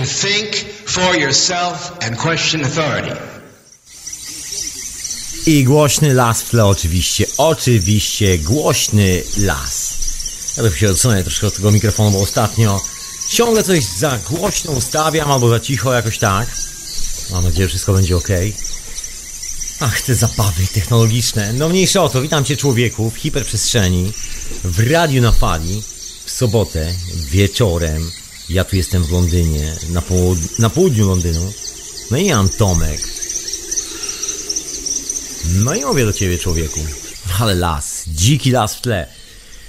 to think for yourself and question authority. I głośny las w tle oczywiście. Oczywiście głośny las. Ja bym się odsunę troszkę od tego mikrofonu, bo ostatnio ciągle coś za głośno ustawiam albo za cicho jakoś tak. Mam nadzieję, że wszystko będzie ok. Ach, te zabawy technologiczne. No mniejsza o to, witam Cię człowieku w hiperprzestrzeni, w radiu na fali, w sobotę, wieczorem. Ja tu jestem w Londynie, na, połud- na południu Londynu. No i mam Tomek. No i mówię do Ciebie człowieku. Ale las, dziki las w tle.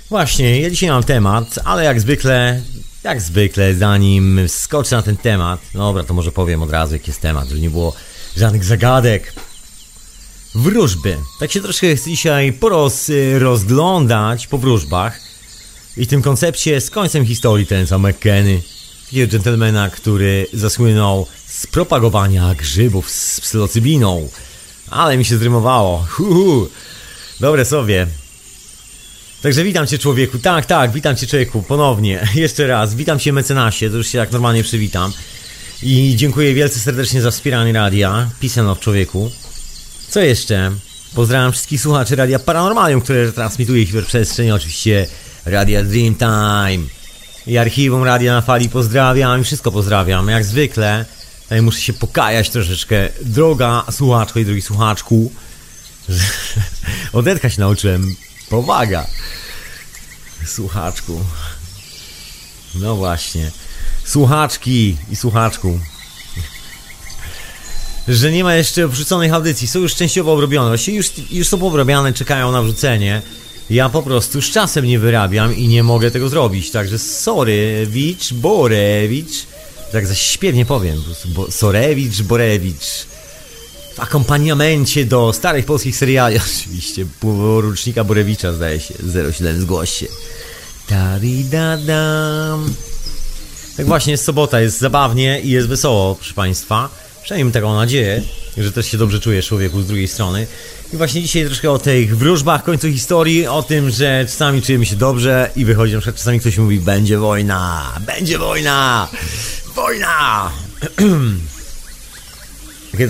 Właśnie, ja dzisiaj mam temat, ale jak zwykle, jak zwykle, zanim skoczę na ten temat, dobra, to może powiem od razu, jaki jest temat, żeby nie było żadnych zagadek. Wróżby. Tak się troszkę chcę dzisiaj poroz, rozglądać po wróżbach i w tym koncepcie z końcem historii ten sam McKenny, takiego dżentelmena, który zasłynął z propagowania grzybów z psylocybiną. Ale mi się zrymowało. Huhu. Dobre sobie. Także witam Cię człowieku, tak, tak, witam Cię człowieku, ponownie, jeszcze raz, witam Cię mecenasie, to już się jak normalnie przywitam i dziękuję wielce serdecznie za wspieranie radia, pisano w człowieku. Co jeszcze? Pozdrawiam wszystkich słuchaczy Radia Paranormalium, które transmituje hiperprzestrzeń, oczywiście Radia Dreamtime i archiwum Radia na Fali pozdrawiam i wszystko pozdrawiam, jak zwykle. Tutaj muszę się pokajać troszeczkę, droga słuchaczko i drogi słuchaczku, że nauczyłem, powaga, słuchaczku. No właśnie, słuchaczki i słuchaczku że nie ma jeszcze wrzuconych audycji. Są już częściowo obrobione. Właściwie już, już są obrobione, czekają na wrzucenie. Ja po prostu z czasem nie wyrabiam i nie mogę tego zrobić. Także Sorewicz, Borewicz. Tak zaś śpiewnie powiem. Bo, Sorewicz, Borewicz. W akompaniamencie do starych polskich seriali. Oczywiście. Porucznika Borewicza zdaje się. 07 zgłoś się. Taridadam. Tak właśnie jest sobota, jest zabawnie i jest wesoło, proszę Państwa. Przynajmniej taką nadzieję, że też się dobrze czujesz człowieku z drugiej strony. I właśnie dzisiaj troszkę o tych wróżbach, końcu historii, o tym, że czasami czujemy się dobrze i wychodzi, na przykład czasami ktoś mówi, będzie wojna, będzie wojna, wojna!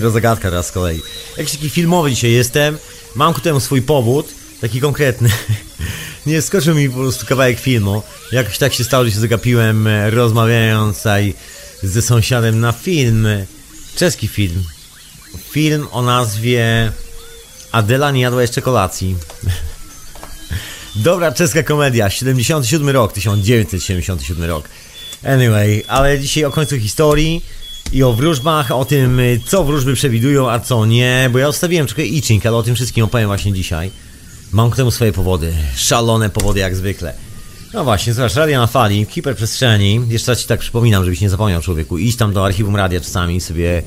To zagadka teraz z kolei. Jakiś taki filmowy dzisiaj jestem, mam ku temu swój powód, taki konkretny. Nie skoczył mi po prostu kawałek filmu. Jakoś tak się stało, że się zagapiłem rozmawiając ze sąsiadem na film. Czeski film. Film o nazwie Adela nie jadła jeszcze kolacji. Dobra czeska komedia, 77 rok, 1977 rok. Anyway, ale dzisiaj o końcu historii i o wróżbach, o tym co wróżby przewidują, a co nie, bo ja ustawiłem trochę itching, ale o tym wszystkim opowiem właśnie dzisiaj. Mam ku temu swoje powody, szalone powody jak zwykle. No właśnie, zobacz, radia na fali, hiperprzestrzeni. Jeszcze raz ci tak przypominam, żebyś nie zapomniał człowieku. Iść tam do archiwum radia czasami sobie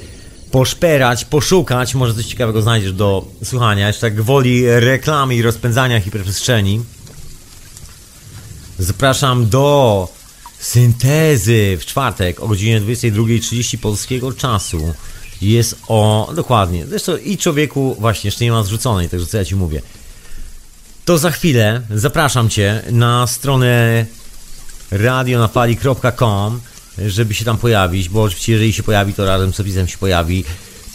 poszperać, poszukać, może coś ciekawego znajdziesz do słuchania. Jeszcze tak woli reklamy i rozpędzania hiperprzestrzeni. Zapraszam do syntezy w czwartek o godzinie 22.30 polskiego czasu. Jest o, dokładnie, zresztą i człowieku, właśnie, jeszcze nie ma zrzuconej, także co ja ci mówię. To za chwilę zapraszam Cię na stronę radionafali.com, żeby się tam pojawić, bo oczywiście jeżeli się pojawi, to razem z opisem się pojawi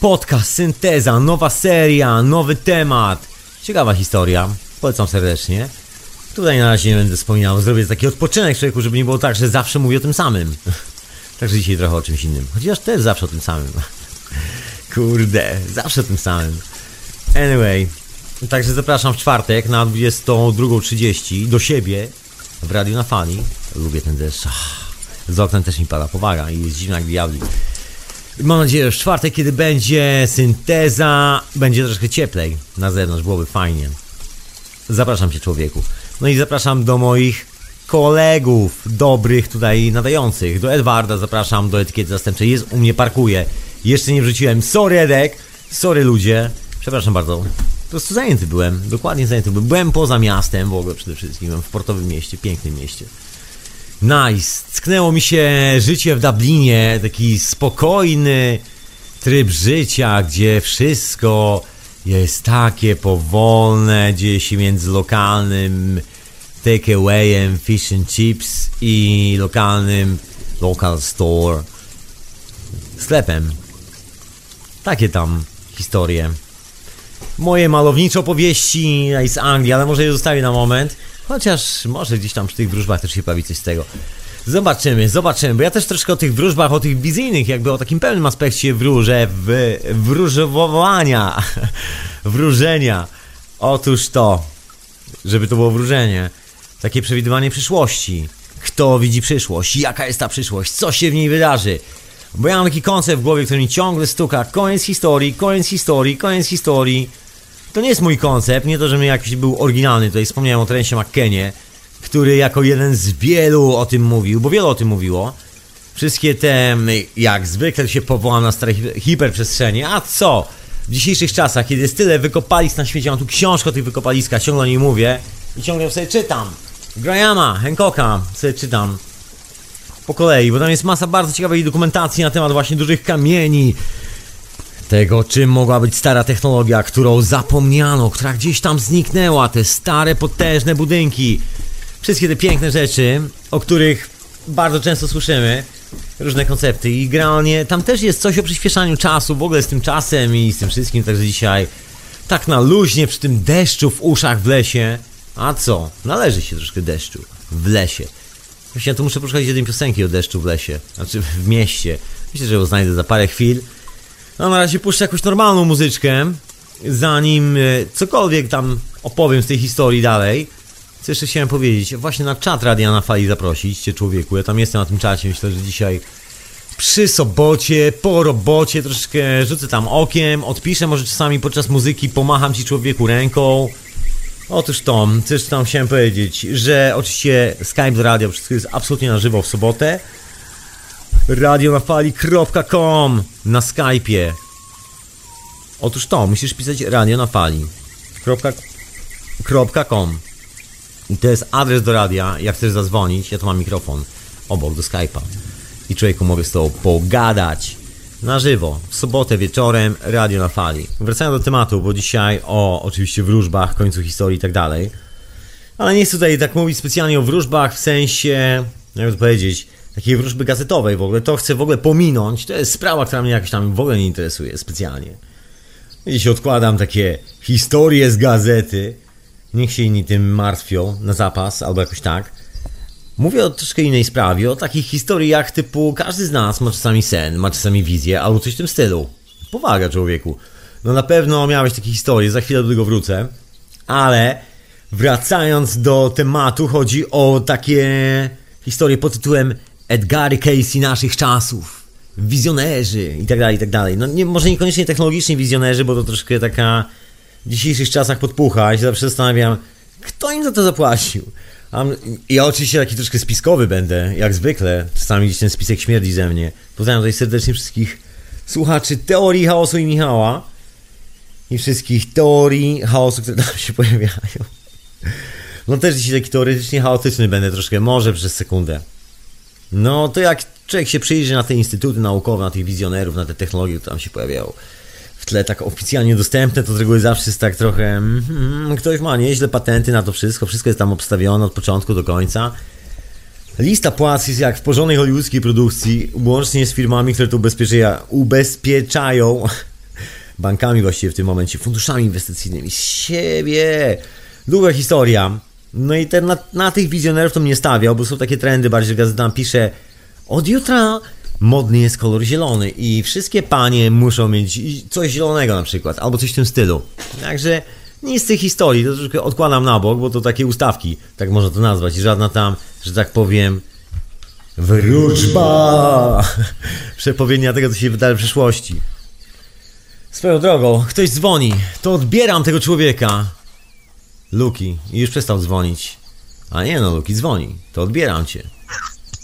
podcast, synteza, nowa seria, nowy temat. Ciekawa historia, polecam serdecznie. Tutaj na razie nie będę wspominał, zrobię taki odpoczynek człowieku, żeby nie było tak, że zawsze mówię o tym samym. Także dzisiaj trochę o czymś innym. Chociaż też zawsze o tym samym. Kurde, zawsze o tym samym. Anyway, Także zapraszam w czwartek na 22.30 do siebie w Radiu na Fali. Lubię ten deszcz. Z oknem też mi pada powaga i jest zimno jak diabli. Mam nadzieję, że w czwartek, kiedy będzie synteza, będzie troszkę cieplej na zewnątrz, byłoby fajnie. Zapraszam cię człowieku. No i zapraszam do moich kolegów dobrych tutaj nadających. Do Edwarda zapraszam do etykiety zastępczej. Jest u mnie, parkuje. Jeszcze nie wrzuciłem. Sorry Edek, sorry ludzie. Przepraszam bardzo. Po prostu zajęty byłem, dokładnie zajęty byłem. Byłem poza miastem w ogóle przede wszystkim, byłem w portowym mieście, pięknym mieście. Nice. Cknęło mi się życie w Dublinie, taki spokojny tryb życia, gdzie wszystko jest takie powolne, dzieje się między lokalnym takeawayem fish and chips i lokalnym local store sklepem. Takie tam historie. Moje malownicze opowieści z Anglii, ale może je zostawię na moment. Chociaż może gdzieś tam przy tych wróżbach też się pojawi coś z tego. Zobaczymy, zobaczymy, bo ja też troszkę o tych wróżbach, o tych wizyjnych, jakby o takim pełnym aspekcie wróże, w, wróżowania, wróżenia. Otóż to, żeby to było wróżenie, takie przewidywanie przyszłości. Kto widzi przyszłość? Jaka jest ta przyszłość? Co się w niej wydarzy? Bo ja mam taki koncept w głowie, który mi ciągle stuka. Koniec historii, koniec historii, koniec historii. To nie jest mój koncept, nie to, że jakiś był oryginalny. Tutaj wspomniałem o Terensie McKennie, który jako jeden z wielu o tym mówił, bo wielu o tym mówiło. Wszystkie te, jak zwykle się powołam na stare hiperprzestrzenie. A co? W dzisiejszych czasach, kiedy jest tyle wykopalisk na świecie, mam tu książkę o tych wykopaliskach, ciągle o niej mówię i ciągle sobie czytam. Grahama, Hancocka sobie czytam po kolei, bo tam jest masa bardzo ciekawej dokumentacji na temat właśnie dużych kamieni, tego czym mogła być stara technologia, którą zapomniano, która gdzieś tam zniknęła, te stare, potężne budynki, wszystkie te piękne rzeczy, o których bardzo często słyszymy, różne koncepty i generalnie tam też jest coś o przyspieszaniu czasu, w ogóle z tym czasem i z tym wszystkim, także dzisiaj tak na luźnie przy tym deszczu w uszach w lesie, a co? Należy się troszkę deszczu w lesie. Właśnie ja tu muszę poszukać jednej piosenki o deszczu w lesie, znaczy w mieście. Myślę, że ją znajdę za parę chwil. No na razie puszczę jakąś normalną muzyczkę, zanim e, cokolwiek tam opowiem z tej historii dalej. Co jeszcze chciałem powiedzieć? Właśnie na czat Radia na Fali zaprosić cię człowieku. Ja tam jestem na tym czacie. Myślę, że dzisiaj przy sobocie, po robocie troszeczkę rzucę tam okiem, odpiszę może czasami podczas muzyki, pomacham ci człowieku ręką. Otóż to, coś tam chciałem powiedzieć, że oczywiście Skype do radio wszystko jest absolutnie na żywo w sobotę. radionafali.com na Skype'ie. Otóż to, musisz pisać radio na I to jest adres do radia, jak chcesz zadzwonić, ja tu mam mikrofon obok do Skype'a. I człowieku mogę z tobą pogadać na żywo, w sobotę wieczorem, radio na fali. Wracając do tematu, bo dzisiaj o oczywiście wróżbach, końcu historii i tak dalej. Ale nie chcę tutaj tak mówić specjalnie o wróżbach w sensie, jak to powiedzieć, takiej wróżby gazetowej w ogóle. To chcę w ogóle pominąć. To jest sprawa, która mnie jakoś tam w ogóle nie interesuje specjalnie. Dziś odkładam takie historie z gazety. Niech się inni tym martwią na zapas albo jakoś tak. Mówię o troszkę innej sprawie, o takich historiach typu każdy z nas ma czasami sen, ma czasami wizję albo coś w tym stylu. Powaga człowieku. No na pewno miałeś takie historie, za chwilę do tego wrócę. Ale wracając do tematu, chodzi o takie historie pod tytułem Edgary Casey naszych czasów. Wizjonerzy i tak dalej, i tak dalej. No nie, może niekoniecznie technologiczni wizjonerzy, bo to troszkę taka w dzisiejszych czasach podpucha. Ja się zawsze zastanawiam, kto im za to zapłacił. Ja oczywiście taki troszkę spiskowy będę, jak zwykle. Czasami gdzieś ten spisek śmierdzi ze mnie. Pozdrawiam tutaj serdecznie wszystkich słuchaczy teorii chaosu i Michała. I wszystkich teorii chaosu, które tam się pojawiają. No też dzisiaj taki teoretycznie chaotyczny będę troszkę, może przez sekundę. No to jak człowiek się przyjrzy na te instytuty naukowe, na tych wizjonerów, na te technologie, które tam się pojawiają w tle tak oficjalnie dostępne, to z reguły zawsze jest tak trochę hmm, ktoś ma nieźle patenty na to wszystko, wszystko jest tam obstawione od początku do końca. Lista płac jest jak w porządnej hollywoodzkiej produkcji, łącznie z firmami, które to ubezpieczają, ubezpieczają bankami właściwie w tym momencie, funduszami inwestycyjnymi, siebie. Długa historia. No i ten, na, na tych wizjonerów to mnie stawiał, bo są takie trendy, bardziej gazeta pisze od jutra modny jest kolor zielony i wszystkie panie muszą mieć coś zielonego na przykład, albo coś w tym stylu. Także nic z tych historii, to troszkę odkładam na bok, bo to takie ustawki, tak można to nazwać, i żadna tam, że tak powiem, wróżba, przepowiednia tego, co się wydarzy w przyszłości. Swoją drogą, ktoś dzwoni, to odbieram tego człowieka. Luki, i już przestał dzwonić. A nie no, Luki dzwoni, to odbieram cię.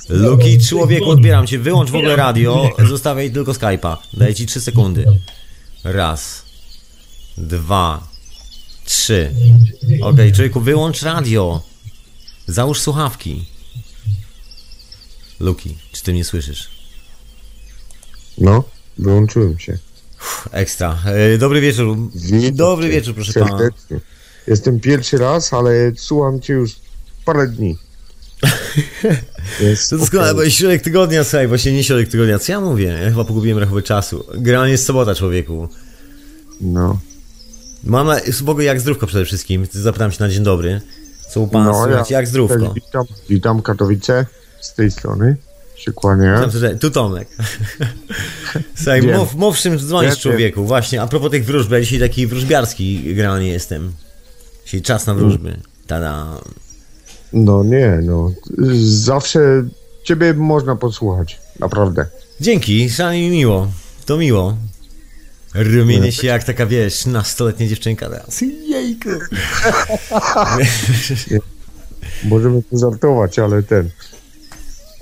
Luki, człowieku, odbieram cię. Wyłącz w ogóle radio, zostawiaj tylko Skype'a. Daję ci 3 sekundy. Raz, dwa, trzy. Okej, okay, człowieku, wyłącz radio. Załóż słuchawki. Luki, czy ty mnie słyszysz? No, wyłączyłem się. Uff, ekstra. E, dobry wieczór. Dobry wieczór, proszę pana. Jestem pierwszy raz, ale słucham cię już parę dni. Jest To doskonale, bo jest środek tygodnia, słuchaj, właśnie nie środek tygodnia, co ja mówię? Ja chyba pogubiłem rachubę czasu. Generalnie jest sobota, człowieku. No. Mam na... ogóle jak zdrówko przede wszystkim, zapytam się na dzień dobry. Co u pana no słychać, jak zdrówko? Witam, witam Katowice z tej strony. Się że- Tu Tomek. Słuchaj, mów, mów czym dzwonisz człowieku. Właśnie, a propos tych wróżb, ja dzisiaj taki wróżbiarski generalnie jestem. Dzisiaj czas na wróżby. Tada. No nie, no. Zawsze ciebie można posłuchać. Naprawdę. Dzięki, szalenie mi miło. To miło. Rumienię się jak taka, wiesz, nastoletnia dziewczynka teraz. Jejku. Możemy tu żartować, ale ten.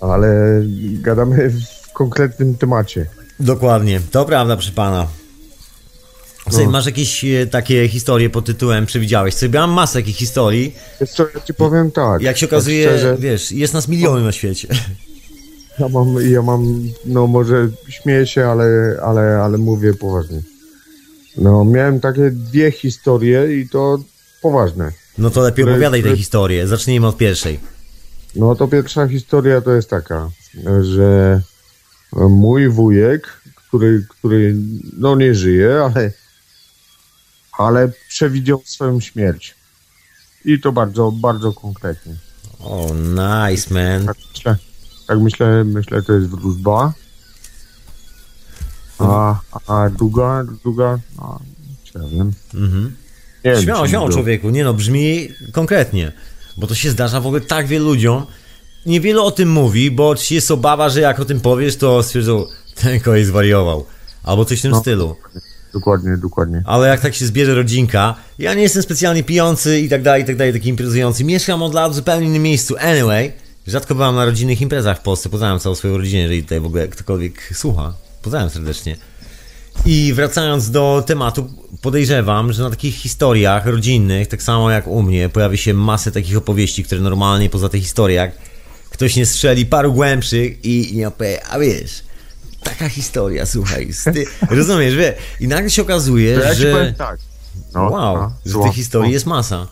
Ale gadamy w konkretnym temacie. Dokładnie, to prawda, proszę pana. Słuchaj, No. masz jakieś e, takie historie pod tytułem Przewidziałeś? Sobie mam masę takich historii. Wiesz co, ja ci powiem tak. Jak się tak okazuje, szczerze, wiesz, jest nas miliony na świecie. ja mam, ja mam, no może śmieję się, ale, ale, ale mówię poważnie. No, miałem takie dwie historie i to poważne. No to lepiej Które- opowiadaj które- historię. Zacznijmy od pierwszej. No to pierwsza historia to jest taka, że mój wujek, który, który no nie żyje, ale, ale przewidział swoją śmierć. I to bardzo, bardzo konkretnie. O, nice, man. Tak myślę, tak myślę, myślę, to jest wróżba. A, a druga, druga, no, ja wiem. Mhm. Nie wiem, Śmiało, czy śmiało, człowieku. Nie no, brzmi konkretnie. Bo to się zdarza w ogóle tak wielu ludziom. Niewielu o tym mówi, bo ci jest obawa, że jak o tym powiesz, to stwierdzą, ten koleś zwariował. Albo coś w tym No. stylu. Dokładnie, dokładnie. Ale jak tak się zbierze rodzinka, ja nie jestem specjalnie pijący i tak dalej, i tak dalej, taki imprezujący. Mieszkam od lat w zupełnie innym miejscu. Anyway, rzadko byłam na rodzinnych imprezach w Polsce. Pozdrawiam całą swoją rodzinę, jeżeli tutaj w ogóle ktokolwiek słucha. Pozdrawiam serdecznie. I wracając do tematu, podejrzewam, że na takich historiach rodzinnych, tak samo jak u mnie, pojawi się masę takich opowieści, które normalnie poza tych historiach ktoś nie strzeli paru głębszych i nie opowie, a wiesz, taka historia, słuchaj, ty, rozumiesz, wie, i nagle się okazuje, ja że tak. No, wow, no, że tych historii jest masa.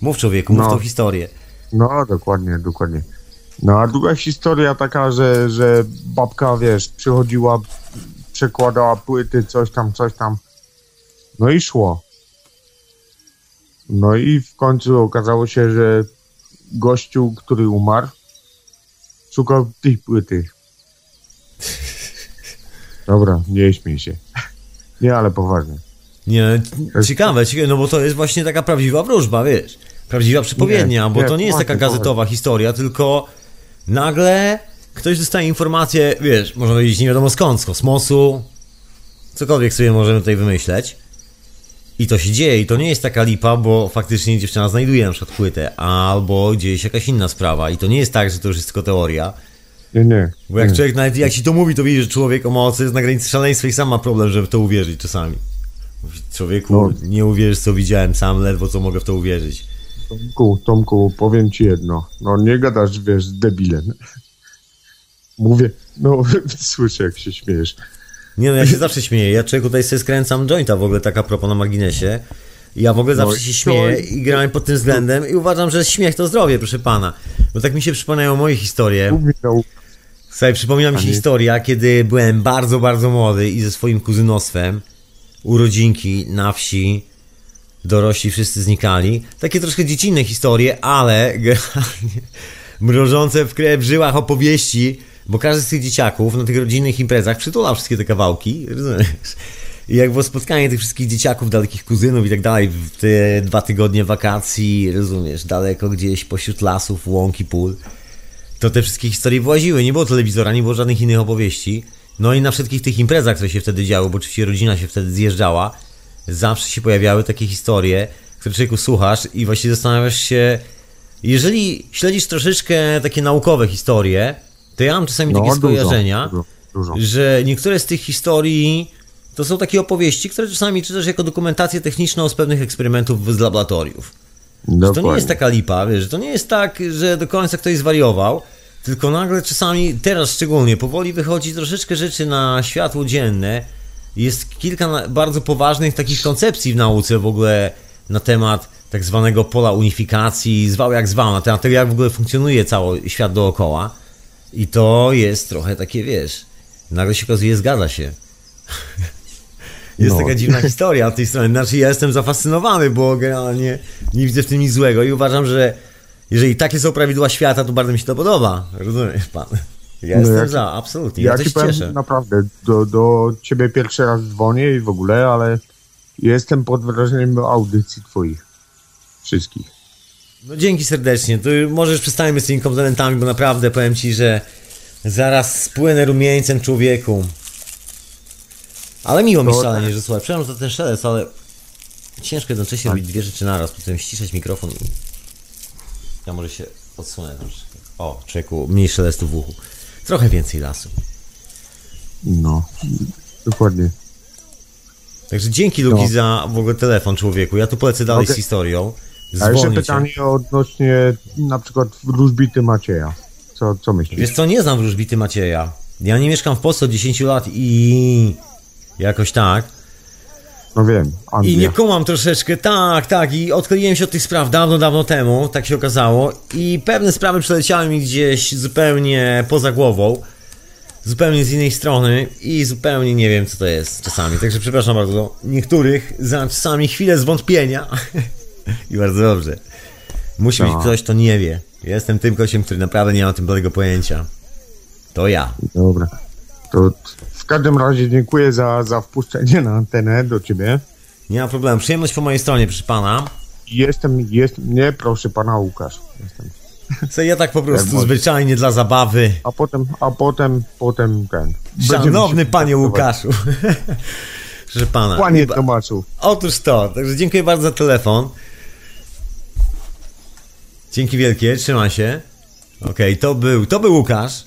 Mów człowieku, mów No. tą historię. No, dokładnie, dokładnie. No, a druga historia taka, że, że babka, wiesz, przychodziła, przekładała płyty, coś tam, coś tam. No i szło. No i w końcu okazało się, że gościu, który umarł, szukał tej płyty. Dobra, nie śmiej się. Nie, ale poważnie. Nie, ciekawe, ciekawe, no bo to jest właśnie taka prawdziwa wróżba, wiesz. Prawdziwa przepowiednia, Nie, bo nie, to nie jest taka gazetowa historia, tylko nagle ktoś dostaje informację, wiesz, można powiedzieć nie wiadomo skąd, z kosmosu, cokolwiek sobie możemy tutaj wymyśleć. I to się dzieje, i to nie jest taka lipa, bo faktycznie dziewczyna znajduje na przykład płytę, albo dzieje się jakaś inna sprawa. I to nie jest tak, że to już jest tylko teoria. Nie, nie. Bo jak nie. człowiek nawet jak ci to mówi, to widzi, że człowiek o mocy jest na granicy szaleństwa i sam ma problem, żeby w to uwierzyć czasami. Mówi, Człowieku, No. nie uwierzysz co widziałem sam, ledwo co mogę w to uwierzyć. Tomku, Tomku, powiem ci jedno. No nie gadasz, wiesz, z debilem. Mówię, no słyszę jak się śmiejesz. Nie no, ja się zawsze śmieję. Ja człowieku tutaj sobie skręcam jointa w ogóle, taka propos na marginesie. I Ja w ogóle No zawsze się śmieję i grałem pod tym względem i uważam, że śmiech to zdrowie, proszę pana. Bo tak mi się przypominają moje historie. Słuchaj, przypomina mi się historia, kiedy byłem bardzo, bardzo młody i ze swoim kuzynostwem urodzinki na wsi dorośli wszyscy znikali. Takie troszkę dziecinne historie, ale generalnie mrożące w krew w żyłach opowieści, bo każdy z tych dzieciaków na tych rodzinnych imprezach przytulał wszystkie te kawałki, rozumiesz? I jak było spotkanie tych wszystkich dzieciaków, dalekich kuzynów i tak dalej, w te dwa tygodnie wakacji, rozumiesz, daleko gdzieś pośród lasów, łąk i pól, to te wszystkie historie właziły. Nie było telewizora, nie było żadnych innych opowieści. No i na wszystkich tych imprezach, które się wtedy działy, bo oczywiście rodzina się wtedy zjeżdżała, zawsze się pojawiały takie historie, które człowieku słuchasz i właśnie zastanawiasz się, jeżeli śledzisz troszeczkę takie naukowe historie, to ja mam czasami takie no dużo, skojarzenia, dużo, dużo. że niektóre z tych historii to są takie opowieści, które czasami czytasz jako dokumentację techniczną z pewnych eksperymentów z laboratoriów. Że to nie Dokładnie. jest taka lipa, wiesz, że to nie jest tak, że do końca ktoś zwariował, tylko nagle czasami, teraz szczególnie, powoli wychodzi troszeczkę rzeczy na światło dzienne. Jest kilka bardzo poważnych takich koncepcji w nauce w ogóle na temat tak zwanego pola unifikacji, zwał jak zwał, na temat tego, jak w ogóle funkcjonuje cały świat dookoła. I to jest trochę takie, wiesz, nagle się okazuje, zgadza się. Jest No. taka dziwna historia od tej strony. Znaczy, ja jestem zafascynowany, bo generalnie nie widzę w tym nic złego i uważam, że jeżeli takie są prawidła świata, to bardzo mi się to podoba. Rozumiesz pan? Ja No jestem jak- za, absolutnie. Ja, Ja się powiem cieszę. naprawdę, do, do ciebie pierwszy raz dzwonię i w ogóle, ale jestem pod wrażeniem audycji twoich. Wszystkich. No dzięki serdecznie. To możesz przestańmy z tymi komplementami, bo naprawdę powiem ci, że zaraz spłynę rumieńcem człowieku. Ale miło mi szalenie, że słuchaj, przepraszam za ten szelest, ale ciężko jednocześnie robić dwie rzeczy naraz, potem ściszać mikrofon i ja może się odsunę troszeczkę. O, człowieku, mniej szelestu w uchu. Trochę więcej lasu. No, dokładnie. Także dzięki Luki No. za w ogóle telefon człowieku. Ja tu polecę dalej Okej. z historią. A jeszcze Dzwonię cię. pytanie odnośnie na przykład wróżbity Macieja. Co, co myślisz? Wiesz co, nie znam wróżbity Macieja. Ja nie mieszkam w Polsce od 10 lat i jakoś tak. No wiem, Anglia. I nie kumam troszeczkę, tak, tak. I odkleiłem się od tych spraw dawno, dawno temu, tak się okazało. I pewne sprawy przeleciały mi gdzieś zupełnie poza głową. Zupełnie z innej strony i zupełnie nie wiem, co to jest czasami. Także przepraszam bardzo niektórych za czasami chwilę zwątpienia. I bardzo dobrze. Musi być No. ktoś, kto nie wie. Jestem tym kościem, który naprawdę nie ma o tym bladego pojęcia. To ja. Dobra. To w każdym razie dziękuję za, za wpuszczenie na antenę do ciebie. Nie ma problemu. Przyjemność po mojej stronie, proszę pana. Jestem, jest, nie proszę pana Łukasz. Jestem. Co ja tak po prostu zwyczajnie dla zabawy. A potem, a potem, potem ten. Szanowny panie. Łukaszu. Proszę pana. Panie Tomaszu. Otóż to. Także dziękuję bardzo za telefon. Dzięki wielkie, trzymaj się. Okej, to był, to był Łukasz.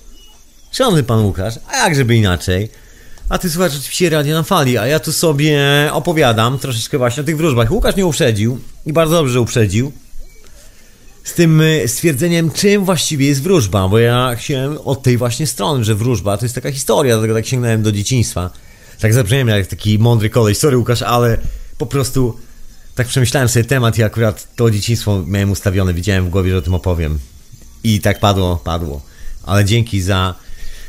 Szanowny pan Łukasz, a jak żeby inaczej? A ty słuchasz oczywiście Radio na Fali, a ja tu sobie opowiadam troszeczkę właśnie o tych wróżbach. Łukasz mnie uprzedził i bardzo dobrze uprzedził. Z tym y, stwierdzeniem, czym właściwie jest wróżba, bo ja chciałem od tej właśnie strony, że wróżba to jest taka historia, dlatego tak sięgnąłem do dzieciństwa. Tak zabrzmiałem jak taki mądry koleś, sorry Łukasz, ale po prostu tak przemyślałem sobie temat i akurat to dzieciństwo miałem ustawione, widziałem w głowie, że o tym opowiem. I tak padło, padło. Ale dzięki za,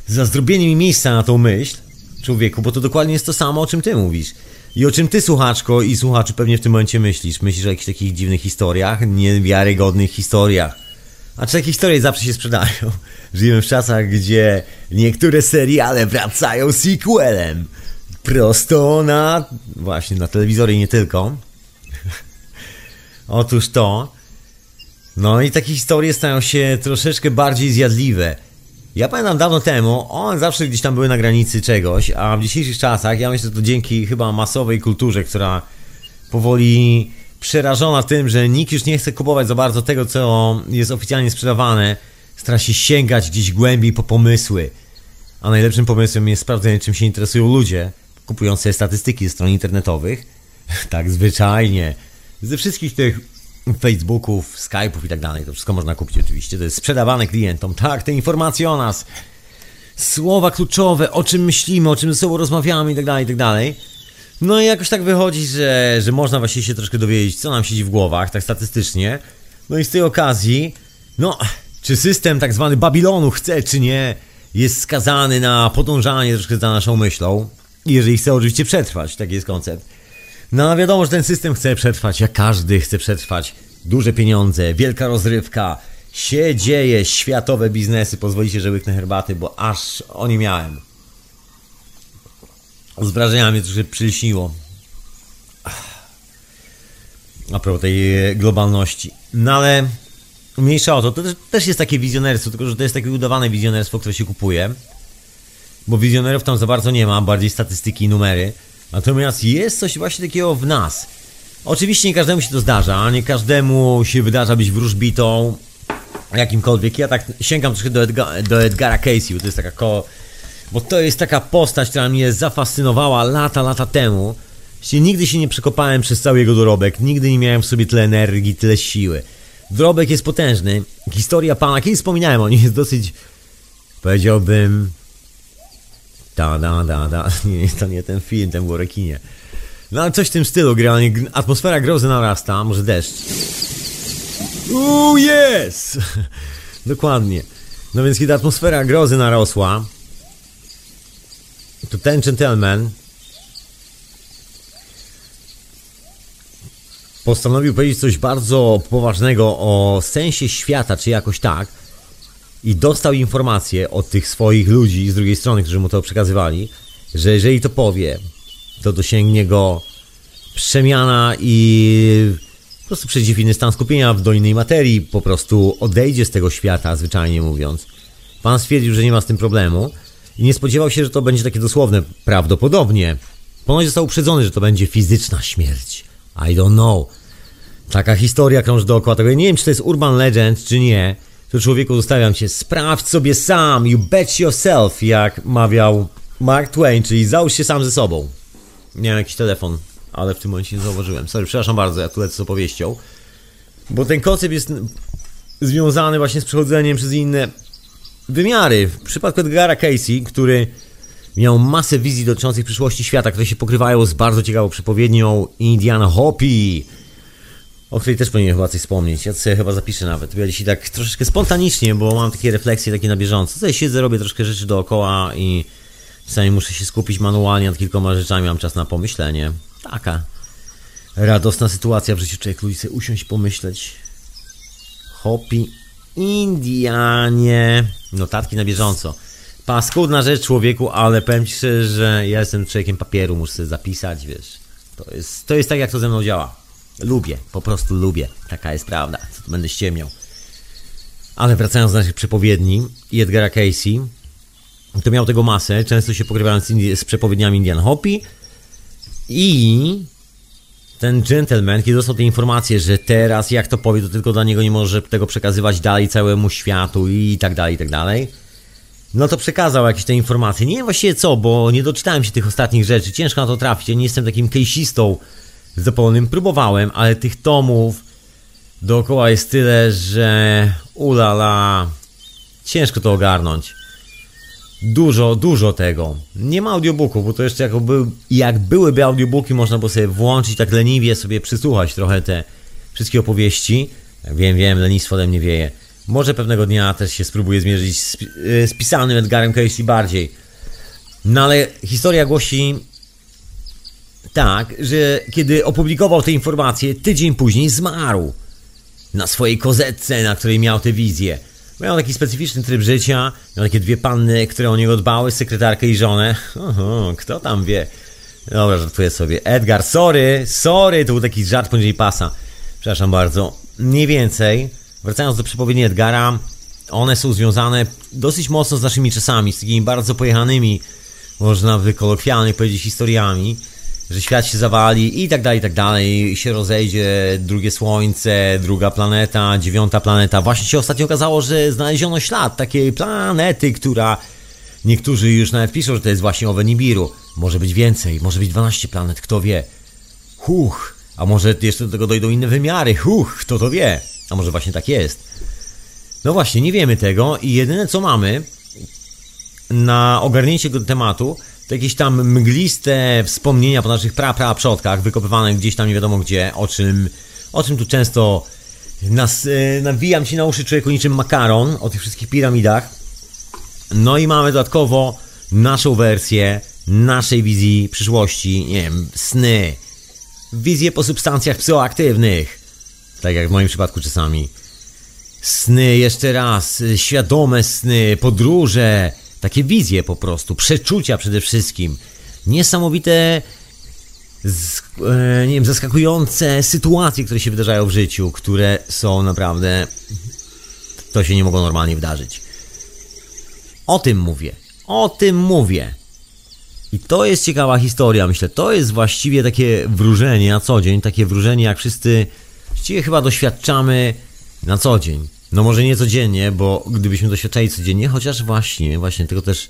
za zrobienie mi miejsca na tą myśl, człowieku, bo to dokładnie jest to samo, o czym ty mówisz. I o czym ty, słuchaczko i słuchaczu, pewnie w tym momencie myślisz. Myślisz o jakichś takich dziwnych historiach, niewiarygodnych historiach. A czy takie historie zawsze się sprzedają? Żyjemy w czasach, gdzie niektóre seriale wracają sequelem. Prosto na... właśnie, na telewizory i nie tylko. Otóż to. No i takie historie stają się troszeczkę bardziej zjadliwe. Ja pamiętam dawno temu, one zawsze gdzieś tam były na granicy czegoś, a w dzisiejszych czasach, ja myślę, że to dzięki chyba masowej kulturze, która powoli przerażona tym, że nikt już nie chce kupować za bardzo tego, co jest oficjalnie sprzedawane, stara się sięgać gdzieś głębiej po pomysły. A najlepszym pomysłem jest sprawdzenie, czym się interesują ludzie, kupując statystyki ze stron internetowych. tak zwyczajnie. Ze wszystkich tych Facebooków, Skype'ów i tak dalej. To wszystko można kupić oczywiście. To jest sprzedawane klientom. Tak, te informacje o nas. Słowa kluczowe, o czym myślimy, o czym ze sobą rozmawiamy i tak dalej, i tak dalej. No i jakoś tak wychodzi, że, że można właśnie się troszkę dowiedzieć, co nam siedzi w głowach, tak statystycznie. No i z tej okazji, no, czy system tak zwany Babilonu chce, czy nie, jest skazany na podążanie troszkę za naszą myślą. Jeżeli chce oczywiście przetrwać, taki jest koncept. No wiadomo, że ten system chce przetrwać, jak każdy chce przetrwać. Duże pieniądze, wielka rozrywka, się dzieje, światowe biznesy. Pozwolicie, że łyknę herbaty, bo aż o nie miałem. Z wrażenia mnie troszkę przylśniło. A propos tej e, globalności. No ale mniejsza o to, to też jest takie wizjonerstwo, tylko że to jest takie udawane wizjonerstwo, które się kupuje. Bo wizjonerów tam za bardzo nie ma, bardziej statystyki i numery. Natomiast jest coś właśnie takiego w nas. Oczywiście nie każdemu się to zdarza, nie każdemu się wydarza być wróżbitą, jakimkolwiek. Ja tak sięgam troszkę do, Edga, do Edgara Casey, to jest taka ko... Bo to jest taka postać, która mnie zafascynowała lata, lata temu. Właściwie nigdy się nie przekopałem przez cały jego dorobek, nigdy nie miałem w sobie tyle energii, tyle siły. Dorobek jest potężny. Historia pana, kiedyś wspominałem o niej, jest dosyć, powiedziałbym, da, da, da, da. Nie, to nie ten film, ten było rekinie. No ale coś w tym stylu, generalnie atmosfera grozy narasta, może deszcz. Uuu, yes! Dokładnie. No więc kiedy atmosfera grozy narosła, to ten gentleman postanowił powiedzieć coś bardzo poważnego o sensie świata, czy jakoś tak. I dostał informację od tych swoich ludzi z drugiej strony, którzy mu to przekazywali, że jeżeli to powie, to dosięgnie go przemiana i po prostu inny stan skupienia, w do innej materii, po prostu odejdzie z tego świata, zwyczajnie mówiąc. Pan stwierdził, że nie ma z tym problemu i nie spodziewał się, że to będzie takie dosłowne. Prawdopodobnie. Ponoć został uprzedzony, że to będzie fizyczna śmierć. I don't know. Taka historia krąży dookoła tego. Ja nie wiem, czy to jest urban legend, czy nie. To człowieku zostawiam cię. Sprawdź sobie sam. You bet yourself, jak mawiał Mark Twain, czyli załóż się sam ze sobą. Miałem jakiś telefon, ale w tym momencie nie zauważyłem. Sorry, przepraszam bardzo, ja tu lecę z opowieścią. Bo ten koncept jest związany właśnie z przechodzeniem przez inne wymiary. W przypadku Edgara Casey, który miał masę wizji dotyczących przyszłości świata, które się pokrywają z bardzo ciekawą przepowiednią Indiana Hopi, o której też powinienem chyba coś wspomnieć. Ja to sobie chyba zapiszę nawet. Ja dzisiaj tak troszeczkę spontanicznie, bo mam takie refleksje takie na bieżąco. Tutaj siedzę, robię troszkę rzeczy dookoła i czasami muszę się skupić manualnie nad kilkoma rzeczami, mam czas na pomyślenie. Taka radosna sytuacja w życiu człowiek lubi sobie usiąść, pomyśleć. Hopi Indianie. Notatki na bieżąco. Paskudna rzecz człowieku, ale powiem ci szczerze, że ja jestem człowiekiem papieru, muszę sobie zapisać, wiesz. To jest, to jest tak, jak to ze mną działa. Lubię, po prostu lubię. Taka jest prawda. Co tu będę ściemniał. Ale wracając do naszych przepowiedni i Edgara Casey, to miał tego masę, często się pokrywając z, z przepowiedniami Indian Hopi i ten gentleman, kiedy dostał te informacje, że teraz jak to powie, to tylko dla niego nie może tego przekazywać dalej całemu światu i tak dalej, i tak dalej. No to przekazał jakieś te informacje. Nie wiem właściwie co, bo nie doczytałem się tych ostatnich rzeczy. Ciężko na to trafić. Ja nie jestem takim kejsistą zapalonym. Próbowałem, ale tych tomów dookoła jest tyle, że ulala, ciężko to ogarnąć. Dużo, dużo tego. Nie ma audiobooków, bo to jeszcze jak, był, jak byłyby audiobooki, można było sobie włączyć tak leniwie, sobie przysłuchać trochę te wszystkie opowieści. Wiem, wiem, lenistwo ode mnie wieje. Może pewnego dnia też się spróbuję zmierzyć z, z pisanym Edgarem Casey bardziej. No ale historia głosi tak, że kiedy opublikował te informacje, tydzień później zmarł. Na swojej kozetce, na której miał tę wizję. Miał taki specyficzny tryb życia, miał takie dwie panny, które o niego dbały, sekretarkę i żonę. Oho, kto tam wie? Dobra, żartuję sobie. Edgar, sorry, sorry, to był taki żart poniżej pasa. Przepraszam bardzo. Mniej więcej, wracając do przepowiedni Edgara, one są związane dosyć mocno z naszymi czasami, z takimi bardzo pojechanymi, można by kolokwialnie powiedzieć, historiami, że świat się zawali i tak dalej, i tak dalej, się rozejdzie, drugie słońce, druga planeta, dziewiąta planeta. Właśnie się ostatnio okazało, że znaleziono ślad takiej planety, która niektórzy już nawet piszą, że to jest właśnie owe Nibiru. Może być więcej, może być 12 planet, kto wie. Huch, a może jeszcze do tego dojdą inne wymiary, huch, kto to wie. A może właśnie tak jest. No właśnie, nie wiemy tego i jedyne co mamy na ogarnięcie tego tematu jakieś tam mgliste wspomnienia po naszych pra, przodkach, wykopywane gdzieś tam nie wiadomo gdzie, o czym, o czym tu często nas, e, nawijam ci na uszy człowieku niczym makaron, o tych wszystkich piramidach. No i mamy dodatkowo naszą wersję, naszej wizji przyszłości, nie wiem, sny, wizje po substancjach psychoaktywnych, tak jak w moim przypadku czasami. Sny jeszcze raz, y, świadome sny, podróże, takie wizje po prostu, przeczucia przede wszystkim. Niesamowite, z, e, nie wiem, zaskakujące sytuacje, które się wydarzają w życiu, które są naprawdę. To się nie mogło normalnie wydarzyć. O tym mówię. O tym mówię. I to jest ciekawa historia, myślę. To jest właściwie takie wróżenie na co dzień, takie wróżenie, jak wszyscy właściwie chyba doświadczamy na co dzień. No może nie codziennie, bo gdybyśmy doświadczali codziennie, chociaż właśnie, właśnie tego też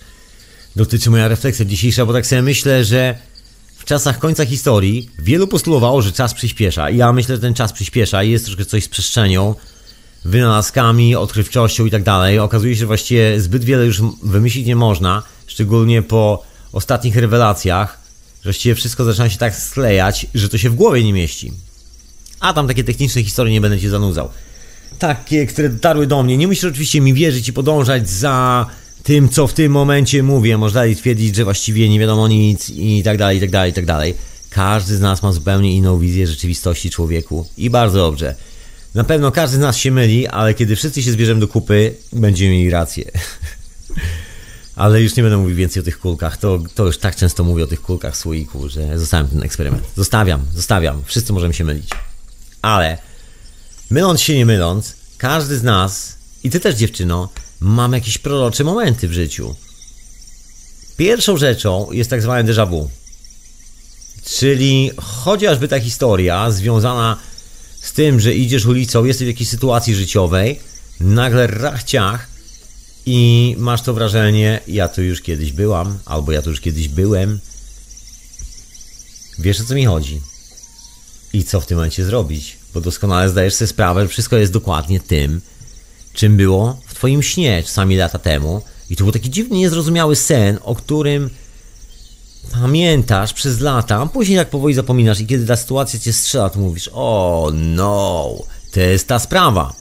dotyczy moja refleksja dzisiejsza, bo tak sobie myślę, że w czasach końca historii wielu postulowało, że czas przyspiesza. I ja myślę, że ten czas przyspiesza i jest troszkę coś z przestrzenią, wynalazkami, odkrywczością i tak dalej. Okazuje się, że właściwie zbyt wiele już wymyślić nie można, szczególnie po ostatnich rewelacjach, Właściwie wszystko zaczyna się tak sklejać, że to się w głowie nie mieści. A tam takie techniczne historie nie będę cię zanudzał. Takie, które dotarły do mnie. Nie musisz oczywiście mi wierzyć i podążać za tym, co w tym momencie mówię. Można twierdzić, że właściwie nie wiadomo nic i tak dalej, i tak dalej, i tak dalej. Każdy z nas ma zupełnie inną wizję rzeczywistości człowieku i bardzo dobrze. Na pewno każdy z nas się myli, ale kiedy wszyscy się zbierzemy do kupy, będziemy mieli rację. ale już nie będę mówił więcej o tych kulkach. To, to już tak często mówię o tych kulkach słoiku, że zostawiam ten eksperyment. Zostawiam, zostawiam. Wszyscy możemy się mylić. Ale myląc się, nie myląc, każdy z nas, i ty też dziewczyno, mamy jakieś prorocze momenty w życiu. Pierwszą rzeczą jest tak zwane déjà vu. Czyli chociażby ta historia związana z tym, że idziesz ulicą, jesteś w jakiejś sytuacji życiowej, nagle rachciach i masz to wrażenie, ja tu już kiedyś byłam, albo ja tu już kiedyś byłem. Wiesz o co mi chodzi. I co w tym momencie zrobić? Bo doskonale zdajesz sobie sprawę, że wszystko jest dokładnie tym, czym było w twoim śnie czasami lata temu. I to był taki dziwny, niezrozumiały sen, o którym pamiętasz przez lata, a później jak powoli zapominasz i kiedy ta sytuacja cię strzela, to mówisz, o no, to jest ta sprawa.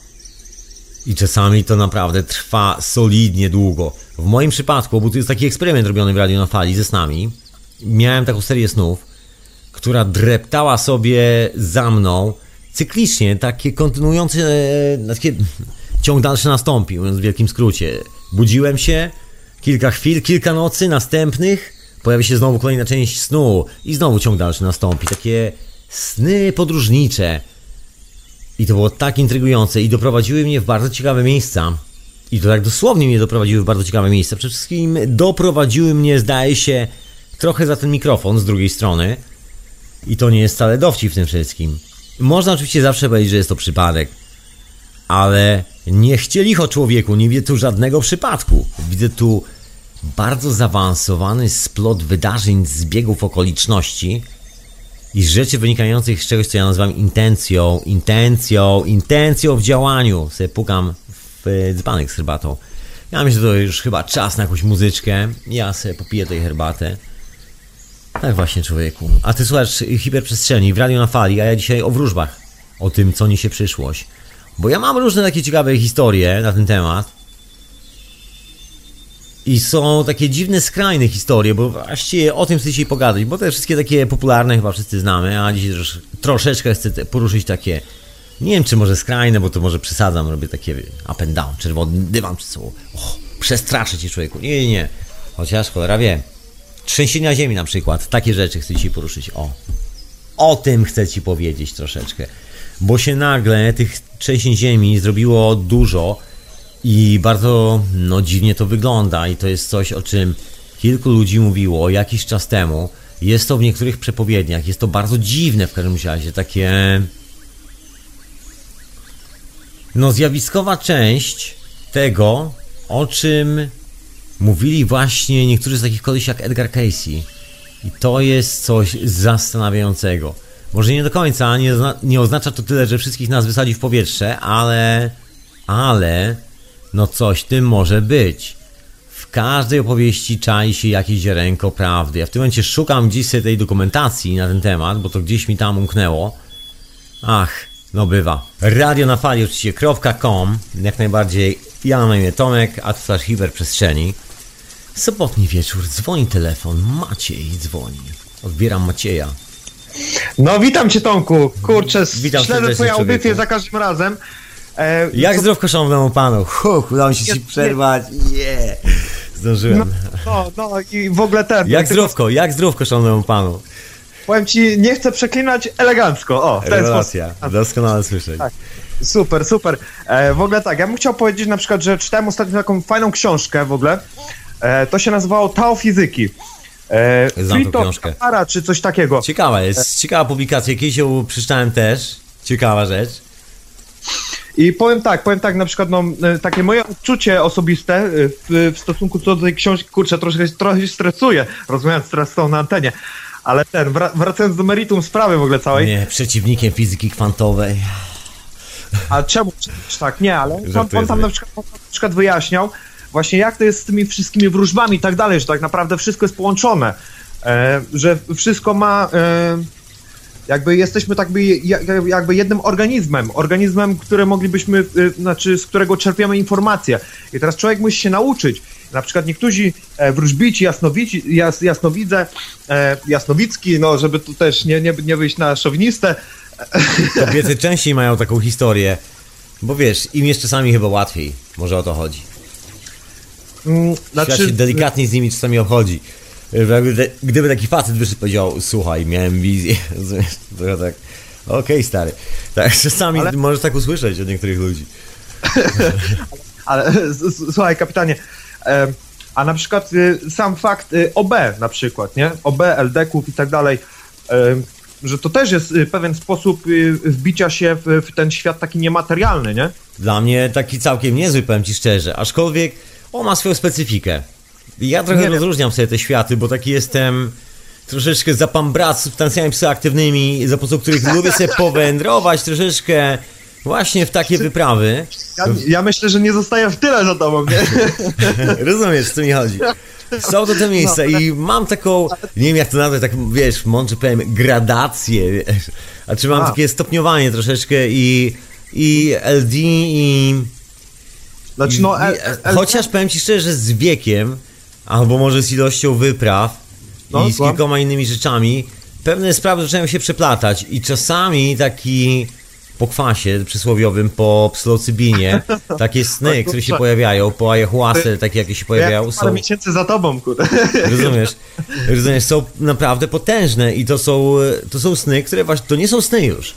I czasami to naprawdę trwa solidnie długo. W moim przypadku, bo to jest taki eksperyment robiony w Radio na Fali ze snami, miałem taką serię snów, która dreptała sobie za mną cyklicznie, takie kontynuujące, e, takie ciąg dalszy nastąpił, mówiąc w wielkim skrócie. Budziłem się, kilka chwil, kilka nocy następnych, pojawi się znowu kolejna część snu i znowu ciąg dalszy nastąpi. Takie sny podróżnicze. I to było tak intrygujące i doprowadziły mnie w bardzo ciekawe miejsca. I to tak dosłownie mnie doprowadziły w bardzo ciekawe miejsca. Przede wszystkim doprowadziły mnie, zdaje się, trochę za ten mikrofon z drugiej strony. I to nie jest wcale dowcip w tym wszystkim. Można oczywiście zawsze powiedzieć, że jest to przypadek. Ale nie chcieli o człowieku, nie widzę tu żadnego przypadku. Widzę tu bardzo zaawansowany splot wydarzeń, zbiegów okoliczności i rzeczy wynikających z czegoś, co ja nazywam intencją, intencją, intencją w działaniu. Sobie pukam w dzbanek z herbatą. Ja myślę, że to już chyba czas na jakąś muzyczkę. Ja sobie popiję tej herbatę. Tak właśnie, człowieku. A ty słuchasz hiperprzestrzeni w radio na fali, a ja dzisiaj o wróżbach. O tym, co niesie przyszłość. Bo ja mam różne takie ciekawe historie na ten temat. I są takie dziwne, skrajne historie, bo właściwie o tym chcę dzisiaj pogadać, bo te wszystkie takie popularne chyba wszyscy znamy, a dzisiaj też troszeczkę chcę poruszyć takie, nie wiem czy może skrajne, bo to może przesadzam, robię takie up and down, czerwony dywan przed sobą. Oh, przestraszę cię człowieku. Nie, nie, nie. Chociaż cholera wie. Trzęsienia ziemi na przykład, takie rzeczy chcę ci poruszyć. O. O tym chcę ci powiedzieć troszeczkę. Bo się nagle tych trzęsień ziemi zrobiło dużo i bardzo no, dziwnie to wygląda i to jest coś, o czym kilku ludzi mówiło jakiś czas temu. Jest to w niektórych przepowiedniach, jest to bardzo dziwne w każdym razie, takie no zjawiskowa część tego, o czym mówili właśnie niektórzy z takich koleś jak Edgar Casey. I to jest coś zastanawiającego. Może nie do końca, nie, nie oznacza to tyle, że wszystkich nas wysadzi w powietrze, ale, ale, no coś tym może być. W każdej opowieści czai się jakieś ziarenko prawdy. Ja w tym momencie szukam gdzieś sobie tej dokumentacji na ten temat, bo to gdzieś mi tam umknęło. Ach, no bywa. Radio na fali oczywiście.com Jak najbardziej ja na imię Tomek, a to hiperprzestrzeni. Sobotni wieczór, dzwoni telefon, Maciej dzwoni. Odbieram Macieja. No witam cię Tomku, kurczę, Witam śledzę audycje człowieku. za każdym razem. E, Jak co- zdrówko szanownemu panu? Huh, udało mi się ci przerwać. Yeah. Zdążyłem. No, no i w ogóle ten. Jak zdrówko, jak zdrówko szanownemu panu? Powiem ci, nie chcę przeklinać elegancko. O, w ten Rewelacja, sposób. doskonale słyszeć. Tak. Super, super. E, w ogóle tak, ja bym chciał powiedzieć na przykład, że czytałem ostatnio taką fajną książkę w ogóle. E, to się nazywało Tao Fizyki. E, Znam tą Fritjof książkę. Capara, czy coś takiego. Ciekawa jest, ciekawa publikacja, kiedyś ją przeczytałem też. Ciekawa rzecz. I powiem tak, powiem tak, na przykład, no, e, takie moje odczucie osobiste e, w, w stosunku do tej książki, kurczę, troszkę, trochę się stresuję, rozmawiając teraz z tą na antenie, ale ten, wra- wracając do meritum sprawy w ogóle całej, Nie, przeciwnikiem fizyki kwantowej. a czemu tak, nie, ale on, on tam na przykład, na przykład wyjaśniał właśnie jak to jest z tymi wszystkimi wróżbami i tak dalej, że tak naprawdę wszystko jest połączone. e, że wszystko ma, e, jakby jesteśmy tak by, ja- jakby jednym organizmem, organizmem, które moglibyśmy, e, znaczy z którego czerpiemy informacje. I teraz człowiek musi się nauczyć. Na przykład niektórzy e, wróżbici, jasnowici, jas, jasnowidze, e, jasnowicki, no żeby tu też nie, nie, nie wyjść na szowinistę, Kobiety częściej mają taką historię, bo wiesz, im jest czasami chyba łatwiej. Może o to chodzi. Mm, Świat znaczy, się delikatnie z nimi czasami obchodzi. Gdyby, taki facet wyszedł i powiedział, słuchaj, miałem wizję, to tak, okej stary. Tak, czasami Ale- możesz tak usłyszeć od niektórych ludzi. Ale słuchaj, kapitanie, a na przykład y, sam fakt y, OB na przykład, nie? OB, LD-ków i tak dalej, że to też jest y, pewien sposób wbicia się w, w ten świat taki niematerialny, nie? Dla mnie taki całkiem niezły, powiem ci szczerze, aczkolwiek on ma swoją specyfikę. Ja trochę Nie rozróżniam sobie te światy, bo taki jestem troszeczkę zapambrat substancjami psychoaktywnymi, za pomocą których lubię sobie powędrować troszeczkę właśnie w takie wyprawy. Ja, ja myślę, że nie zostaję w tyle za tobą, nie? Rozumiesz, co mi chodzi. Są to te miejsca i mam taką, nie wiem jak to nazwać, tak wiesz, mądrze powiem, gradację, wiesz. A czy mam A. takie stopniowanie troszeczkę i, i LD i... Znaczy, no, I- L, L, Chociaż powiem ci szczerze, że z wiekiem, albo może z ilością wypraw No, i z kilkoma innymi rzeczami, pewne sprawy zaczynają się przeplatać i czasami taki po kwasie przysłowiowym, po psylocybinie, takie sny, które się pojawiają, po ayahuasce, takie jakie się pojawiają, ja parę są, miesięcy za tobą, kurde. rozumiesz, rozumiesz, są naprawdę potężne i to są, to są sny, które właśnie, to nie są sny już.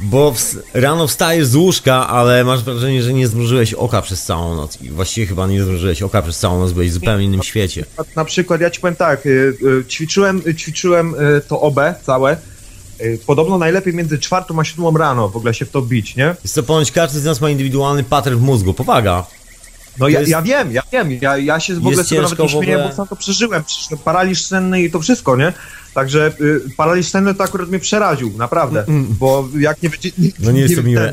Bo ws- rano wstajesz z łóżka, ale masz wrażenie, że nie zmrużyłeś oka przez całą noc. I właściwie chyba nie zmrużyłeś oka przez całą noc, byłeś w zupełnie innym świecie. Na, na przykład ja ci powiem tak, y, y, ćwiczyłem, y, ćwiczyłem to OB całe, podobno najlepiej między czwartą a siódmą rano w ogóle się w to bić, nie? Jest to ponoć każdy z nas ma indywidualny pattern w mózgu. Powaga. No ja, jest- ja wiem, ja wiem, ja, ja się w ogóle z tego nawet nie w śmieję, bo sam to przeżyłem, przecież paraliż senny i to wszystko, nie? Także y, paraliż senny to akurat mnie przeraził, naprawdę, bo jak nie wiedzie, nie, No nie jest to ten- miłe.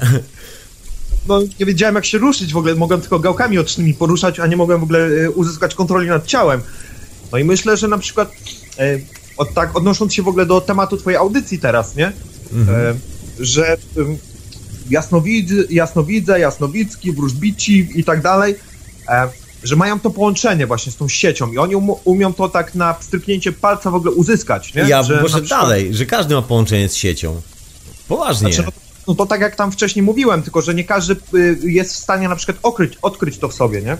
no, nie wiedziałem jak się ruszyć w ogóle, mogłem tylko gałkami ocznymi poruszać, a nie mogłem w ogóle y, uzyskać kontroli nad ciałem. No i myślę, że na przykład, y, od, tak odnosząc się w ogóle do tematu twojej audycji teraz, nie? Mhm. E, że ym, jasnowidzy, jasnowidze, jasnowicki, wróżbici i tak dalej, e, że mają to połączenie właśnie z tą siecią i oni um, umią to tak na stryknięcie palca w ogóle uzyskać, nie? Ja że przykład- dalej, że każdy ma połączenie z siecią. Poważnie. Znaczy, no, no to tak jak tam wcześniej mówiłem, tylko że nie każdy y, jest w stanie na przykład okryć, odkryć to w sobie, nie?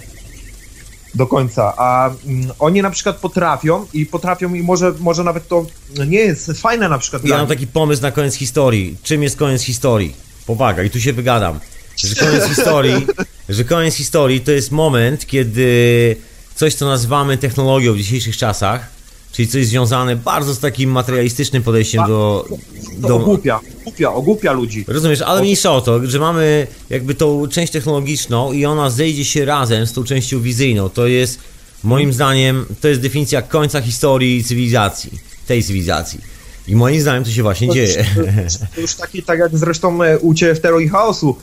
Do końca. A mm, oni na przykład potrafią i potrafią i może, może nawet to nie jest fajne na przykład Ja mam taki pomysł na koniec historii. Czym jest koniec historii? Powaga, i tu się wygadam. Że koniec historii, że koniec historii to jest moment, kiedy coś, co nazywamy technologią w dzisiejszych czasach, czyli coś związane bardzo z takim materialistycznym podejściem do... To do ogłupia, ogłupia, ogłupia ludzi. Rozumiesz, ale mniejsza o to, że mamy jakby tą część technologiczną i ona zejdzie się razem z tą częścią wizyjną. To jest, moim zdaniem, to jest definicja końca historii cywilizacji, tej cywilizacji. I moim zdaniem to się właśnie dzieje. To już taki, tak jak zresztą e, u Ciebie w Terror i Chaosu,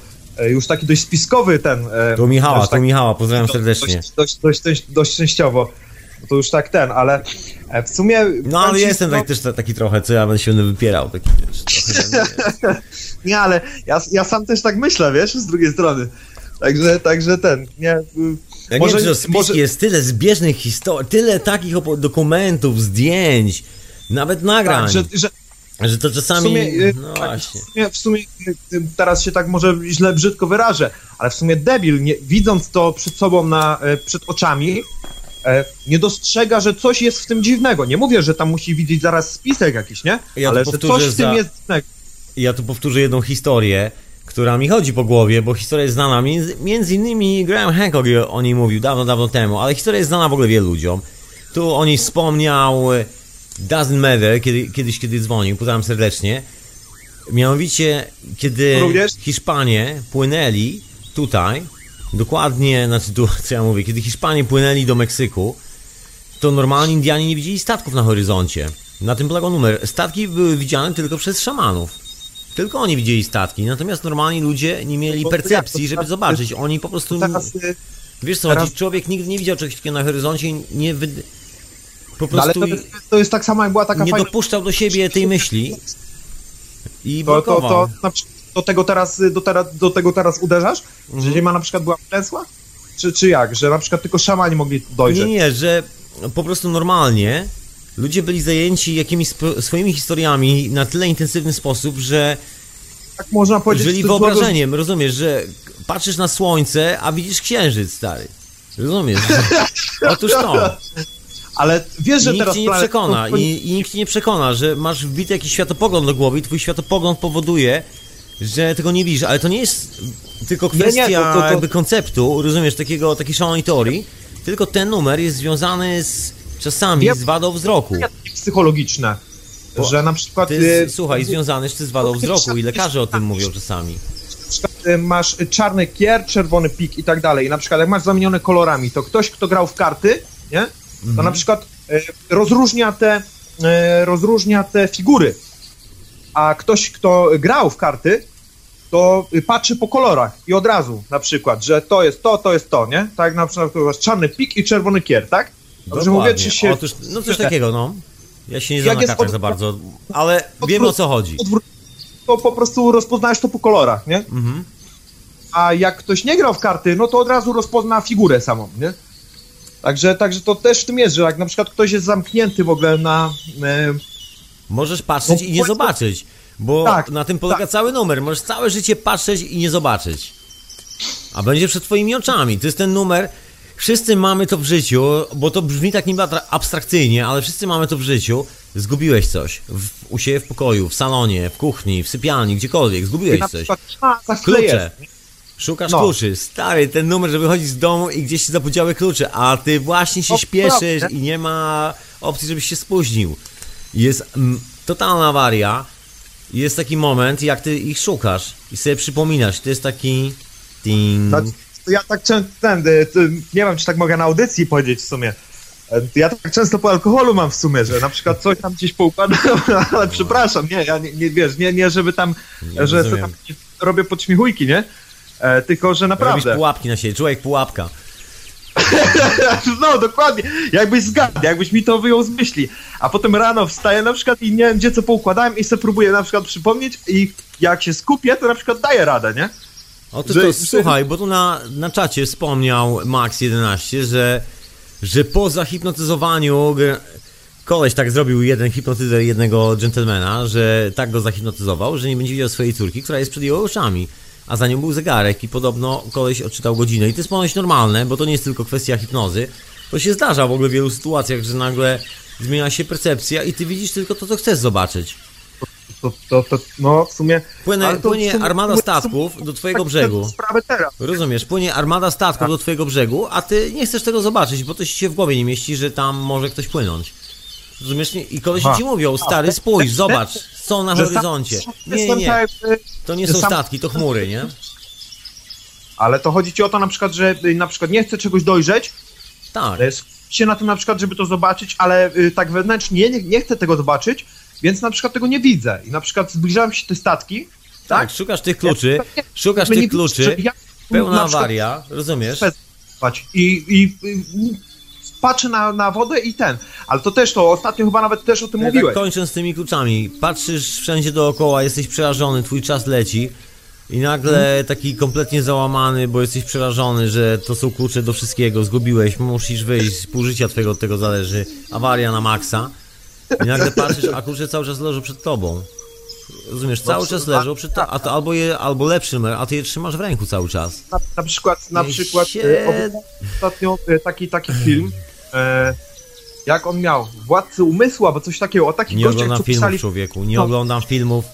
już taki dość spiskowy ten... e, Tu Michała, tu Michała, pozdrawiam serdecznie. Dość, dość, dość, dość, dość częściowo. To już tak ten, ale e, w sumie... No ale jestem tak, też ta- taki trochę, co ja będę się wypierał. Taki, Nie, ale ja, ja sam też tak myślę, wiesz, z drugiej strony. Także, także ten, nie... y, Ja może, wiem, spiski może, jest tyle zbieżnych historii, tyle takich dokumentów, zdjęć, nawet nagrań, tak, że, że że to w czasami... sumie, y, no tak, właśnie. w sumie, w sumie y, y, teraz się tak może źle, brzydko wyrażę, ale w sumie debil, nie, widząc to przed sobą na, e, przed oczami, e, nie dostrzega, że coś jest w tym dziwnego. Nie mówię, że tam musi widzieć zaraz spisek jakiś, nie? Ja ale że coś w tym jest dziwnego. ja tu powtórzę jedną historię, która mi chodzi po głowie, bo historia jest znana. Między, między innymi Graham Hancock o niej mówił dawno, dawno temu, ale historia jest znana w ogóle wielu ludziom. Tu o niej wspomniał Doesn't Matter, kiedy, kiedyś, kiedy dzwonił, pozdrawiam serdecznie. Mianowicie, kiedy Również? Hiszpanie płynęli tutaj, dokładnie, znaczy tu, co ja mówię, kiedy Hiszpanie płynęli do Meksyku, to normalni Indianie nie widzieli statków na horyzoncie. Na tym polegał numer. Statki były widziane tylko przez szamanów. Tylko oni widzieli statki, natomiast normalni ludzie nie mieli percepcji, żeby zobaczyć. Oni po prostu. Y, Wiesz co, teraz- człowiek nigdy nie widział czegoś takiego na horyzoncie, nie wyd... po No, ale prostu to, jest- to jest tak samo, jak była taka nie fajna... dopuszczał do siebie tej myśli i To, to, to, na przykład do tego teraz, do, teraz, do tego teraz uderzasz? Mhm. Że ziemia na przykład była klęsła? Czy, czy jak? Że na przykład tylko szamani mogli dojrzeć? Nie, nie, że po prostu normalnie ludzie byli zajęci jakimiś swoimi historiami na tyle intensywny sposób, że Tak można powiedzieć. żyli to wyobrażeniem, rozumiesz, że patrzysz na słońce, a widzisz księżyc, stary. Rozumiesz? Otóż to. Ale wiesz, że nikt teraz ci nie przekona to- i, i nikt ci nie przekona, że masz wbity jakiś światopogląd do głowy i twój światopogląd powoduje, że tego nie widzisz, ale to nie jest tylko Nie, nie, kwestia to- to- jakby konceptu, rozumiesz, takiego, takiej szalonej teorii, tylko ten numer jest związany z czasami Ja- z wadą wzroku. psychologiczne. Bo że na przykład, jest, y, słuchaj, związany z z wadą wzroku i lekarze o tym mówią czasami. y, masz czarny kier, czerwony pik i tak dalej. I na przykład jak masz zamienione kolorami, to ktoś, kto grał w karty, nie? To Mhm. na przykład y, rozróżnia te, y, rozróżnia te figury. A ktoś, kto grał w karty, to patrzy po kolorach i od razu na przykład, że to jest to, to jest to, nie? Tak na przykład masz czarny pik i czerwony kier, tak? Dobrze mówię, czy się... Otóż, no coś takiego, no. Ja się nie znam na od- za bardzo, ale wiem o co chodzi. odwró- to po prostu rozpoznajesz to po kolorach, nie? Mhm. A jak ktoś nie grał w karty, no to od razu rozpozna figurę samą, nie? Także, także to też w tym jest, że jak na przykład ktoś jest zamknięty w ogóle na... E, Możesz patrzeć No, i nie zobaczyć, bo Tak, na tym polega tak. cały numer. Możesz całe życie patrzeć i nie zobaczyć. A będzie przed twoimi oczami. To jest ten numer. Wszyscy mamy to w życiu, bo to brzmi tak niby abstrakcyjnie, ale wszyscy mamy to w życiu. Zgubiłeś coś w, u siebie w pokoju, w salonie, w kuchni, w sypialni, gdziekolwiek. Zgubiłeś coś. Klucze. Szukasz No. kluczy. Stary, ten numer, że wychodzisz z domu i gdzieś się zapodziały klucze, a ty właśnie się No, śpieszysz prawda. i nie ma opcji, żebyś się spóźnił. Jest mm, totalna awaria. Jest taki moment, jak ty ich szukasz i sobie przypominasz. To jest taki... To ja tak często, ten, to, nie wiem, czy tak mogę na audycji powiedzieć w sumie. E, Ja tak często po alkoholu mam w sumie, że na przykład coś tam gdzieś poukładam, ale przepraszam, nie, ja nie, nie wiesz, nie, nie żeby tam, Nie że tam robię podśmiechujki, nie? E, tylko, że Robisz naprawdę. pułapki na siebie, człowiek pułapka. No, dokładnie. Jakbyś zgadł, jakbyś mi to wyjął z myśli. A potem rano wstaję na przykład i nie wiem, gdzie co poukładałem i sobie próbuję na przykład przypomnieć i jak się skupię, to na przykład daję radę, nie? O, to, Że- to, że- słuchaj, bo tu na, na czacie wspomniał Max11, że, że po zahipnotyzowaniu koleś tak zrobił jeden hipnotyzer jednego dżentelmena, że tak go zahipnotyzował, że nie będzie widział swojej córki, która jest przed jego oczami. A za nią był zegarek i podobno koleś odczytał godzinę. I to jest ponoć normalne, bo to nie jest tylko kwestia hipnozy. To się zdarza w ogóle w wielu sytuacjach, że nagle zmienia się percepcja i ty widzisz tylko to, co chcesz zobaczyć. To, to, to no w sumie... Płynie, sumie- armada statków do twojego tak, brzegu. Sprawę teraz. Rozumiesz, płynie armada statków do twojego brzegu, a ty nie chcesz tego zobaczyć, bo to ci się w głowie nie mieści, że tam może ktoś płynąć. Rozumiesz? I koleś ci mówią, stary, spójrz, zobacz, są na horyzoncie. Nie, nie, tak jakby- to nie są statki, to chmury, nie? Ale to chodzi ci o to na przykład, że y, na przykład nie chcę czegoś dojrzeć, Tak. się na tym na przykład, żeby to zobaczyć, ale y, tak wewnętrznie nie, nie chcę tego zobaczyć, więc na przykład tego nie widzę. I na przykład zbliżałem się te statki, Tak, tak? szukasz tych kluczy, Ja- szukasz tych kluczy, ja pełna awaria, rozumiesz? I, i, i patrzę na, na wodę i ten. Ale to też to, ostatnio chyba nawet też o tym Ja tak mówiłeś. kończąc z tymi kluczami, patrzysz wszędzie dookoła, jesteś przerażony, twój czas leci i nagle taki kompletnie załamany, bo jesteś przerażony, że to są klucze do wszystkiego, zgubiłeś, musisz wyjść, pół życia twojego od tego zależy, awaria na maksa i nagle patrzysz, a klucze cały czas leżą przed tobą. Rozumiesz, cały czas leżą przed tobą, a to albo, je, albo lepszy a ty je trzymasz w ręku cały czas. Na, na przykład, na przykład e, ostatnio e, taki, taki film, e, jak on miał, Władcy Umysłu, albo coś takiego, o takich Nie gościach, oglądam co filmów, pisali, człowieku, nie No. oglądam filmów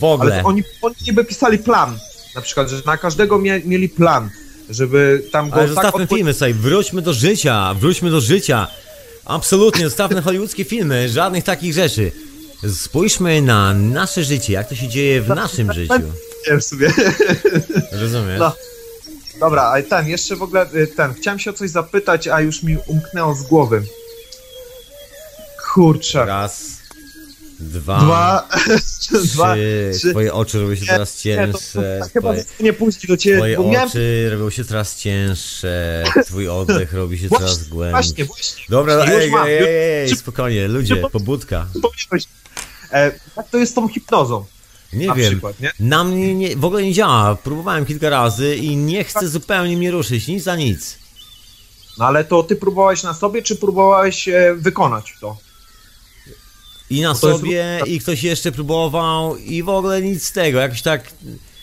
w ogóle. ale oni, oni niby pisali plan, na przykład, że na każdego mie, mieli plan, żeby tam go Ale tak zostawmy odpły- filmy sobie, wróćmy do życia, wróćmy do życia. Absolutnie, zostawmy hollywoodzkie filmy, żadnych takich rzeczy. Spójrzmy na nasze życie, jak to się dzieje w naszym życiu. Nie, w sumie. Rozumiesz? No. Dobra, a ten, jeszcze w ogóle y, ten, chciałem się o coś zapytać, a już mi umknęło z głowy. Kurczę. Raz. Dwa. Dwa, dwa, Trzy. trzy. Twoje oczy robią się coraz Nie, cięższe. to chyba Twoje, nie puści do ciebie, twoje miałem... oczy robią się coraz cięższe. Twój oddech robi się coraz Właśnie, głębszy. właśnie, właśnie. Dobra, Już ej, mam, ej, ej, ej, spokojnie, ludzie, pobudka. E, jak to jest z tą hipnozą? Nie Na wiem, przykład, nie? na mnie nie, w ogóle nie działa. Próbowałem kilka razy i nie chce zupełnie mnie ruszyć, nic za nic. No ale to ty próbowałeś na sobie, czy próbowałeś e, wykonać to? I na to jest- sobie, i ktoś jeszcze próbował, i w ogóle nic z tego. Jakoś tak,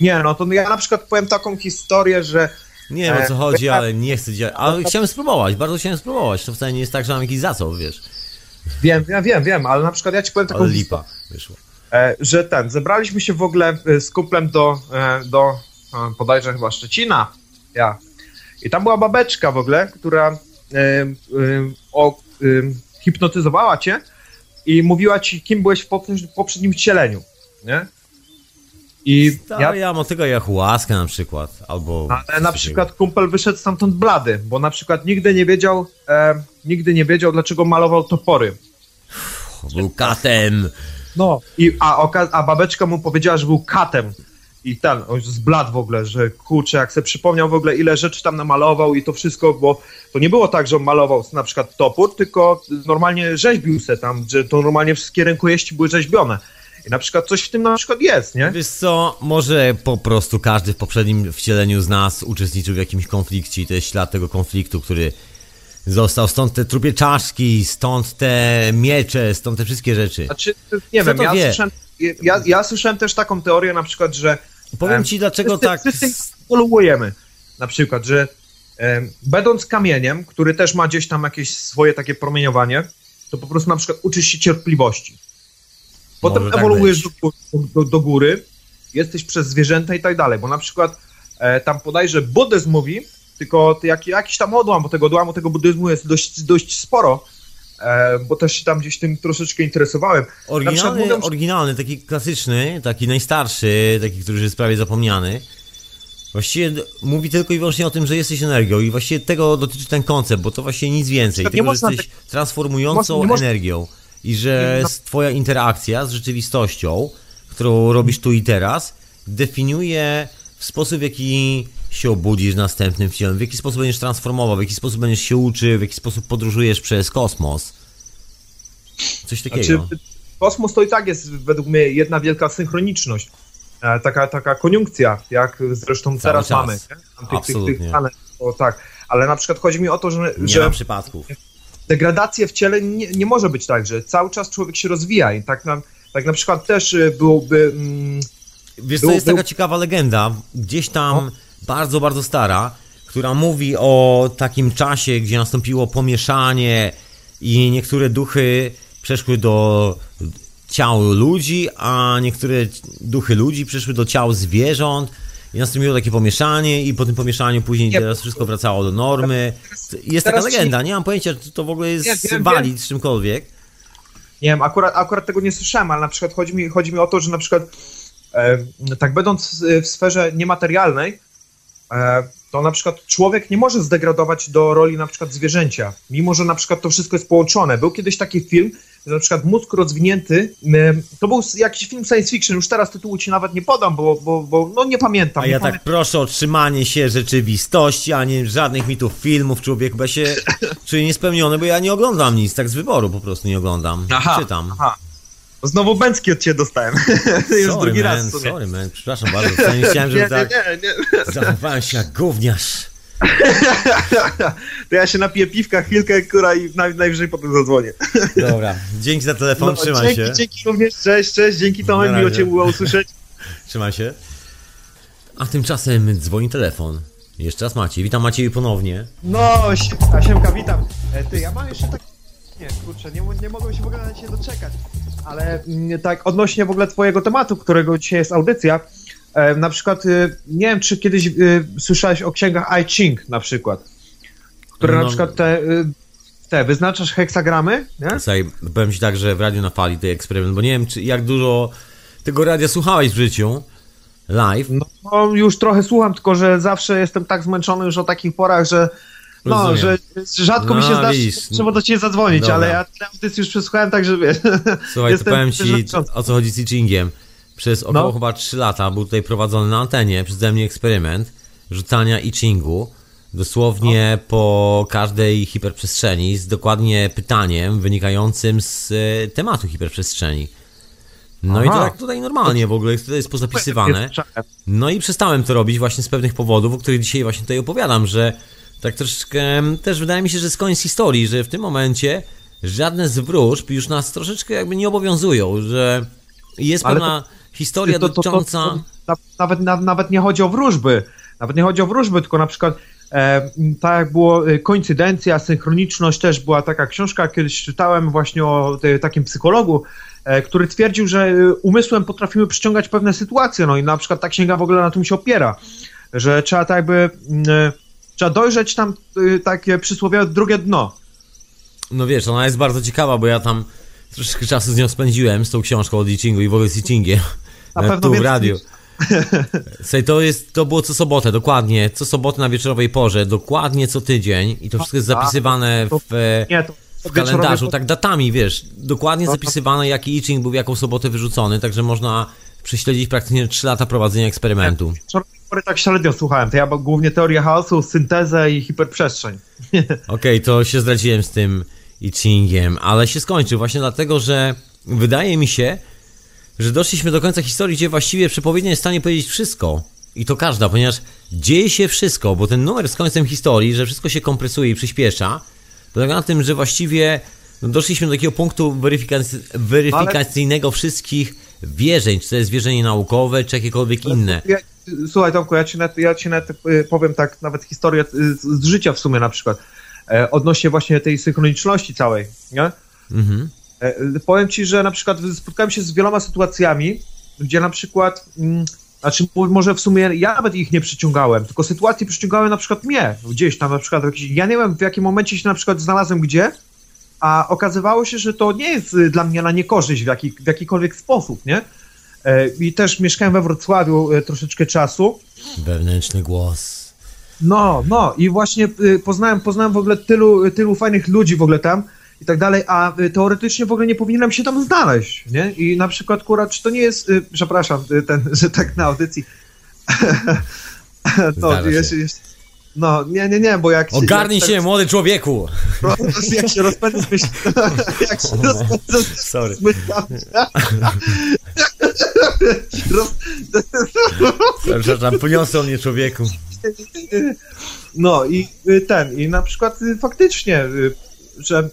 Nie, no to ja na przykład powiem taką historię, że nie wiem o co E, chodzi, ale nie chcę działać. Ale chciałem spróbować, bardzo chciałem spróbować. To wcale nie jest tak, że mam jakiś za co, wiesz. wiem, ja wiem, wiem, ale na przykład ja ci powiem taką Ale lipa wyszło. E, że ten, zebraliśmy się w ogóle e, z kumplem do, e, do bodajże chyba Szczecina, ja. I tam była babeczka w ogóle, która o, hipnotyzowała cię i mówiła ci, kim byłeś w poprze- poprzednim wcieleniu, nie? I Ja, ja, ja mam tego jachułaskę na przykład, albo... ale na przykład kumpel wyszedł stamtąd blady, bo na przykład nigdy nie wiedział, e, nigdy nie wiedział, dlaczego malował topory. Był katem. No. I, a, a babeczka mu powiedziała, że był katem. I ten, on zbladł w ogóle, że kurczę, jak sobie przypomniał w ogóle, ile rzeczy tam namalował i to wszystko, bo to nie było tak, że on malował na przykład topór, tylko normalnie rzeźbił se tam, że to normalnie wszystkie rękojeści były rzeźbione. I na przykład coś w tym na przykład jest, nie? Wiesz co, może po prostu każdy w poprzednim wcieleniu z nas uczestniczył w jakimś konflikcie i to jest ślad tego konfliktu, który został. Stąd te trupie czaszki, stąd te miecze, stąd te wszystkie rzeczy. Znaczy, nie Kto wiem, ja wie? słyszałem, ja, ja słyszałem też taką teorię na przykład, że Powiem em, ci dlaczego wszyscy, tak... Wszyscy ewoluujemy. Na przykład, że em, będąc kamieniem, który też ma gdzieś tam jakieś swoje takie promieniowanie, to po prostu na przykład uczysz się cierpliwości. Potem Może tak ewoluujesz do, do, do góry, jesteś przez zwierzęta i tak dalej, bo na przykład e, tam podajże buddyzm mówi, tylko ty jak, jakiś tam odłam, bo tego odłamu tego buddyzmu jest dość, dość sporo, e, bo też się tam gdzieś tym troszeczkę interesowałem. Oryginalny, mówią, oryginalny, taki klasyczny, taki najstarszy, taki, który jest prawie zapomniany. Właściwie mówi tylko i wyłącznie o tym, że jesteś energią i właściwie tego dotyczy ten koncept, bo to właściwie nic więcej. Nie Tylko, że jesteś transformującą nie energią i że Nie, twoja interakcja z rzeczywistością, którą robisz tu i teraz, definiuje w sposób, w jaki się obudzisz następnym filmie, w jaki sposób będziesz transformował, w jaki sposób będziesz się uczył, w jaki sposób podróżujesz przez kosmos. Coś takiego. Znaczy, kosmos to i tak jest według mnie jedna wielka synchroniczność. E, taka, taka koniunkcja, jak zresztą Cały teraz czas. mamy. Nie? Tych, tych, Absolutnie. tych planet, o, tak. Ale na przykład chodzi mi o to, że, Nie że ma przypadków. degradacja w ciele nie, nie może być tak, że cały czas człowiek się rozwija i tak na, tak na przykład też y, byłoby... Mm, Wiesz, to Był- jest taka ciekawa legenda, gdzieś tam No. bardzo, bardzo stara, która mówi o takim czasie, gdzie nastąpiło pomieszanie i niektóre duchy przeszły do ciał ludzi, a niektóre duchy ludzi przeszły do ciał zwierząt i nastąpiło takie pomieszanie i po tym pomieszaniu później Nie, teraz wszystko wracało do normy. Jest taka legenda, nie mam pojęcia, czy to w ogóle jest Nie, wiem, walid z czymkolwiek. Nie wiem, akurat, akurat tego nie słyszałem, ale na przykład chodzi mi, chodzi mi o to, że na przykład tak będąc w, sferze niematerialnej, e, to na przykład człowiek nie może zdegradować do roli na przykład zwierzęcia, mimo że na przykład to wszystko jest połączone. Był kiedyś taki film, że na przykład mózg rozwinięty, to był jakiś film science fiction, już teraz tytułu ci nawet nie podam, bo, bo, bo no nie pamiętam. A ja pamię- tak proszę o trzymanie się rzeczywistości, a nie żadnych mitów filmów, człowieku, bo ja się czuję niespełniony, bo ja nie oglądam nic, tak z wyboru po prostu nie oglądam. Aha, Czytam. aha. Znowu bęcki od ciebie dostałem. już Sorry, drugi raz man, sumie. sorry, man, przepraszam bardzo, nie chciałem, Nie, żeby nie, tak nie, nie. zachowałem się jak gówniarz. to ja się napiję piwka chwilkę, która i naj, najwyżej potem zadzwonię. Dobra, dzięki za telefon, trzymaj dzięki, się. dzięki również, cześć, cześć, dzięki Tomek, miło. Cię było usłyszeć. Trzymaj się. A tymczasem dzwoni telefon. Jeszcze raz Maciej. Witam Maciej ponownie. No, siemka, siemka, witam. E, ty, ja mam jeszcze tak... Nie, kurczę, nie, nie mogłem się w ogóle na Ciebie doczekać, ale mm, tak odnośnie w ogóle Twojego tematu, którego dzisiaj jest audycja, na przykład, e, nie wiem, czy kiedyś e, słyszałeś o księgach I Ching na przykład, które No. na przykład te... e, te, wyznaczasz heksagramy, nie? Słuchaj, powiem ci tak, że w radiu na fali ten eksperyment, bo nie wiem, czy jak dużo tego radia słuchałeś w życiu. Live. No już trochę słucham, tylko że zawsze jestem tak zmęczony już o takich porach, że No, że rzadko mi się No, widzisz. trzeba do ciebie zadzwonić, Dobra. ale ja tyle audycji już przesłuchałem, także wiesz. Słuchaj, jestem to powiem ci, o co chodzi z teachingiem. Przez około No. chyba 3 lata był tutaj prowadzony na antenie przeze mnie eksperyment rzucania I-Chingu dosłownie po każdej hiperprzestrzeni z dokładnie pytaniem wynikającym z e, tematu hiperprzestrzeni. No i to Aha. tak tutaj normalnie w ogóle jest, to jest pozapisywane. No i przestałem to robić właśnie z pewnych powodów, o których dzisiaj właśnie tutaj opowiadam, że tak troszeczkę też wydaje mi się, że jest koniec historii, że w tym momencie żadne z wróżb już nas troszeczkę jakby nie obowiązują, że jest Ale pewna historia To- to- to- to- dotycząca... Nawet, na, nawet nie chodzi o wróżby. Nawet nie chodzi o wróżby, tylko na przykład e, tak jak było e, koincydencja, synchroniczność też była taka książka, kiedyś czytałem właśnie o te, takim psychologu, e, który twierdził, że e, umysłem potrafimy przyciągać pewne sytuacje, no i na przykład ta księga w ogóle na tym się opiera, że trzeba tak jakby, mm, e, trzeba dojrzeć tam e, takie przysłowiowe drugie dno. No wiesz, ona jest bardzo ciekawa, bo ja tam troszeczkę czasu z nią spędziłem, z tą książką o teachingu i w ogóle z teachingiem. Na pewno tu w radiu. Słuchaj, to, jest, to było co sobotę, dokładnie, co sobotę na wieczorowej porze, dokładnie co tydzień i to wszystko jest zapisywane w, e, w kalendarzu, tak datami, wiesz, dokładnie No zapisywane jaki I-Ching był w jaką sobotę wyrzucony, także można prześledzić praktycznie 3 lata prowadzenia eksperymentu. Wczoraj pory tak średnio słuchałem, to ja głównie teorię chaosu, syntezę i hiperprzestrzeń. Okej, to się zdradziłem z tym I-Chingiem, ale się skończy właśnie dlatego, że wydaje mi się, że doszliśmy do końca historii, gdzie właściwie przepowiednia jest w stanie powiedzieć wszystko. I to każda, ponieważ dzieje się wszystko, bo ten numer z końcem historii, że wszystko się kompresuje i przyspiesza, polega na tym, że właściwie doszliśmy do takiego punktu weryfikac- weryfikacyjnego wszystkich wierzeń, czy to jest wierzenie naukowe, czy jakiekolwiek inne. Ja, słuchaj Tomku, ja ci, nawet, ja ci nawet y, powiem tak, nawet historię y, z, z życia w sumie na przykład, e, odnośnie właśnie tej synchroniczności całej, nie? Mhm. E, powiem ci, że na przykład spotkałem się z wieloma sytuacjami, gdzie na przykład, mm, znaczy mo- może w sumie ja nawet ich nie przyciągałem, tylko sytuacje przyciągały na przykład mnie, gdzieś tam na przykład, jakiś, ja nie wiem w jakim momencie się na przykład znalazłem gdzie, a okazywało się, że to nie jest y, dla mnie na niekorzyść w, jaki, w jakikolwiek sposób, nie? E, I też mieszkałem we Wrocławiu e, troszeczkę czasu. Wewnętrzny głos. No, no i właśnie y, poznałem, poznałem w ogóle tylu, tylu fajnych ludzi w ogóle tam i tak dalej, a y, teoretycznie w ogóle nie powinienem się tam znaleźć, nie? I na przykład, kurwa, czy to nie jest, przepraszam, ten, że tak na audycji, no, się. jest, jest, no, nie, nie, nie, bo jak Ogarnij jak, się, młody człowieku! Jak, jak się rozpędzę z myśl, jak się rozpędzę Sorry. z myślami, roz, Przepraszam, poniosło mnie człowieku. No i y, ten, i na przykład y, faktycznie, y, że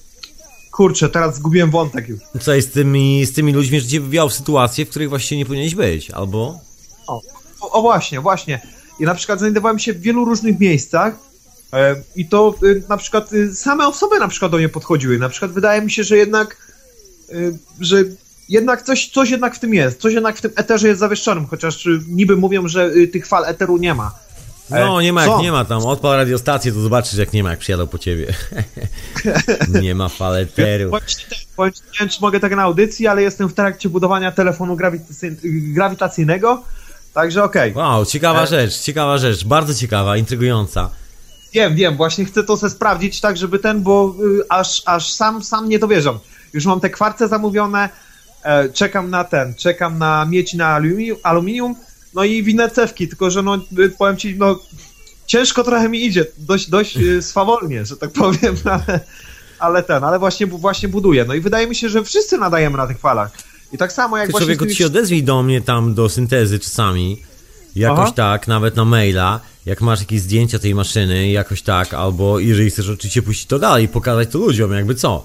kurczę, teraz zgubiłem wątek już. Co jest z tymi, z tymi ludźmi, że cię wywiał w sytuacje, w których właściwie nie powinieneś być, albo... O, o właśnie, właśnie. I na przykład znajdowałem się w wielu różnych miejscach e, i to y, na przykład y, same osoby na przykład do mnie podchodziły. Na przykład wydaje mi się, że jednak, że jednak coś, coś jednak w tym jest, coś jednak w tym eterze jest zawieszczonym, chociaż niby mówią, że tych fal eteru nie ma. No, nie ma co? jak nie ma tam. Odpal radiostację, to zobaczysz jak nie ma, jak przyjadą po ciebie. nie ma faleteru. Tak, nie wiem, czy mogę tak na audycji, ale jestem w trakcie budowania telefonu grawitacy- grawitacyjnego, także okej. Wow, ciekawa E. rzecz, ciekawa rzecz, bardzo ciekawa, intrygująca. Wiem, wiem, właśnie chcę to sobie sprawdzić tak, żeby ten, bo y, aż, aż sam, sam nie dowierzam. Już mam te kwarce zamówione, e, czekam na ten, czekam na miedź na aluminium, aluminium no i winne cewki, tylko że no, y, powiem ci, no ciężko trochę mi idzie, dość, dość y, swawolnie, że tak powiem, ale, ale ten, ale właśnie, właśnie buduję. No i wydaje mi się, że wszyscy nadajemy na tych falach. I tak samo jak Ty właśnie... człowieku, tymi ty się odezwij do mnie tam do syntezy czasami, jakoś Aha. tak, nawet na maila, jak masz jakieś zdjęcia tej maszyny, jakoś tak, albo jeżeli chcesz oczywiście puścić to dalej, pokazać to ludziom, jakby co.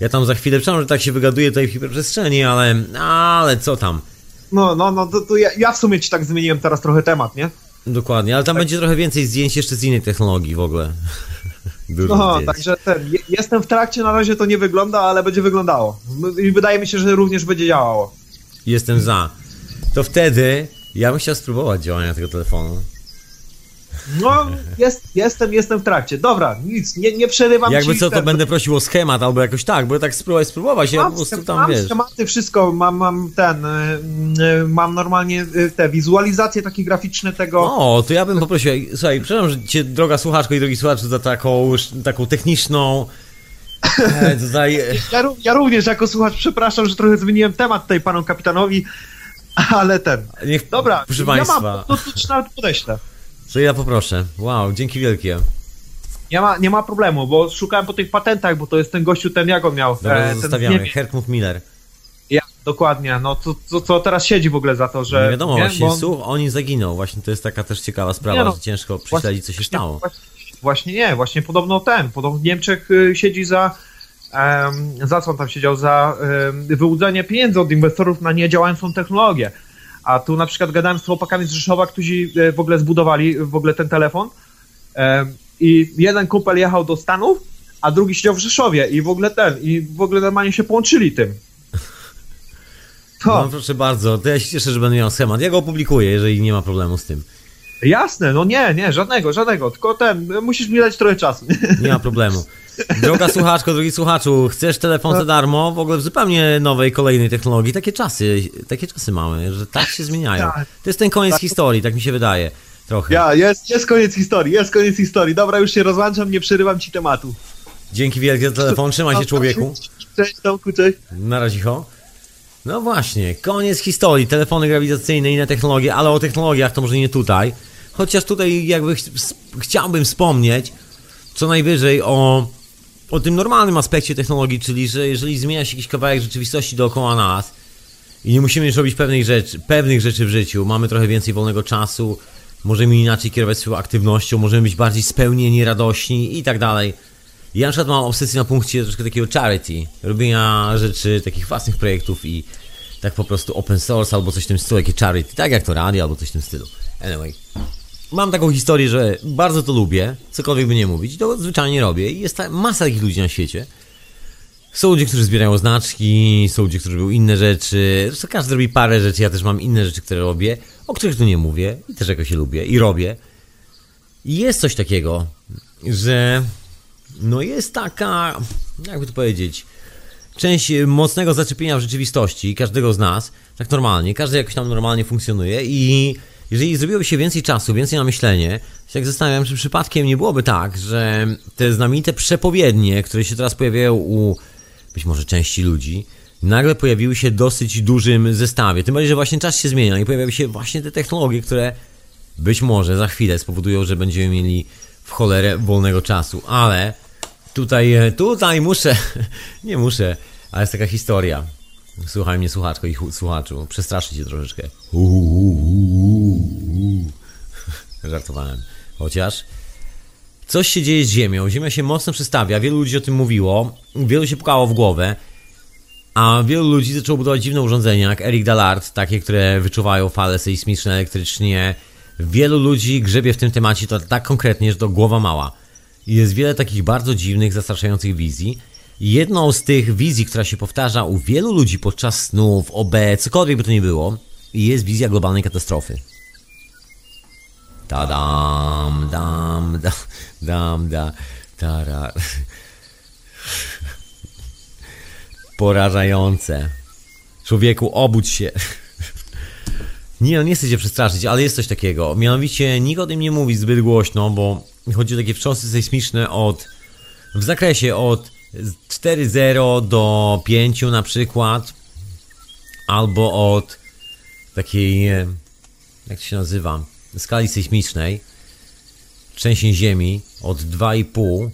Ja tam za chwilę, przepraszam, że tak się wygaduję tutaj w hiperprzestrzeni, ale, ale co tam. No, no, no, to, to ja, ja w sumie ci tak zmieniłem teraz trochę temat, nie? Dokładnie, ale tam Tak. będzie trochę więcej zdjęć jeszcze z innej technologii w ogóle. No, także ten, je- jestem w trakcie, na razie to nie wygląda, ale będzie wyglądało. I wydaje mi się, że również będzie działało. Jestem za. To wtedy ja bym chciał spróbować działania tego telefonu. No, jest, jestem, jestem w trakcie. Dobra, nic, nie, nie przerywam Jakby ci. co, to ten- będę prosił o schemat albo jakoś tak, bo tak spróbuj spróbować, ja po Mam, prostu tam mam wiesz. schematy, wszystko, mam, mam ten, y, y, mam normalnie y, te wizualizacje takie graficzne tego. O, to ja bym poprosił, słuchaj, przepraszam że cię, droga słuchaczko i drogi słuchacz, za taką, taką techniczną, e, tutaj, e, Ja, ja również jako słuchacz przepraszam, że trochę zmieniłem temat tutaj panu kapitanowi, ale ten. niech, Dobra, proszę ja państwa, mam, to, to ci nawet podeślę. To ja poproszę, wow, dzięki wielkie. Nie ma, nie ma problemu, bo szukałem po tych patentach, bo to jest ten gościu, ten jak on miał. Dobra, e, ten zostawiamy. Herkmut Miller. Ja, dokładnie, no co, co, co teraz siedzi w ogóle za to, że... Nie wiadomo, nie, właśnie, bo- słuch, on nie zaginął, właśnie to jest taka też ciekawa sprawa, no, że ciężko prześledzić, co się stało. Właśnie, właśnie nie, właśnie podobno ten, podobno w Niemczech y, siedzi za, em, za co on tam siedział, za em, wyłudzenie pieniędzy od inwestorów na niedziałającą technologię. A tu na przykład gadałem z chłopakami z Rzeszowa, którzy e, w ogóle zbudowali w ogóle ten telefon em, i jeden kumpel jechał do Stanów, a drugi siedział w Rzeszowie i w ogóle ten, i w ogóle normalnie się połączyli tym. To, No proszę bardzo, to ja się cieszę, że będę miał schemat. Ja go opublikuję, jeżeli nie ma problemu z tym. Jasne, no nie, nie, żadnego, żadnego, tylko ten, musisz mi dać trochę czasu. Nie ma problemu. Droga słuchaczko, drogi słuchaczu, chcesz telefon za darmo? W ogóle w zupełnie nowej, kolejnej technologii. Takie czasy, takie czasy mamy, że tak się zmieniają. Tak. To jest ten koniec historii, tak mi się wydaje. Trochę. Ja, jest, jest koniec historii, jest koniec historii. Dobra, już się rozłączam, nie przerywam ci tematu. Dzięki wielkie za telefon, trzymaj się człowieku. Cześć, Tomku, cześć. Na razie, ho. No właśnie, koniec historii, telefony grawitacyjne, inne technologie, ale o technologiach to może nie tutaj. Chociaż tutaj jakby ch chciałbym wspomnieć co najwyżej o, o tym normalnym aspekcie technologii, czyli że jeżeli zmienia się jakiś kawałek rzeczywistości dookoła nas i nie musimy już robić pewnych rzeczy, pewnych rzeczy w życiu, mamy trochę więcej wolnego czasu, możemy inaczej kierować swoją aktywnością, możemy być bardziej spełnieni, radośni i tak dalej. Ja na przykład mam obsesję na punkcie troszkę takiego charity, robienia rzeczy, takich własnych projektów i tak po prostu open source albo coś w tym stylu, jakie charity, tak jak to radio albo coś w tym stylu. Anyway. Mam taką historię, że bardzo to lubię, cokolwiek by nie mówić, to zwyczajnie robię i jest masa takich ludzi na świecie. Są ludzie, którzy zbierają znaczki, są ludzie, którzy robią inne rzeczy. Zresztą każdy robi parę rzeczy, ja też mam inne rzeczy, które robię, o których tu nie mówię i też jakoś je lubię i robię. I jest coś takiego, że no jest taka, jakby to powiedzieć, część mocnego zaczepienia w rzeczywistości każdego z nas, tak normalnie, każdy jakoś tam normalnie funkcjonuje i jeżeli zrobiłoby się więcej czasu, więcej na myślenie, się zastanawiam, czy przypadkiem nie byłoby tak, że te znamienite przepowiednie, które się teraz pojawiają u być może części ludzi, nagle pojawiły się w dosyć dużym zestawie. Tym bardziej, że właśnie czas się zmienia i pojawiają się właśnie te technologie, które być może za chwilę spowodują, że będziemy mieli w cholerę wolnego czasu, ale tutaj, e, tutaj muszę, nie muszę, ale jest taka historia. Słuchaj mnie, słuchaczko i słuchaczu, przestraszy cię troszeczkę. Żartowałem. Chociaż coś się dzieje z Ziemią. Ziemia się mocno przestawia, wielu ludzi o tym mówiło, wielu się pukało w głowę, a wielu ludzi zaczęło budować dziwne urządzenia, jak Eric Dallard, takie, które wyczuwają fale sejsmiczne elektrycznie. Wielu ludzi grzebie w tym temacie to tak konkretnie, że to głowa mała. Jest wiele takich bardzo dziwnych, zastraszających wizji. Jedną z tych wizji, która się powtarza u wielu ludzi podczas snów, OB, cokolwiek by to nie było, jest wizja globalnej katastrofy. Tadam, dam, dam, dam, da, tara. Porażające. Człowieku, obudź się. Nie, no nie chcę cię przestraszyć, ale jest coś takiego. Mianowicie nikt o tym nie mówi zbyt głośno, bo chodzi o takie wstrząsy sejsmiczne od w zakresie od 4,0 do 5 na przykład, albo od takiej, jak to się nazywa, skali sejsmicznej, trzęsień ziemi od 2,5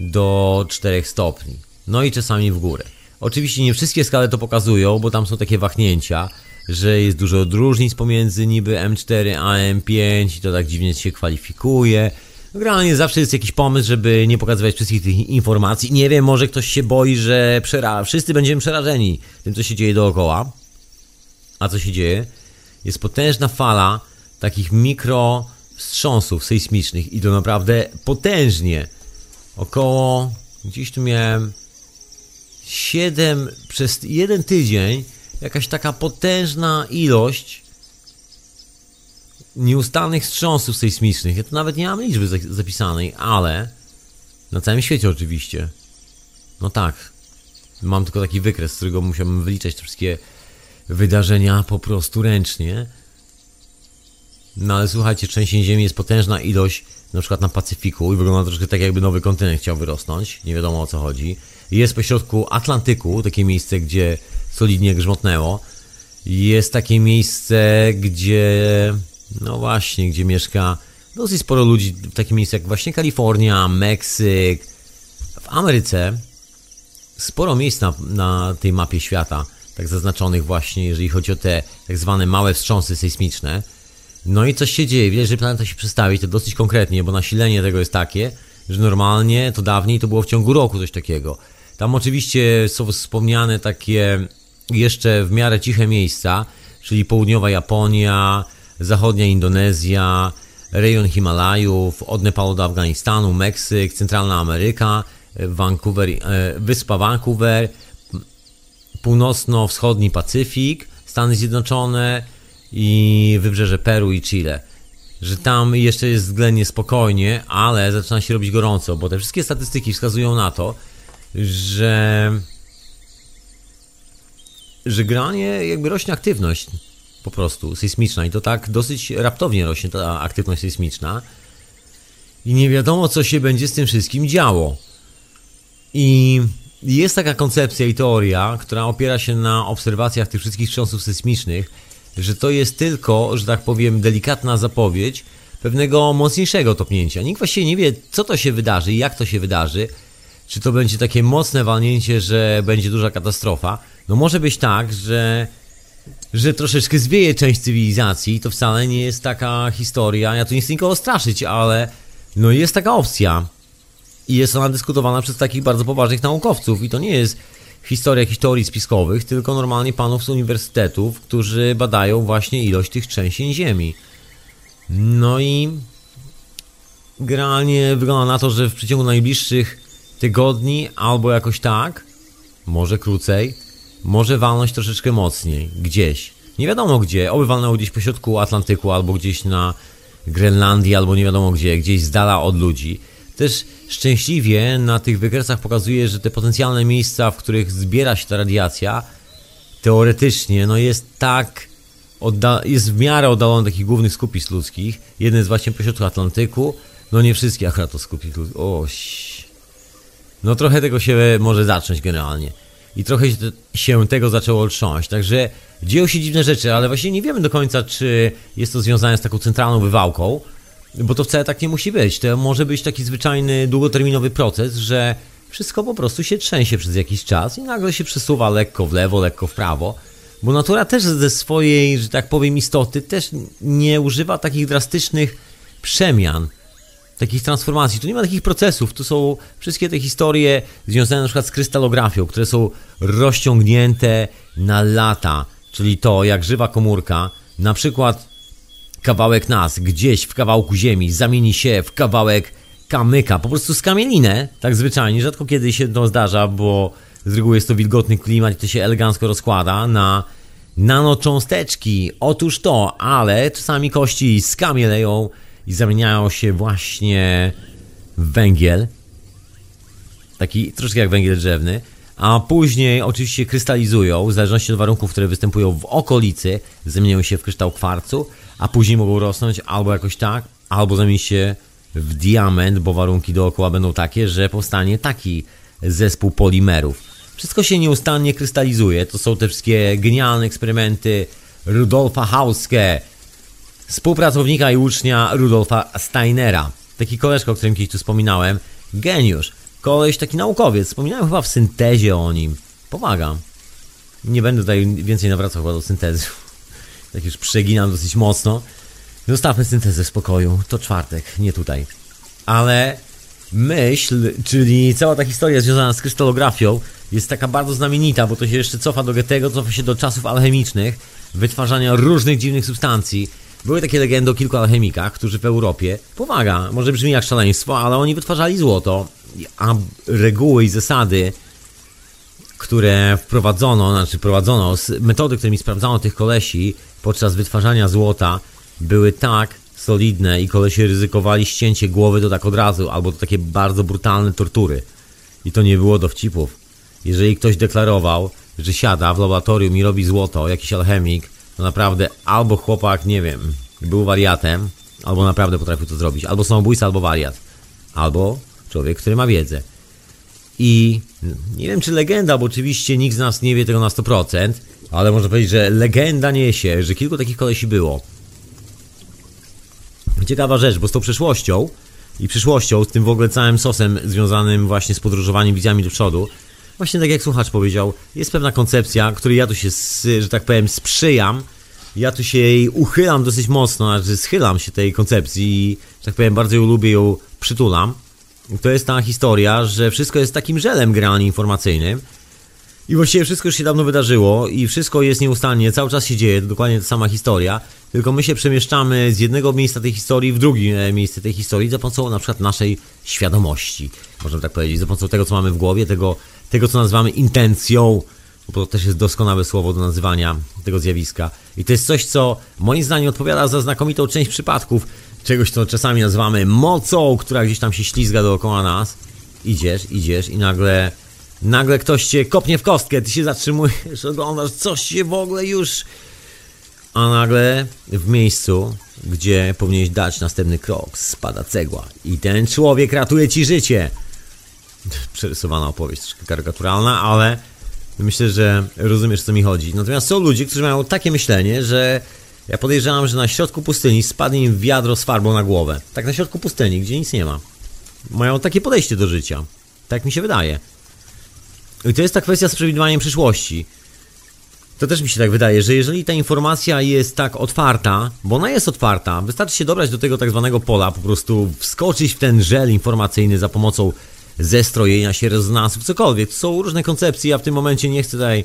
do 4 stopni. No i czasami w górę. Oczywiście nie wszystkie skale to pokazują, bo tam są takie wahnięcia, że jest dużo różnic pomiędzy niby M4 a M5 i to tak dziwnie się kwalifikuje. Generalnie zawsze jest jakiś pomysł, żeby nie pokazywać wszystkich tych informacji. Nie wiem, może ktoś się boi, że przera- wszyscy będziemy przerażeni tym, co się dzieje dookoła. A co się dzieje? Jest potężna fala takich mikro wstrząsów sejsmicznych i to naprawdę potężnie. Około, gdzieś tu miałem 7 przez jeden tydzień, jakaś taka potężna ilość nieustannych wstrząsów sejsmicznych. Ja tu nawet nie mam liczby za- zapisanej, ale na całym świecie oczywiście. No tak. Mam tylko taki wykres, z którego musiałbym wyliczać te wszystkie wydarzenia po prostu ręcznie. No ale słuchajcie, trzęsień ziemi jest potężna ilość na przykład na Pacyfiku i wygląda troszkę tak jakby nowy kontynent chciał wyrosnąć, nie wiadomo o co chodzi. Jest pośrodku Atlantyku takie miejsce, gdzie solidnie grzmotnęło. Jest takie miejsce, gdzie no właśnie, gdzie mieszka dosyć sporo ludzi, takie miejsce jak właśnie Kalifornia, Meksyk. W Ameryce sporo miejsc na, na tej mapie świata, tak zaznaczonych właśnie, jeżeli chodzi o te tak zwane małe wstrząsy sejsmiczne. No i coś się dzieje, widać, że planeta się przestawi, to dosyć konkretnie, bo nasilenie tego jest takie, że normalnie to dawniej to było w ciągu roku coś takiego. Tam oczywiście są wspomniane takie jeszcze w miarę ciche miejsca, czyli południowa Japonia, zachodnia Indonezja, rejon Himalajów, od Nepalu do Afganistanu, Meksyk, centralna Ameryka, Vancouver, e, wyspa Vancouver, północno-wschodni Pacyfik, Stany Zjednoczone i wybrzeże Peru i Chile. Że tam jeszcze jest względnie spokojnie, ale zaczyna się robić gorąco, bo te wszystkie statystyki wskazują na to, że że granie jakby rośnie aktywność po prostu sejsmiczna i to tak dosyć raptownie rośnie ta aktywność sejsmiczna i nie wiadomo co się będzie z tym wszystkim działo. I jest taka koncepcja i teoria, która opiera się na obserwacjach tych wszystkich wstrząsów sejsmicznych, że to jest tylko, że tak powiem, delikatna zapowiedź pewnego mocniejszego topnięcia. Nikt właściwie nie wie, co to się wydarzy i jak to się wydarzy. Czy to będzie takie mocne walnięcie, że będzie duża katastrofa? No może być tak, że, że troszeczkę zwieje część cywilizacji. To wcale nie jest taka historia. Ja tu nie chcę nikogo straszyć, ale no jest taka opcja. I jest ona dyskutowana przez takich bardzo poważnych naukowców. I to nie jest historia teorii spiskowych, tylko normalnie panów z uniwersytetów, którzy badają właśnie ilość tych trzęsień ziemi. No i generalnie wygląda na to, że w przeciągu najbliższych tygodni albo jakoś tak, może krócej, może walnąć troszeczkę mocniej, gdzieś. Nie wiadomo gdzie, oby walnęło gdzieś pośrodku Atlantyku, albo gdzieś na Grenlandii, albo nie wiadomo gdzie, gdzieś z dala od ludzi. Też szczęśliwie na tych wykresach pokazuje, że te potencjalne miejsca, w których zbiera się ta radiacja, teoretycznie, no jest tak, jest w miarę oddalony od takich głównych skupisk ludzkich. Jeden jest właśnie pośrodku Atlantyku, no nie wszystkie akurat to skupisk ludzkich. Oś. No trochę tego się może zacząć generalnie. I trochę się, tego zaczęło trząść. Także dzieją się dziwne rzeczy, ale właśnie nie wiemy do końca, czy jest to związane z taką centralną wywałką, bo to wcale tak nie musi być. To może być taki zwyczajny, długoterminowy proces, że wszystko po prostu się trzęsie przez jakiś czas i nagle się przesuwa lekko w lewo, lekko w prawo. Bo natura też ze swojej, że tak powiem, istoty też nie używa takich drastycznych przemian takich transformacji. Tu nie ma takich procesów. Tu są wszystkie te historie związane na przykład z krystalografią, które są rozciągnięte na lata. Czyli to, jak żywa komórka, na przykład kawałek nas gdzieś w kawałku ziemi zamieni się w kawałek kamyka, po prostu skamielinę, tak zwyczajnie. Rzadko kiedy się to zdarza, bo z reguły jest to wilgotny klimat i to się elegancko rozkłada na nanocząsteczki. Otóż to, ale czasami kości skamieleją i zamieniają się właśnie w węgiel. Taki troszkę jak węgiel drzewny. A później oczywiście krystalizują, w zależności od warunków, które występują w okolicy, zamieniają się w kryształ kwarcu, a później mogą rosnąć albo jakoś tak, albo zamienić się w diament, bo warunki dookoła będą takie, że powstanie taki zespół polimerów. Wszystko się nieustannie krystalizuje. To są te wszystkie genialne eksperymenty Rudolfa Hauske, współpracownika i ucznia Rudolfa Steinera. Taki koleżka, o którym kiedyś tu wspominałem. Geniusz. Koleś, taki naukowiec. Wspominałem chyba w syntezie o nim. Pomaga. Nie będę tutaj więcej nawracał chyba do syntezy. Tak już przeginam dosyć mocno. Zostawmy syntezę w spokoju. To czwartek, nie tutaj. Ale myśl, czyli cała ta historia związana z krystalografią jest taka bardzo znamienita, bo to się jeszcze cofa do Goethego, cofa się do czasów alchemicznych, wytwarzania różnych dziwnych substancji. Były takie legendy o kilku alchemikach, którzy w Europie pomaga, może brzmi jak szaleństwo, ale oni wytwarzali złoto, a reguły i zasady, które wprowadzono, znaczy prowadzono, metody, którymi sprawdzano tych kolesi podczas wytwarzania złota, były tak solidne i kolesie ryzykowali ścięcie głowy to tak od razu, albo to takie bardzo brutalne tortury. I to nie było dowcipów. Jeżeli ktoś deklarował, że siada w laboratorium i robi złoto, jakiś alchemik, naprawdę albo chłopak, nie wiem, był wariatem, albo naprawdę potrafił to zrobić. Albo samobójca, albo wariat. Albo człowiek, który ma wiedzę. I nie wiem, czy legenda, bo oczywiście nikt z nas nie wie tego na 100%, ale można powiedzieć, że legenda niesie, że kilku takich kolesi było. Ciekawa rzecz, bo z tą przeszłością i przyszłością, z tym w ogóle całym sosem związanym właśnie z podróżowaniem wizjami do przodu, właśnie tak jak słuchacz powiedział, jest pewna koncepcja, której ja tu się, że tak powiem, sprzyjam, ja tu się jej uchylam dosyć mocno, znaczy schylam się tej koncepcji i, że tak powiem, bardzo ją lubię, ją przytulam. To jest ta historia, że wszystko jest takim żelem generalnie informacyjnym i właściwie wszystko już się dawno wydarzyło i wszystko jest nieustannie, cały czas się dzieje, dokładnie ta sama historia, tylko my się przemieszczamy z jednego miejsca tej historii w drugie miejsce tej historii za pomocą na przykład naszej świadomości, można tak powiedzieć, za pomocą tego, co mamy w głowie, tego, tego co nazywamy intencją, bo to też jest doskonałe słowo do nazywania tego zjawiska. I to jest coś, co moim zdaniem odpowiada za znakomitą część przypadków czegoś, co czasami nazywamy mocą, która gdzieś tam się ślizga dookoła nas. Idziesz, idziesz i nagle, nagle ktoś cię kopnie w kostkę, ty się zatrzymujesz, oglądasz, coś się w ogóle już... A nagle w miejscu, gdzie powinieneś dać następny krok, spada cegła i ten człowiek ratuje ci życie. Przerysowana opowieść, troszkę karykaturalna, ale myślę, że rozumiesz, co mi chodzi. Natomiast są ludzie, którzy mają takie myślenie, że ja podejrzewam, że na środku pustyni spadnie im wiadro z farbą na głowę. Tak na środku pustyni, gdzie nic nie ma. Mają takie podejście do życia. Tak mi się wydaje. I to jest ta kwestia z przewidywaniem przyszłości. To też mi się tak wydaje, że jeżeli ta informacja jest tak otwarta, bo ona jest otwarta, wystarczy się dobrać do tego tak zwanego pola, po prostu wskoczyć w ten żel informacyjny za pomocą zestrojenia się, rezonansów, cokolwiek. Są różne koncepcje, ja w tym momencie nie chcę tutaj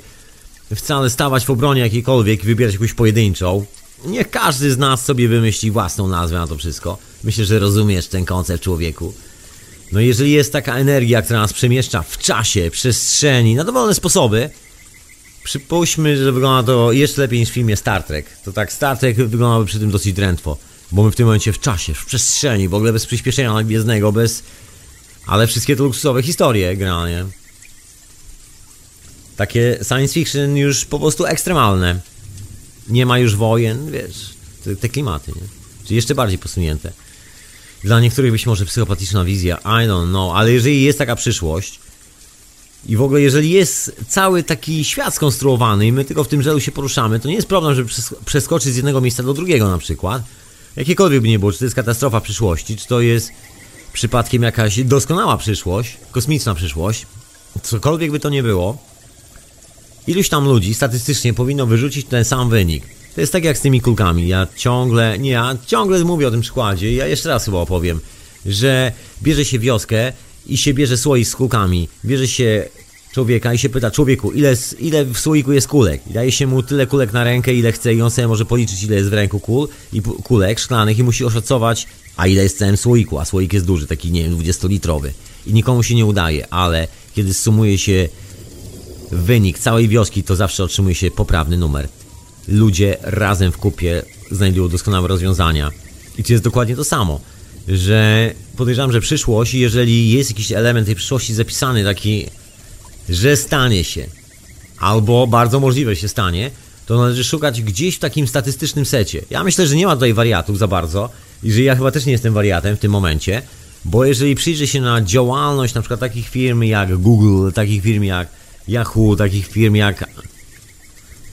wcale stawać w obronie jakiejkolwiek, wybierać jakąś pojedynczą. Niech każdy z nas sobie wymyśli własną nazwę na to wszystko. Myślę, że rozumiesz ten koncept człowieku. No jeżeli jest taka energia, która nas przemieszcza w czasie, przestrzeni, na dowolne sposoby, przypuśćmy, że wygląda to jeszcze lepiej niż w filmie Star Trek. To tak Star Trek wyglądałby przy tym dosyć drętwo. Bo my w tym momencie w czasie, w przestrzeni, w ogóle bez przyspieszenia gwiezdnego, bez... Ale wszystkie te luksusowe historie, generalnie. Takie science fiction już po prostu ekstremalne. Nie ma już wojen, wiesz, te, te klimaty, nie? Czyli jeszcze bardziej posunięte. Dla niektórych być może psychopatyczna wizja, I don't know, ale jeżeli jest taka przyszłość i w ogóle jeżeli jest cały taki świat skonstruowany i my tylko w tym żelu się poruszamy, to nie jest problem, żeby przeskoczyć z jednego miejsca do drugiego na przykład. Jakiekolwiek by nie było, czy to jest katastrofa przyszłości, czy to jest przypadkiem jakaś doskonała przyszłość, kosmiczna przyszłość, cokolwiek by to nie było, iluś tam ludzi statystycznie powinno wyrzucić ten sam wynik. To jest tak jak z tymi kulkami. Ja ciągle, nie ja, ciągle mówię o tym przykładzie. Ja jeszcze raz chyba opowiem, że bierze się wioskę i się bierze słoik z kulkami. Bierze się człowieka i się pyta, człowieku, ile, ile w słoiku jest kulek? I daje się mu tyle kulek na rękę, ile chce i on sobie może policzyć, ile jest w ręku kul i kulek szklanych i musi oszacować, a ile jest w całym słoiku, a słoik jest duży, taki, nie wiem, 20-litrowy. I nikomu się nie udaje, ale kiedy sumuje się wynik całej wioski, to zawsze otrzymuje się poprawny numer. Ludzie razem w kupie znajdują doskonałe rozwiązania. I to jest dokładnie to samo, że podejrzewam, że przyszłość, jeżeli jest jakiś element tej przyszłości zapisany taki, że stanie się, albo bardzo możliwe się stanie, to należy szukać gdzieś w takim statystycznym secie. Ja myślę, że nie ma tutaj wariatów za bardzo i że ja chyba też nie jestem wariatem w tym momencie, bo jeżeli przyjrzy się na działalność na przykład takich firm jak Google, takich firm jak Yahoo, takich firm jak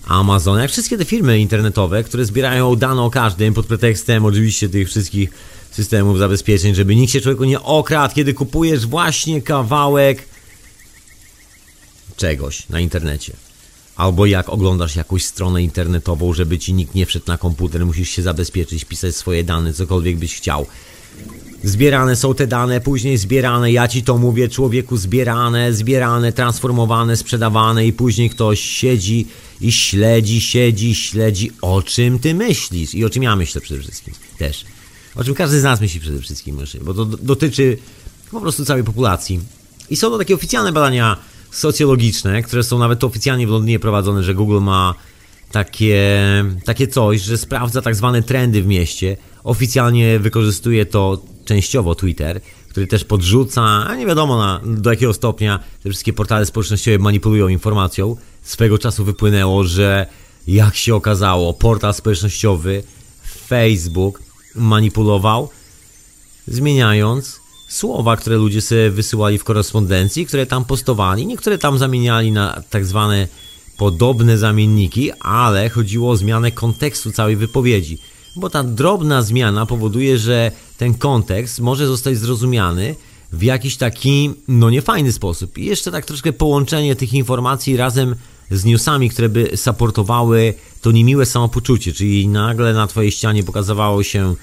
Amazon, jak wszystkie te firmy internetowe, które zbierają dane o każdym pod pretekstem oczywiście tych wszystkich systemów zabezpieczeń, żeby nikt się człowieku nie okradł, kiedy kupujesz właśnie kawałek czegoś na internecie. Albo jak oglądasz jakąś stronę internetową, żeby ci nikt nie wszedł na komputer, musisz się zabezpieczyć, pisać swoje dane, cokolwiek byś chciał. Zbierane są te dane, później zbierane, ja ci to mówię, człowieku, zbierane, zbierane, transformowane, sprzedawane i później ktoś siedzi i śledzi, siedzi, śledzi, o czym ty myślisz i o czym ja myślę przede wszystkim też. O czym każdy z nas myśli przede wszystkim, bo to dotyczy po prostu całej populacji. I są to takie oficjalne badania socjologiczne, które są nawet oficjalnie w Londynie prowadzone, że Google ma takie, takie coś, że sprawdza tak zwane trendy w mieście. Oficjalnie wykorzystuje to częściowo Twitter, który też podrzuca, a nie wiadomo na, do jakiego stopnia te wszystkie portale społecznościowe manipulują informacją. Swego czasu wypłynęło, że jak się okazało, portal społecznościowy Facebook manipulował, zmieniając słowa, które ludzie sobie wysyłali w korespondencji, które tam postowali. Niektóre tam zamieniali na tak zwane podobne zamienniki, ale chodziło o zmianę kontekstu całej wypowiedzi. Bo ta drobna zmiana powoduje, że ten kontekst może zostać zrozumiany w jakiś taki, no niefajny sposób. I jeszcze tak troszkę połączenie tych informacji razem z newsami, które by supportowały to niemiłe samopoczucie, czyli nagle na twojej ścianie pokazywało się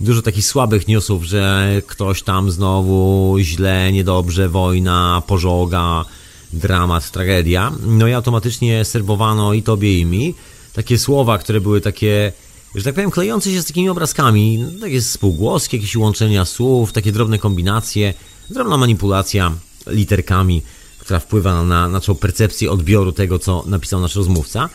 dużo takich słabych newsów, że ktoś tam znowu źle, niedobrze, wojna, pożoga, dramat, tragedia. No i automatycznie serwowano i tobie i mi takie słowa, które były takie, że tak powiem, klejące się z takimi obrazkami, no, takie spółgłoski, jakieś łączenia słów, takie drobne kombinacje, drobna manipulacja literkami, która wpływa na, na naszą percepcję odbioru tego, co napisał nasz rozmówca,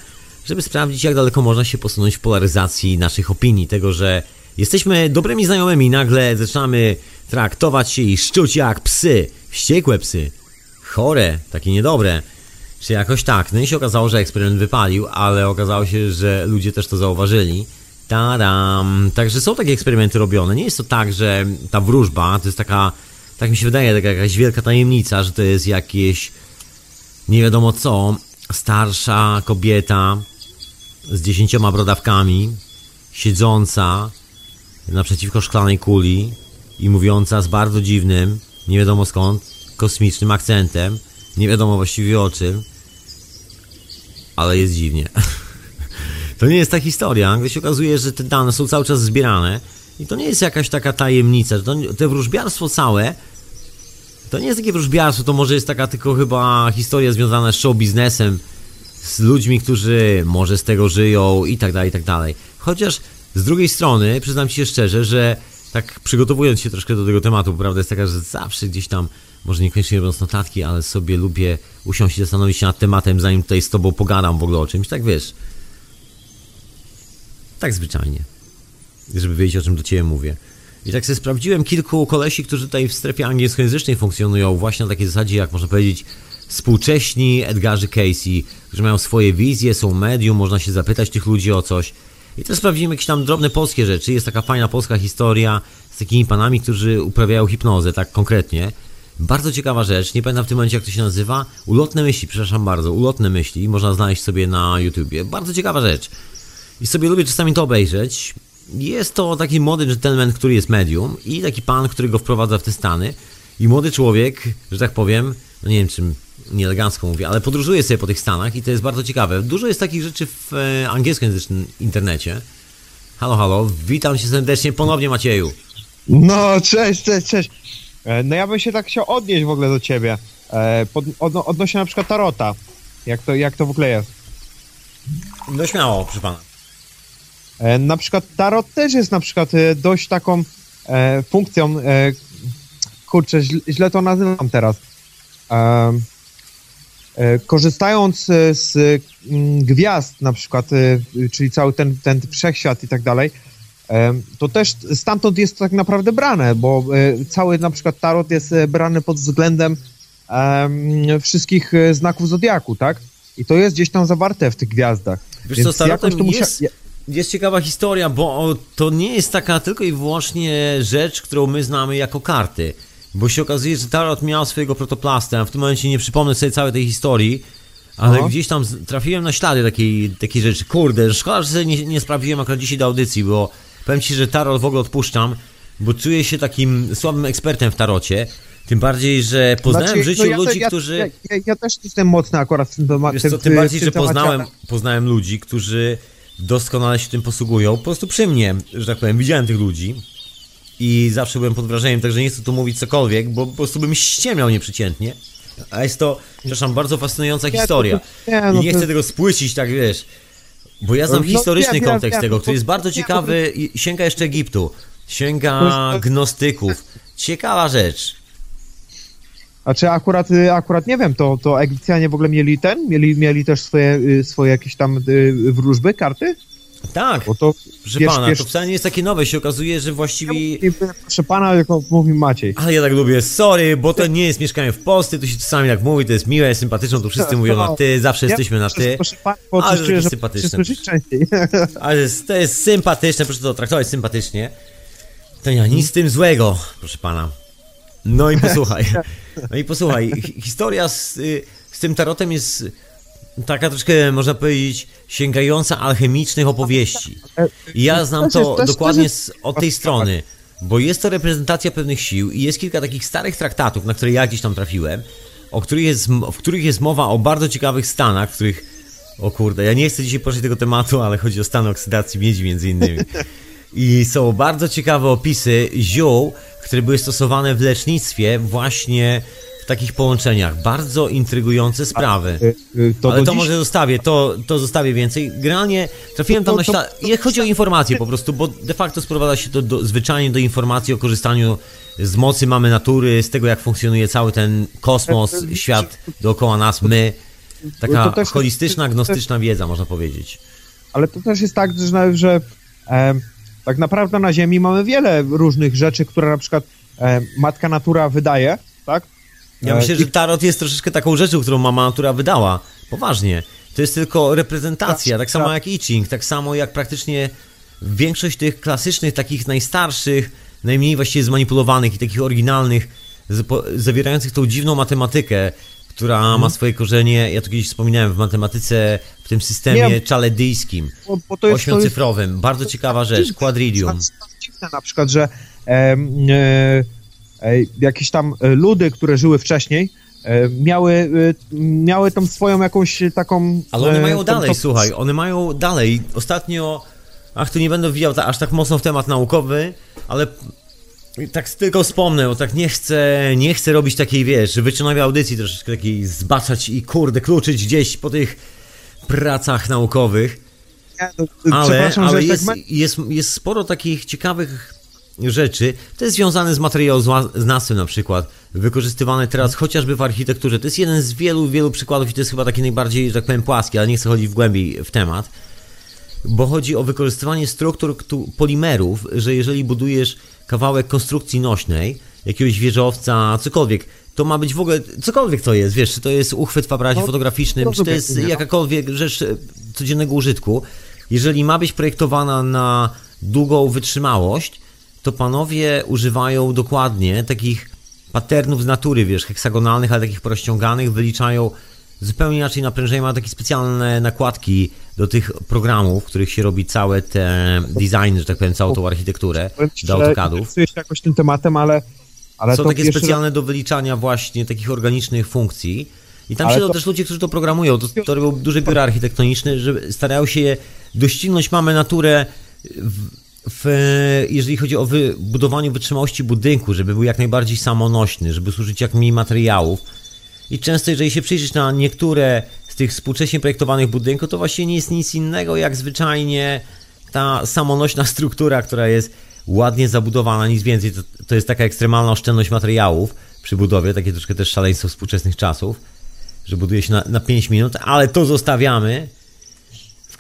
żeby sprawdzić, jak daleko można się posunąć w polaryzacji naszych opinii, tego, że jesteśmy dobrymi znajomymi, nagle zaczynamy traktować się i szczuć jak psy, wściekłe psy, chore, takie niedobre, czy jakoś tak. No i się okazało, że eksperyment wypalił, ale okazało się, że ludzie też to zauważyli. Tadam. Także są takie eksperymenty robione. Nie jest to tak, że ta wróżba to jest taka, tak mi się wydaje, taka jakaś wielka tajemnica, że to jest jakieś nie wiadomo co, starsza kobieta z dziesięcioma brodawkami, siedząca naprzeciwko szklanej kuli i mówiąca z bardzo dziwnym, nie wiadomo skąd, kosmicznym akcentem, nie wiadomo właściwie o czym, ale jest dziwnie. To nie jest ta historia, gdy się okazuje, że te dane są cały czas zbierane i to nie jest jakaś taka tajemnica, że to, te wróżbiarstwo całe to nie jest takie wróżbiarstwo, to może jest taka tylko chyba historia związana z show biznesem, z ludźmi, którzy może z tego żyją i tak dalej, i tak dalej. Chociaż z drugiej strony, przyznam ci się szczerze, że tak przygotowując się troszkę do tego tematu, prawda jest taka, że zawsze gdzieś tam, może niekoniecznie robiąc notatki, ale sobie lubię usiąść i zastanowić się nad tematem, zanim tutaj z tobą pogadam w ogóle o czymś, tak wiesz. Tak zwyczajnie. Żeby wiedzieć, o czym do ciebie mówię. I tak sobie sprawdziłem kilku kolesi, którzy tutaj w strefie angielskojęzycznej funkcjonują właśnie na takiej zasadzie, jak można powiedzieć, współcześni Edgarzy Casey, którzy mają swoje wizje, są medium, można się zapytać tych ludzi o coś. I też sprawdzimy jakieś tam drobne polskie rzeczy. Jest taka fajna polska historia z takimi panami, którzy uprawiają hipnozę, tak konkretnie. Bardzo ciekawa rzecz, nie pamiętam w tym momencie jak to się nazywa. Ulotne myśli, przepraszam bardzo, ulotne myśli, można znaleźć sobie na YouTubie. Bardzo ciekawa rzecz. I sobie lubię czasami to obejrzeć. Jest to taki młody gentleman, który jest medium i taki pan, który go wprowadza w te stany. I młody człowiek, że tak powiem, no nie wiem czym nieelegancko mówię, ale podróżuje sobie po tych Stanach i to jest bardzo ciekawe. Dużo jest takich rzeczy w e, angielskojęzycznym internecie. Halo, halo, witam cię serdecznie ponownie Macieju. No, cześć, cześć, cześć. E, No ja bym się tak chciał odnieść w ogóle do ciebie. E, Pod, odno, odnośnie na przykład Tarota. Jak to, jak to w ogóle jest? No śmiało, proszę pana. Na przykład Tarot też jest na przykład dość taką funkcją, kurczę, źle, źle to nazywam teraz. E, korzystając e, z mm, gwiazd na przykład, e, czyli cały ten, ten wszechświat i tak dalej, to też stamtąd jest to tak naprawdę brane, bo cały na przykład Tarot jest brany pod względem em, wszystkich znaków Zodiaku, tak? I to jest gdzieś tam zawarte w tych gwiazdach. Wiesz Więc co, z tarotem to jest, jest ciekawa historia, bo to nie jest taka tylko i wyłącznie rzecz, którą my znamy jako karty. Bo się okazuje, że tarot miał swojego protoplasta. W tym momencie nie przypomnę sobie całej tej historii, ale No. gdzieś tam trafiłem na ślady takiej, takiej rzeczy. Kurde, szkoda, że sobie nie, nie sprawdziłem akurat dzisiaj do audycji, bo powiem ci, że tarot w ogóle odpuszczam, bo czuję się takim słabym ekspertem w tarocie. Tym bardziej, że poznałem Znaczy, w życiu no ja, ludzi, ja, którzy... Ja, ja, też jestem mocny akurat w tym temacie. Wiesz co, tym bardziej, że poznałem, poznałem ludzi, którzy doskonale się tym posługują. Po prostu przy mnie, że tak powiem, widziałem tych ludzi i zawsze byłem pod wrażeniem, także nie chcę tu mówić cokolwiek, bo po prostu bym ściemiał nieprzeciętnie. A jest to, przepraszam, bardzo fascynująca Nie, to- historia. nie, I no nie to- chcę tego spłycić, tak wiesz. Bo ja znam No, historyczny kontekst tego, no który jest bardzo nie, ciekawy i sięga jeszcze Egiptu. Sięga gnostyków. Ciekawa rzecz. A czy akurat, y, akurat nie wiem, to, to Egipcjanie w ogóle mieli ten? Mieli, mieli też swoje, y, swoje jakieś tam y, wróżby, karty? Tak, Bo to proszę wiesz, pana, wiesz- to wcale nie jest takie nowe. się okazuje, że właściwie... I, proszę pana, jak mówi Maciej. Ale ja tak lubię, sorry, bo to nie jest mieszkanie w Polsce, tu się czasami tak mówi, to jest miłe, sympatyczne, tu wszyscy mówią na ty, zawsze jesteśmy na ty. Proszę pana, bo Ale takie że sympatyczne. Ale jest- to jest sympatyczne, proszę to traktować sympatycznie. To nie ma nic z tym złego, proszę pana. No i posłuchaj. No i posłuchaj, hi- historia z, y, z tym tarotem jest taka troszkę, można powiedzieć, sięgająca alchemicznych opowieści. I ja znam To dokładnie z, od tej strony, bo jest to reprezentacja pewnych sił i jest kilka takich starych traktatów, na które ja gdzieś tam trafiłem, o których jest, w których jest mowa o bardzo ciekawych stanach, w których o kurde, ja nie chcę dzisiaj poruszyć tego tematu, ale chodzi o stan oksydacji miedzi między innymi. I są bardzo ciekawe opisy ziół, które były stosowane w lecznictwie właśnie takich połączeniach. Bardzo intrygujące sprawy. Y, y, Ale do to dziś- może zostawię, to, to zostawię więcej. Generalnie trafiłem tam To- na to- ślad... Chodzi o informacje po prostu, bo de facto sprowadza się to do, zwyczajnie do informacji o korzystaniu z mocy mamy natury, z tego jak funkcjonuje cały ten kosmos, świat dookoła nas, my. Taka To też- holistyczna, to gnostyczna wiedza, można powiedzieć. Ale to też jest tak, że, że e, tak naprawdę na Ziemi mamy wiele różnych rzeczy, które na przykład e, Matka Natura wydaje, tak? Ja E, myślę, że tarot jest troszeczkę taką rzeczą, którą mama natura wydała. Poważnie. To jest tylko reprezentacja, tak samo jak I Ching, tak samo jak praktycznie większość tych klasycznych, takich najstarszych, najmniej właściwie zmanipulowanych i takich oryginalnych, zawierających tą dziwną matematykę, która Mhm. ma swoje korzenie, ja to kiedyś wspominałem, w matematyce, w tym systemie Nie. czaledyjskim, bo, bo to jest, to jest ośmiocyfrowym. Bardzo ciekawa rzecz, quadridium. dziwne na przykład, że e, e, jakieś tam e, ludy, które żyły wcześniej, e, miały, e, miały tam swoją jakąś taką... Ale one mają tą- dalej, tą- słuchaj, one mają dalej. Ostatnio, ach, tu nie będę wwijał ta, aż tak mocno w temat naukowy, ale tak tylko wspomnę, bo tak nie chcę, nie chcę robić takiej, wiesz, wyczynowej audycji troszeczkę takiej zbaczać i kurde, kluczyć gdzieś po tych pracach naukowych. No, Ale, ale że jest, tak... jest, jest sporo takich ciekawych rzeczy. To jest związane z materiału znawstwem na przykład, wykorzystywane teraz chociażby w architekturze. To jest jeden z wielu, wielu przykładów i to jest chyba taki najbardziej, że tak powiem, płaski, ale nie chcę chodzić w głębiej w temat. Bo chodzi o wykorzystywanie struktur ktu- polimerów, że jeżeli budujesz kawałek konstrukcji nośnej, jakiegoś wieżowca, cokolwiek, to ma być w ogóle, cokolwiek to jest, wiesz, czy to jest uchwyt w aparacie No, fotograficznym, czy to jest nie? jakakolwiek rzecz e, codziennego użytku, jeżeli ma być projektowana na długą wytrzymałość, to panowie używają dokładnie takich patternów z natury, wiesz, heksagonalnych, ale takich porozciąganych, wyliczają zupełnie inaczej naprężenie, mają takie specjalne nakładki do tych programów, w których się robi całe te designy, że tak powiem, całą tą architekturę do AutoCADów. interesuję się jakoś tym tematem, ale... ale Są takie specjalne do wyliczania właśnie takich organicznych funkcji. I tam Ale siedzą to- też ludzie, którzy to programują. To, to robią duże biura architektoniczne, że starają się doścignąć mamy naturę w, w, jeżeli chodzi o wy, budowanie wytrzymałości budynku, żeby był jak najbardziej samonośny, żeby służyć jak mniej materiałów. I często, jeżeli się przyjrzeć na niektóre z tych współcześnie projektowanych budynków, to właśnie nie jest nic innego jak zwyczajnie ta samonośna struktura, która jest ładnie zabudowana, nic więcej. To, to jest taka ekstremalna oszczędność materiałów przy budowie, takie troszkę też szaleństwo współczesnych czasów, że buduje się na, na 5 minut, ale to zostawiamy.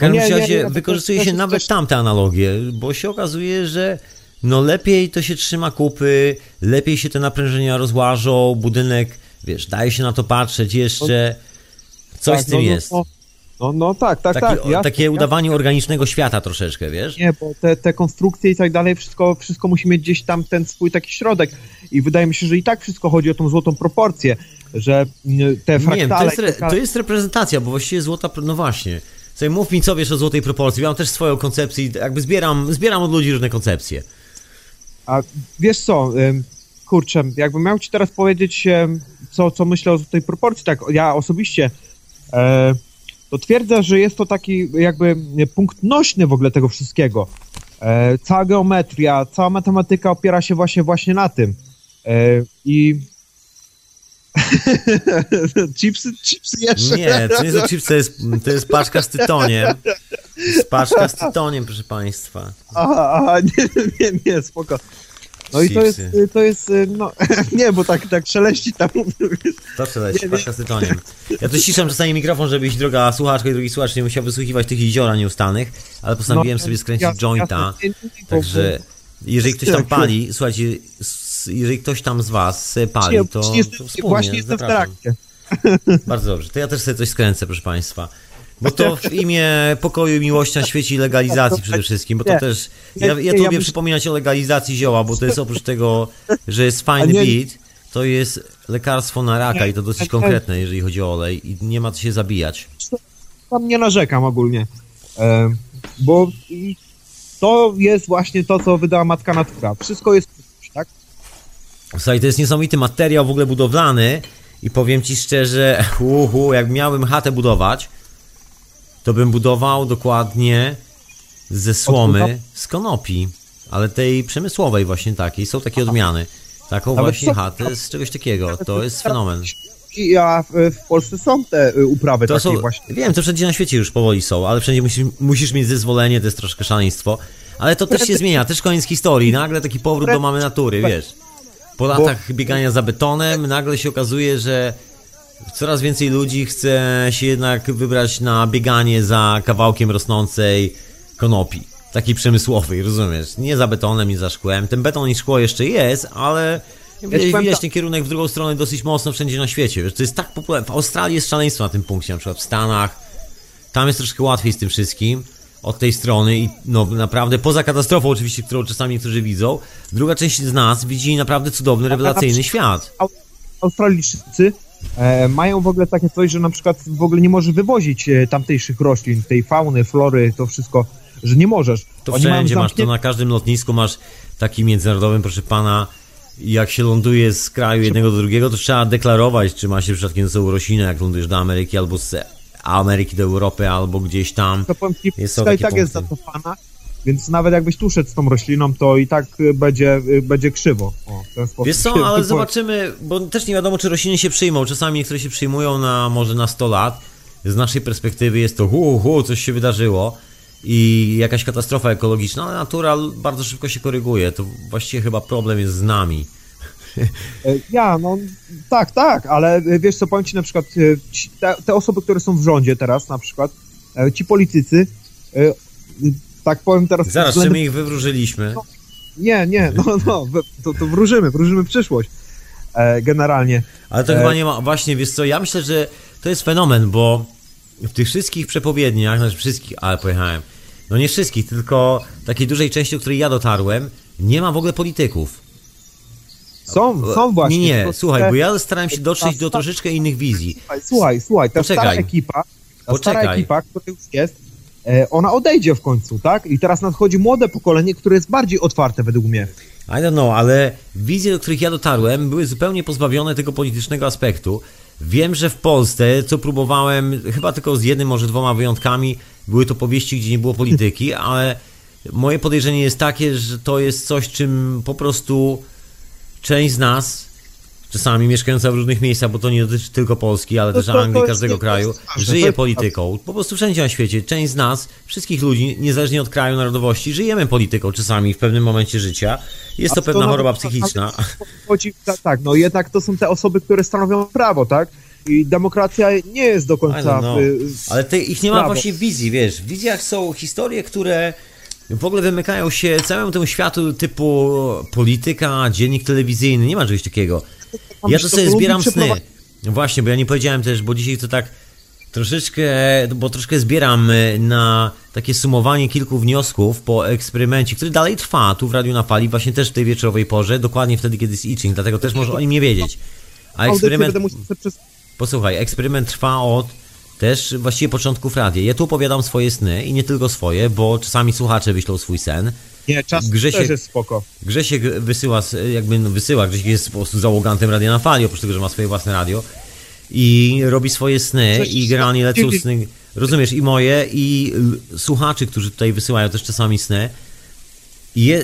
Każdym No nie, nie, razie nie, to wykorzystuje się nawet też- tamte analogie, bo się okazuje, że no lepiej to się trzyma kupy, lepiej się te naprężenia rozłażą, budynek, wiesz, daje się na to patrzeć jeszcze, coś tak, z tym no, no, jest. No, no, no tak, tak, Taki, tak. jasne, takie jasne. udawanie organicznego świata troszeczkę, wiesz? Nie, bo te, te konstrukcje i tak dalej, wszystko, wszystko musi mieć gdzieś tam ten swój taki środek. I wydaje mi się, że i tak wszystko chodzi o tą złotą proporcję, że mm, te Nie fraktale... to jest, re, to jest reprezentacja, bo właściwie złota, no właśnie. Słuchaj, mów mi co wiesz o złotej proporcji, ja mam też swoją koncepcję jakby zbieram, zbieram od ludzi różne koncepcje. A wiesz co, kurczę, jakbym miał ci teraz powiedzieć, co, co myślę o tej proporcji, tak ja osobiście, e, to twierdzę, że jest to taki jakby punkt nośny w ogóle tego wszystkiego. E, cała geometria, cała matematyka opiera się właśnie właśnie na tym. E, I chipsy, chipsy jeszcze. Nie, to nie jest chips, to jest, to jest paczka z tytoniem. To jest paczka z tytoniem, proszę państwa. Aha, aha, nie, nie, nie, spoko. No i to jest, Chipsy. to jest, y, no, nie, bo tak, tak szeleści tam. To Nie, nie. paczka z tytoniem. Ja tu ściszam czasami mikrofon, żebyś droga słuchaczka i drogi słuchacz nie musiał wysłuchiwać tych jeziora nieustannych, ale postanowiłem No, sobie skręcić jasne, jointa. jasne. Nie, nie, nie, bo- Także jeżeli ktoś tam pali, słuchajcie, jeżeli ktoś tam z was pali, to, jestem- to wspólnie, Właśnie jestem w trakcie. Bardzo dobrze, to ja też sobie coś skręcę, proszę Państwa. Bo to w imię pokoju i miłości na świecie i legalizacji przede wszystkim, bo to też... Ja, ja tu lubię przypominać o legalizacji zioła, bo to jest oprócz tego, że jest fajny beat, to jest lekarstwo na raka i to dosyć konkretne, jeżeli chodzi o olej i nie ma co się zabijać. Tam nie narzekam ogólnie. Bo to jest właśnie to, co wydała matka natura. Wszystko jest? Słuchaj, to jest niesamowity materiał w ogóle budowlany i powiem Ci szczerze, uhu, jak miałbym chatę budować, to bym budował dokładnie ze słomy z konopi, ale tej przemysłowej właśnie takiej. Są takie odmiany. Taką Nawet właśnie są- chatę z czegoś takiego. To jest fenomen. I a w, w Polsce są te y, uprawy To takie są, właśnie. wiem, to wszędzie na świecie już powoli są, ale wszędzie musisz, musisz mieć zezwolenie, to jest troszkę szaleństwo. Ale to też się zmienia, też koniec historii. Nagle taki powrót do mamy natury, wiesz. Po latach biegania za betonem, nagle się okazuje, że coraz więcej ludzi chce się jednak wybrać na bieganie za kawałkiem rosnącej konopi. Takiej przemysłowej, rozumiesz? Nie za betonem, nie za szkłem. Ten beton i szkło jeszcze jest, ale widać, tak. ten kierunek w drugą stronę dosyć mocno wszędzie na świecie. Wiesz, to jest tak popularne. W Australii jest szaleństwo na tym punkcie, na przykład w Stanach. Tam jest troszkę łatwiej z tym wszystkim od tej strony i no naprawdę poza katastrofą oczywiście, którą czasami niektórzy widzą, druga część z nas widzi naprawdę cudowny, rewelacyjny świat. Australijczycy e, mają w ogóle takie coś, że na przykład w ogóle nie możesz wywozić e, tamtejszych roślin, tej fauny, flory, to wszystko, że nie możesz. To Oni wszędzie masz, to na każdym lotnisku masz taki międzynarodowym, proszę pana, jak się ląduje z kraju jednego do drugiego, to trzeba deklarować, czy ma się przypadkiem ze sobą roślinę, jak lądujesz do Ameryki, albo z Ameryki do Europy, albo gdzieś tam. to powiem ci, Jest- to i tak jest punkty. zacofana, więc nawet jakbyś tu szedł z tą rośliną, to i tak y, będzie, y, będzie krzywo. O, ten sposób Wiesz co, ale zobaczymy, bo też nie wiadomo, czy rośliny się przyjmą. Czasami niektóre się przyjmują na może na 100 lat. Z naszej perspektywy jest to hu, hu, coś się wydarzyło i jakaś katastrofa ekologiczna, ale natura bardzo szybko się koryguje. To właściwie chyba problem jest z nami. Ja, no tak, tak, ale e, wiesz co, powiem ci na przykład, e, ci- te, te osoby, które są w rządzie teraz na przykład, e, ci politycy, tak powiem teraz... Zaraz, czy względem- my ich wywróżyliśmy? Nie, nie, no, no, to, to wróżymy, wróżymy przyszłość, generalnie. Ale to chyba nie ma. Właśnie, wiesz co, ja myślę, że to jest fenomen, bo w tych wszystkich przepowiedniach, znaczy wszystkich, ale pojechałem. No nie wszystkich, tylko takiej dużej części, do której ja dotarłem, nie ma w ogóle polityków. Są, są właśnie. Nie, słuchaj, bo ja starałem się dotrzeć do troszeczkę innych wizji. Słuchaj, słuchaj, ta Poczekaj. stara ekipa, ta stara Poczekaj. ekipa, która już jest, e, ona odejdzie w końcu, tak? I teraz nadchodzi młode pokolenie, które jest bardziej otwarte według mnie. I don't know, ale wizje, do których ja dotarłem, były zupełnie pozbawione tego politycznego aspektu. Wiem, że w Polsce, co próbowałem, chyba tylko z jednym, może dwoma wyjątkami, były to powieści, gdzie nie było polityki, ale moje podejrzenie jest takie, że to jest coś, czym po prostu część z nas, czasami mieszkająca w różnych miejscach, bo to nie dotyczy tylko Polski, ale To- też to- to Anglii, każdego to kraju, to żyje polityką. Po prostu wszędzie na świecie, część z nas, wszystkich ludzi, niezależnie od kraju, narodowości, żyjemy polityką czasami w pewnym momencie życia. Jest to A pewna na- choroba psychiczna. Chodzi, ta, tak, no jednak to są te osoby, które stanowią prawo, tak? I demokracja nie jest do końca... Ale te, ich nie ma prawo. właśnie wizji, wiesz. W wizjach są historie, które w ogóle wymykają się całemu temu światu typu polityka, dziennik telewizyjny. Nie ma czegoś takiego. Ja to sobie zbieram sny. Właśnie, bo ja nie powiedziałem też, bo dzisiaj to tak troszeczkę, bo troszkę zbieram y, na takie sumowanie kilku wniosków po eksperymencie, który dalej trwa tu w Radiu na Fali, właśnie też w tej wieczorowej porze, dokładnie wtedy, kiedy jest itching, dlatego też może o nim nie wiedzieć. A eksperyment... Posłuchaj, eksperyment trwa od też właściwie początków radia. Ja tu opowiadam swoje sny i nie tylko swoje, bo czasami słuchacze wyślą swój sen. Nie, czas Grzesiek- też jest spoko. Grzesiek wysyła, jakby no, wysyła, Grzesiek jest po prostu załogantem radia na fali, oprócz tego, że ma swoje własne radio i robi swoje sny Cześć, i generalnie lecą sny, rozumiesz, i moje i słuchaczy, którzy tutaj wysyłają też czasami sny. I, je,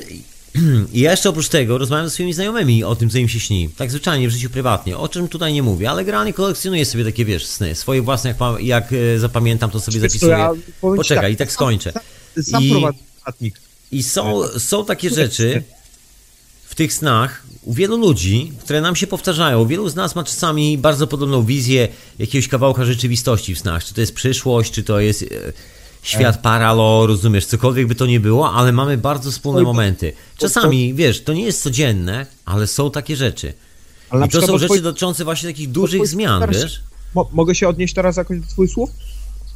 I ja jeszcze oprócz tego rozmawiam ze swoimi znajomymi o tym, co im się śni. Tak zwyczajnie w życiu prywatnie, o czym tutaj nie mówię, ale generalnie kolekcjonuję sobie takie, wiesz, sny. Swoje własne, jak, jak e, zapamiętam, to sobie zapisuję. Poczekaj, i tak skończę. Sam, I-. I są, są takie rzeczy, w tych snach u wielu ludzi, które nam się powtarzają, wielu z nas ma czasami bardzo podobną wizję jakiegoś kawałka rzeczywistości w snach. Czy to jest przyszłość, czy to jest e, świat paralo, rozumiesz, cokolwiek by to nie było, ale mamy bardzo wspólne momenty. Czasami, wiesz, to nie jest codzienne, ale są takie rzeczy. I to są rzeczy dotyczące właśnie takich dużych zmian, wiesz? Mo- mogę się odnieść teraz jakoś do twoich słów?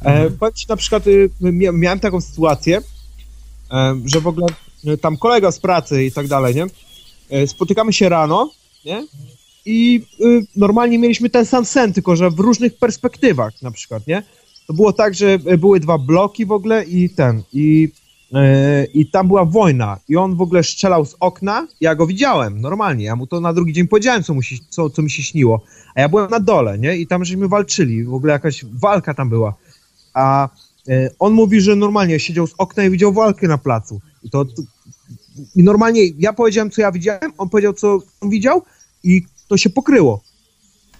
E, Mhm. powiem ci na przykład, y, mia- miałem taką sytuację, e, że w ogóle y, tam kolega z pracy i tak dalej, nie? E, spotykamy się rano, nie? I y, normalnie mieliśmy ten sam sen, tylko że w różnych perspektywach na przykład, nie? To było tak, że y, były dwa bloki w ogóle i ten, i, e, i tam była wojna i on w ogóle strzelał z okna, ja go widziałem, normalnie, ja mu to na drugi dzień powiedziałem, co, mu się, co, co mi się śniło, a ja byłem na dole, nie? I tam żeśmy walczyli, w ogóle jakaś walka tam była. A e, on mówi, że normalnie siedział z okna i widział walkę na placu. I to, to i normalnie ja powiedziałem, co ja widziałem, on powiedział, co on widział i to się pokryło.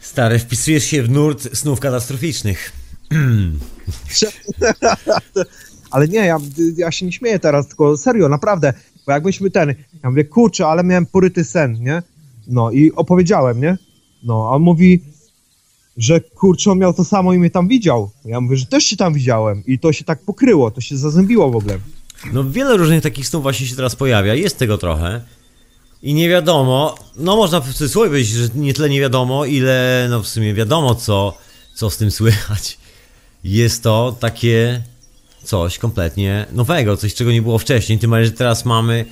Stary, wpisujesz się w nurt snów katastroficznych. Ale nie, ja, ja się nie śmieję teraz, tylko serio, naprawdę, bo jakbyśmy ten, ja mówię, kurczę, ale miałem poryty sen, nie? No i opowiedziałem, nie? No, a on mówi, że kurczę, on miał to samo i mnie tam widział. Ja mówię, że też się tam widziałem i to się tak pokryło, to się zazębiło w ogóle. No wiele różnych takich snów właśnie się teraz pojawia, jest tego trochę. I nie wiadomo, no można w cudzysłowie powiedzieć, że nie tyle nie wiadomo, ile no w sumie wiadomo co, co z tym słychać. Jest to takie coś kompletnie nowego, coś czego nie było wcześniej, tym bardziej, że teraz mamy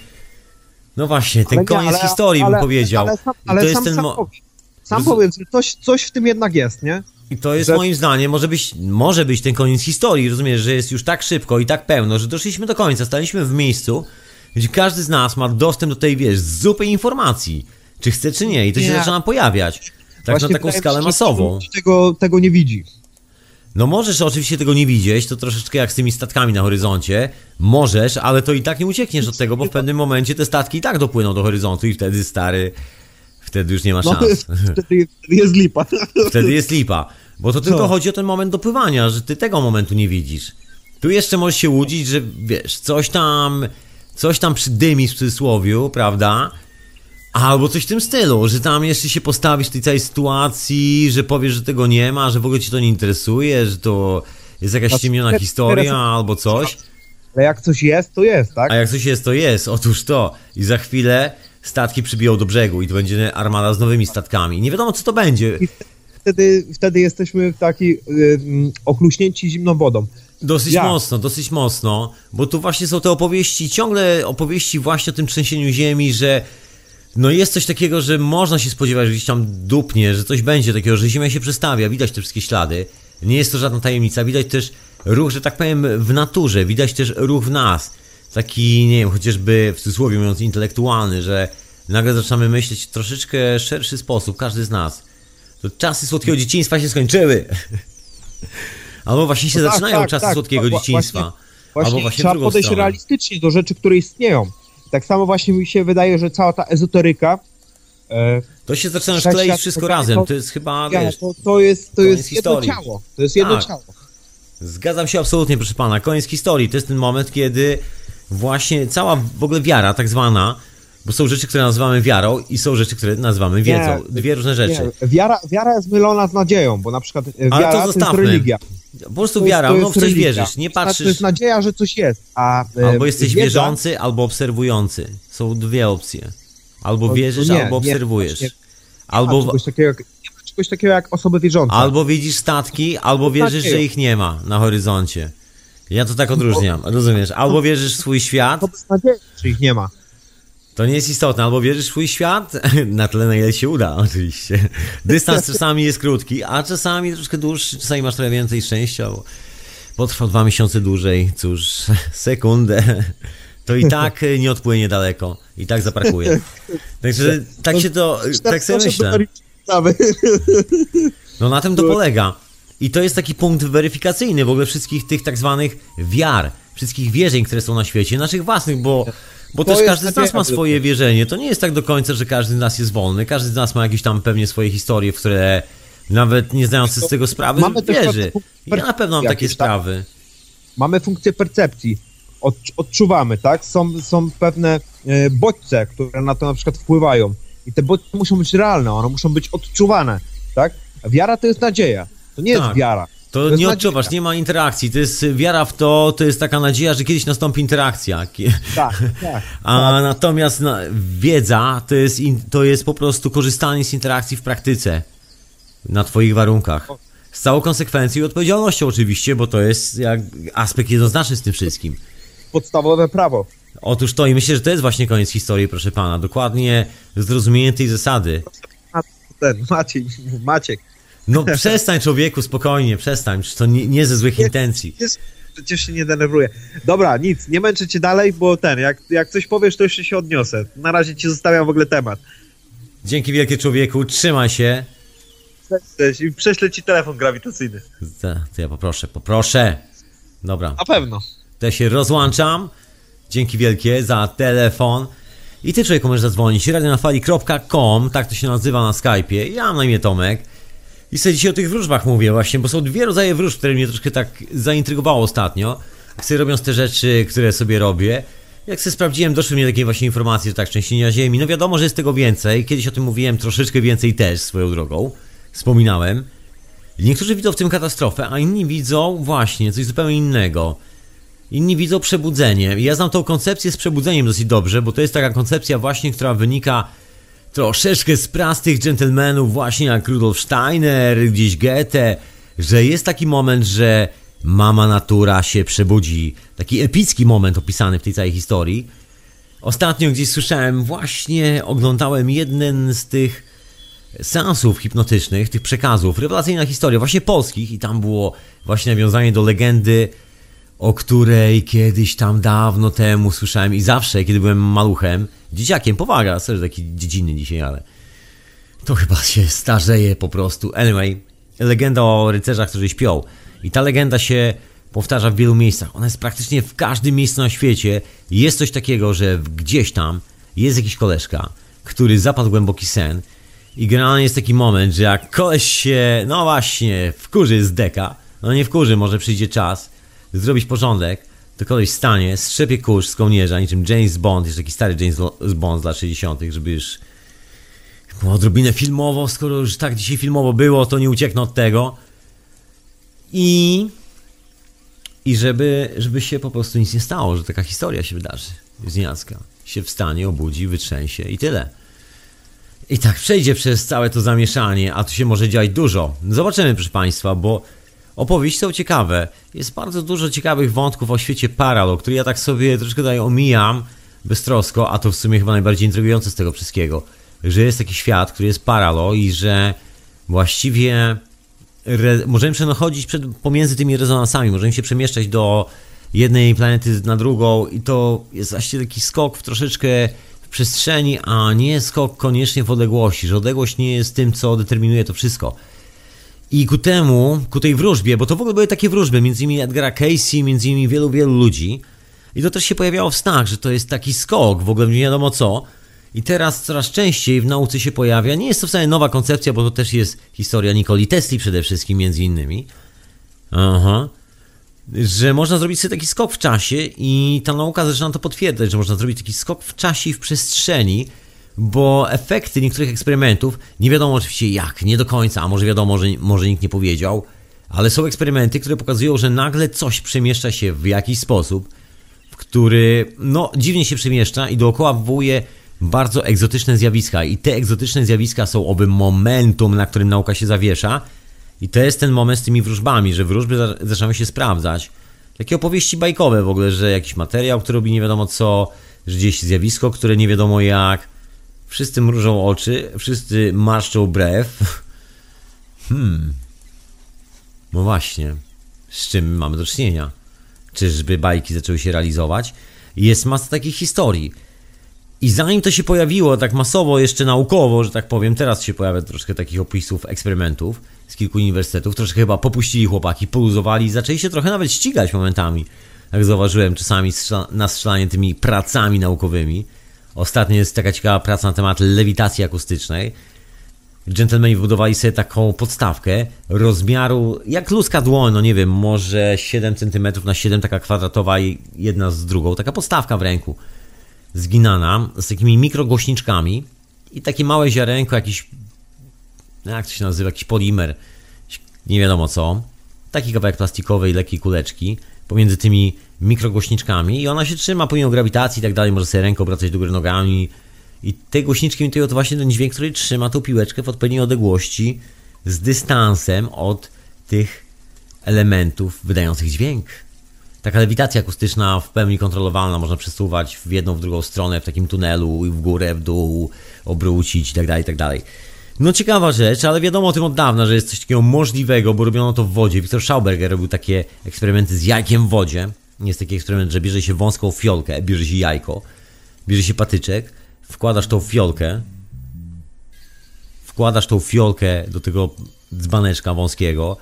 no właśnie, ten Ale nie, koniec ale- historii ale- bym powiedział. Ale, sam, ale to jest sam, ten sam, mo- powiem, sam Roz- powiem, że coś, coś w tym jednak jest, nie? I to jest że- moim zdaniem, może być, może być ten koniec historii, rozumiesz, że jest już tak szybko i tak pełno, że doszliśmy do końca, staliśmy w miejscu, gdzie każdy z nas ma dostęp do tej, wiesz, zupy informacji, czy chce, czy nie, i to się Nie. zaczyna pojawiać. Tak Właśnie na taką skalę masową. Tego, tego nie widzi. No możesz oczywiście tego nie widzieć, to troszeczkę jak z tymi statkami na horyzoncie. Możesz, ale to i tak nie uciekniesz od tego, bo w pewnym momencie te statki i tak dopłyną do horyzontu i wtedy stary, wtedy już nie ma No, szans. wtedy, wtedy jest lipa. Wtedy jest lipa. Bo to tylko Co? chodzi o ten moment dopływania, że ty tego momentu nie widzisz. Tu jeszcze możesz się łudzić, że wiesz, coś tam, coś tam przydymi w cudzysłowiu, prawda? Albo coś w tym stylu, że tam jeszcze się postawisz w tej całej sytuacji, że powiesz, że tego nie ma, że w ogóle ci to nie interesuje, że to jest jakaś Znaczy, ściemniona teraz- historia albo coś. Ale jak coś jest, to jest, tak? A jak coś jest, to jest. Otóż to. I za chwilę statki przybiją do brzegu i to będzie armada z nowymi statkami. Nie wiadomo, co to będzie. I wtedy, wtedy jesteśmy taki y, mm, ochluśnięci zimną wodą. Dosyć Ja. mocno, dosyć mocno, bo tu właśnie są te opowieści, ciągle opowieści właśnie o tym trzęsieniu ziemi, że no jest coś takiego, że można się spodziewać, że gdzieś tam dupnie, że coś będzie takiego, że ziemia się przestawia, widać te wszystkie ślady. Nie jest to żadna tajemnica, widać też ruch, że tak powiem, w naturze, widać też ruch w nas. Taki, nie wiem, chociażby w cudzysłowie mówiąc intelektualny, że nagle zaczynamy myśleć w troszeczkę szerszy sposób, każdy z nas. To czasy słodkiego dzieciństwa się skończyły. Albo właśnie się No tak, zaczynają tak, czasy tak. słodkiego dzieciństwa. właśnie- Właśnie, Albo właśnie trzeba podejść stronę. realistycznie do rzeczy, które istnieją. Tak samo właśnie mi się wydaje, że cała ta ezoteryka, e, To się zaczyna skleić wszystko razem. to- To jest chyba, ja, wiesz, to, to jest, to jest jedno ciało. To jest jedno Tak. ciało. Zgadzam się absolutnie, proszę pana. Koniec historii. To jest ten moment, kiedy właśnie cała w ogóle wiara, tak zwana, bo są rzeczy, które nazywamy wiarą i są rzeczy, które nazywamy wiedzą. Dwie różne rzeczy. Nie, wiara, wiara jest mylona z nadzieją, bo na przykład e, Ale wiara to to, jest zostawmy. religia. Po prostu To wiara, no w coś religia. wierzysz, nie To jest patrzysz, nadzieja, że coś jest, a e, albo jesteś wiedza- wierzący, albo obserwujący. Są dwie opcje. Albo wierzysz, nie, albo nie, obserwujesz. Nie ma Albo, czegoś takiego jak, nie ma czegoś takiego jak osoby wierzące. albo widzisz statki, albo wierzysz, że ich nie ma na horyzoncie. Ja to tak odróżniam, rozumiesz? Albo wierzysz w swój świat, To bez nadziei, że ich nie ma. To nie jest istotne, albo wierzysz w swój świat, na tyle na ile się uda, oczywiście. Dystans czasami jest krótki, a czasami troszkę dłuższy, czasami masz trochę więcej szczęścia, bo potrwa dwa miesiące dłużej, cóż, sekundę, to i tak nie odpłynie daleko, i tak zaprakuje. Także tak się to, tak sobie myślę. No na tym to polega. I to jest taki punkt weryfikacyjny w ogóle wszystkich tych tak zwanych wiar, wszystkich wierzeń, które są na świecie, naszych własnych, bo, bo To też każdy z nas ma swoje wierzenie. To nie jest tak do końca, że każdy z nas jest wolny. Każdy z nas ma jakieś tam pewnie swoje historie, w które nawet nie zdając sobie z tego sprawy, Mamy wierzy. Ja na pewno mam takie tak? sprawy. Mamy funkcję percepcji. od, odczuwamy, tak? Są, są pewne e, bodźce, które na to na przykład wpływają. I te bodźce muszą być realne, one muszą być odczuwane, tak? Wiara to jest nadzieja. To nie Tak. jest wiara. To, jest nie nadzieja. odczuwasz, nie ma interakcji. To jest wiara w to, to jest taka nadzieja, że kiedyś nastąpi interakcja. Ki- Tak, tak. A natomiast na, wiedza to jest, in, to jest po prostu korzystanie z interakcji w praktyce na Twoich warunkach. Z całą konsekwencją i odpowiedzialnością oczywiście, bo to jest jak aspekt jednoznaczny z tym wszystkim. Podstawowe prawo. Otóż to i myślę, że to jest właśnie koniec historii, proszę pana. Dokładnie zrozumienie tej zasady. Ten, Maciej, Maciek. No przestań człowieku, spokojnie, przestań. To nie, nie ze złych intencji. Jest, przecież się nie denerwuję. Dobra, nic, nie męczę cię dalej, bo ten, jak, jak coś powiesz, to jeszcze się odniosę. Na razie ci zostawiam w ogóle temat. Dzięki wielkie człowieku, trzymaj się. Cześć, i prześlę ci telefon grawitacyjny. To, to ja poproszę, poproszę. Dobra. Na pewno. To ja się rozłączam. Dzięki wielkie za telefon. I ty człowieku możesz zadzwonić. radionafali.com, tak to się nazywa na Skype'ie. Ja mam na imię Tomek. I sobie dzisiaj o tych wróżbach mówię właśnie, bo są dwie rodzaje wróżb, które mnie troszkę tak zaintrygowało ostatnio. Jak sobie robiąc te rzeczy, które sobie robię. Jak sobie sprawdziłem, doszły mnie takie właśnie informacje, że tak trzęsienia ziemi. No wiadomo, że jest tego więcej. Kiedyś o tym mówiłem troszeczkę więcej też swoją drogą. Wspominałem. Niektórzy widzą w tym katastrofę, a inni widzą właśnie coś zupełnie innego. Inni widzą przebudzenie. Ja znam tą koncepcję z przebudzeniem dosyć dobrze, bo to jest taka koncepcja właśnie, która wynika troszeczkę z prastych dżentelmenów, właśnie jak Rudolf Steiner, gdzieś Goethe, że jest taki moment, że mama natura się przebudzi. Taki epicki moment opisany w tej całej historii. Ostatnio gdzieś słyszałem, właśnie oglądałem jeden z tych seansów hipnotycznych, tych przekazów, rewelacyjna historia, właśnie polskich i tam było właśnie nawiązanie do legendy, o której kiedyś tam dawno temu słyszałem i zawsze, kiedy byłem maluchem, dzieciakiem, powaga, serio taki dziecinny dzisiaj, ale to chyba się starzeje po prostu. Anyway, legenda o rycerzach, którzy śpią. I ta legenda się powtarza w wielu miejscach. Ona jest praktycznie w każdym miejscu na świecie. Jest coś takiego, że gdzieś tam jest jakiś koleżka, który zapadł głęboki sen i generalnie jest taki moment, że jak koleś się, no właśnie, wkurzy z deka, no nie wkurzy, może przyjdzie czas zrobić porządek, to koleś stanie, strzepie kurz z kołnierza, niczym James Bond, jeszcze taki stary James Bond z lat 60., żeby już było odrobinę filmowo, skoro już tak dzisiaj filmowo było, to nie ucieknę od tego. I i żeby, żeby się po prostu nic nie stało, że taka historia się wydarzy z nienacka. Się wstanie, obudzi, wytrzęsie i tyle. I tak przejdzie przez całe to zamieszanie, a tu się może dziać dużo. Zobaczymy, proszę Państwa, bo opowieści są ciekawe. Jest bardzo dużo ciekawych wątków o świecie Paralo, który ja tak sobie troszkę tutaj omijam beztrosko, a to w sumie chyba najbardziej intrygujące z tego wszystkiego, że jest taki świat, który jest Paralo i że właściwie możemy przechodzić przed, pomiędzy tymi rezonansami, możemy się przemieszczać do jednej planety na drugą i to jest właściwie taki skok w troszeczkę w przestrzeni, a nie skok koniecznie w odległości, że odległość nie jest tym, co determinuje to wszystko. I ku temu, ku tej wróżbie, bo to w ogóle były takie wróżby, między innymi Edgara Casey, między innymi wielu, wielu ludzi. I to też się pojawiało w snach, że to jest taki skok, w ogóle nie wiadomo co. I teraz coraz częściej w nauce się pojawia, nie jest to wcale nowa koncepcja, bo to też jest historia Nikoli Tesli przede wszystkim, między innymi. Aha. Że można zrobić sobie taki skok w czasie i ta nauka zaczyna to potwierdzać, że można zrobić taki skok w czasie i w przestrzeni, bo efekty niektórych eksperymentów, nie wiadomo oczywiście jak, nie do końca, a może wiadomo, że może nikt nie powiedział, ale są eksperymenty, które pokazują, że nagle coś przemieszcza się w jakiś sposób, w który no dziwnie się przemieszcza i dookoła wywołuje bardzo egzotyczne zjawiska i te egzotyczne zjawiska są owym momentum, na którym nauka się zawiesza i to jest ten moment z tymi wróżbami, że wróżby za- zaczynają się sprawdzać. Takie opowieści bajkowe w ogóle, że jakiś materiał, który robi nie wiadomo co, że gdzieś zjawisko, które nie wiadomo jak. Wszyscy mrużą oczy, wszyscy marszczą brew. Hmm. No właśnie. Z czym mamy do czynienia? Czyżby bajki zaczęły się realizować? Jest masa takich historii. I zanim to się pojawiło tak masowo, jeszcze naukowo, że tak powiem, teraz się pojawia troszkę takich opisów eksperymentów z kilku uniwersytetów. Troszkę chyba popuścili chłopaki, poluzowali i zaczęli się trochę nawet ścigać momentami. Jak zauważyłem, czasami na strzelanie tymi pracami naukowymi. Ostatnio jest taka ciekawa praca na temat lewitacji akustycznej. dżentelmeni wybudowali sobie taką podstawkę rozmiaru jak ludzka dłoń, no nie wiem, może 7 cm na 7, taka kwadratowa i jedna z drugą, taka podstawka w ręku zginana z takimi mikrogłośniczkami i takie małe ziarenko, jakiś jak to się nazywa, jakiś polimer, nie wiadomo co, taki kawałek plastikowej, lekkiej kuleczki pomiędzy tymi mikrogłośniczkami i ona się trzyma pomimo grawitacji i tak dalej, może sobie ręką obracać do góry nogami i te głośniczki imitują to właśnie ten dźwięk, który trzyma tą piłeczkę w odpowiedniej odległości z dystansem od tych elementów wydających dźwięk. Taka lewitacja akustyczna w pełni kontrolowalna, można przesuwać w jedną, w drugą stronę, w takim tunelu, i w górę, w dół, obrócić itd., tak itd. Tak no ciekawa rzecz, ale wiadomo o tym od dawna, że jest coś takiego możliwego, bo robiono to w wodzie. Viktor Schauberger robił takie eksperymenty z jajkiem w wodzie. Jest taki eksperyment, że bierze się wąską fiolkę, bierze się jajko, bierze się patyczek, wkładasz tą fiolkę, wkładasz tą fiolkę do tego dzbaneczka wąskiego,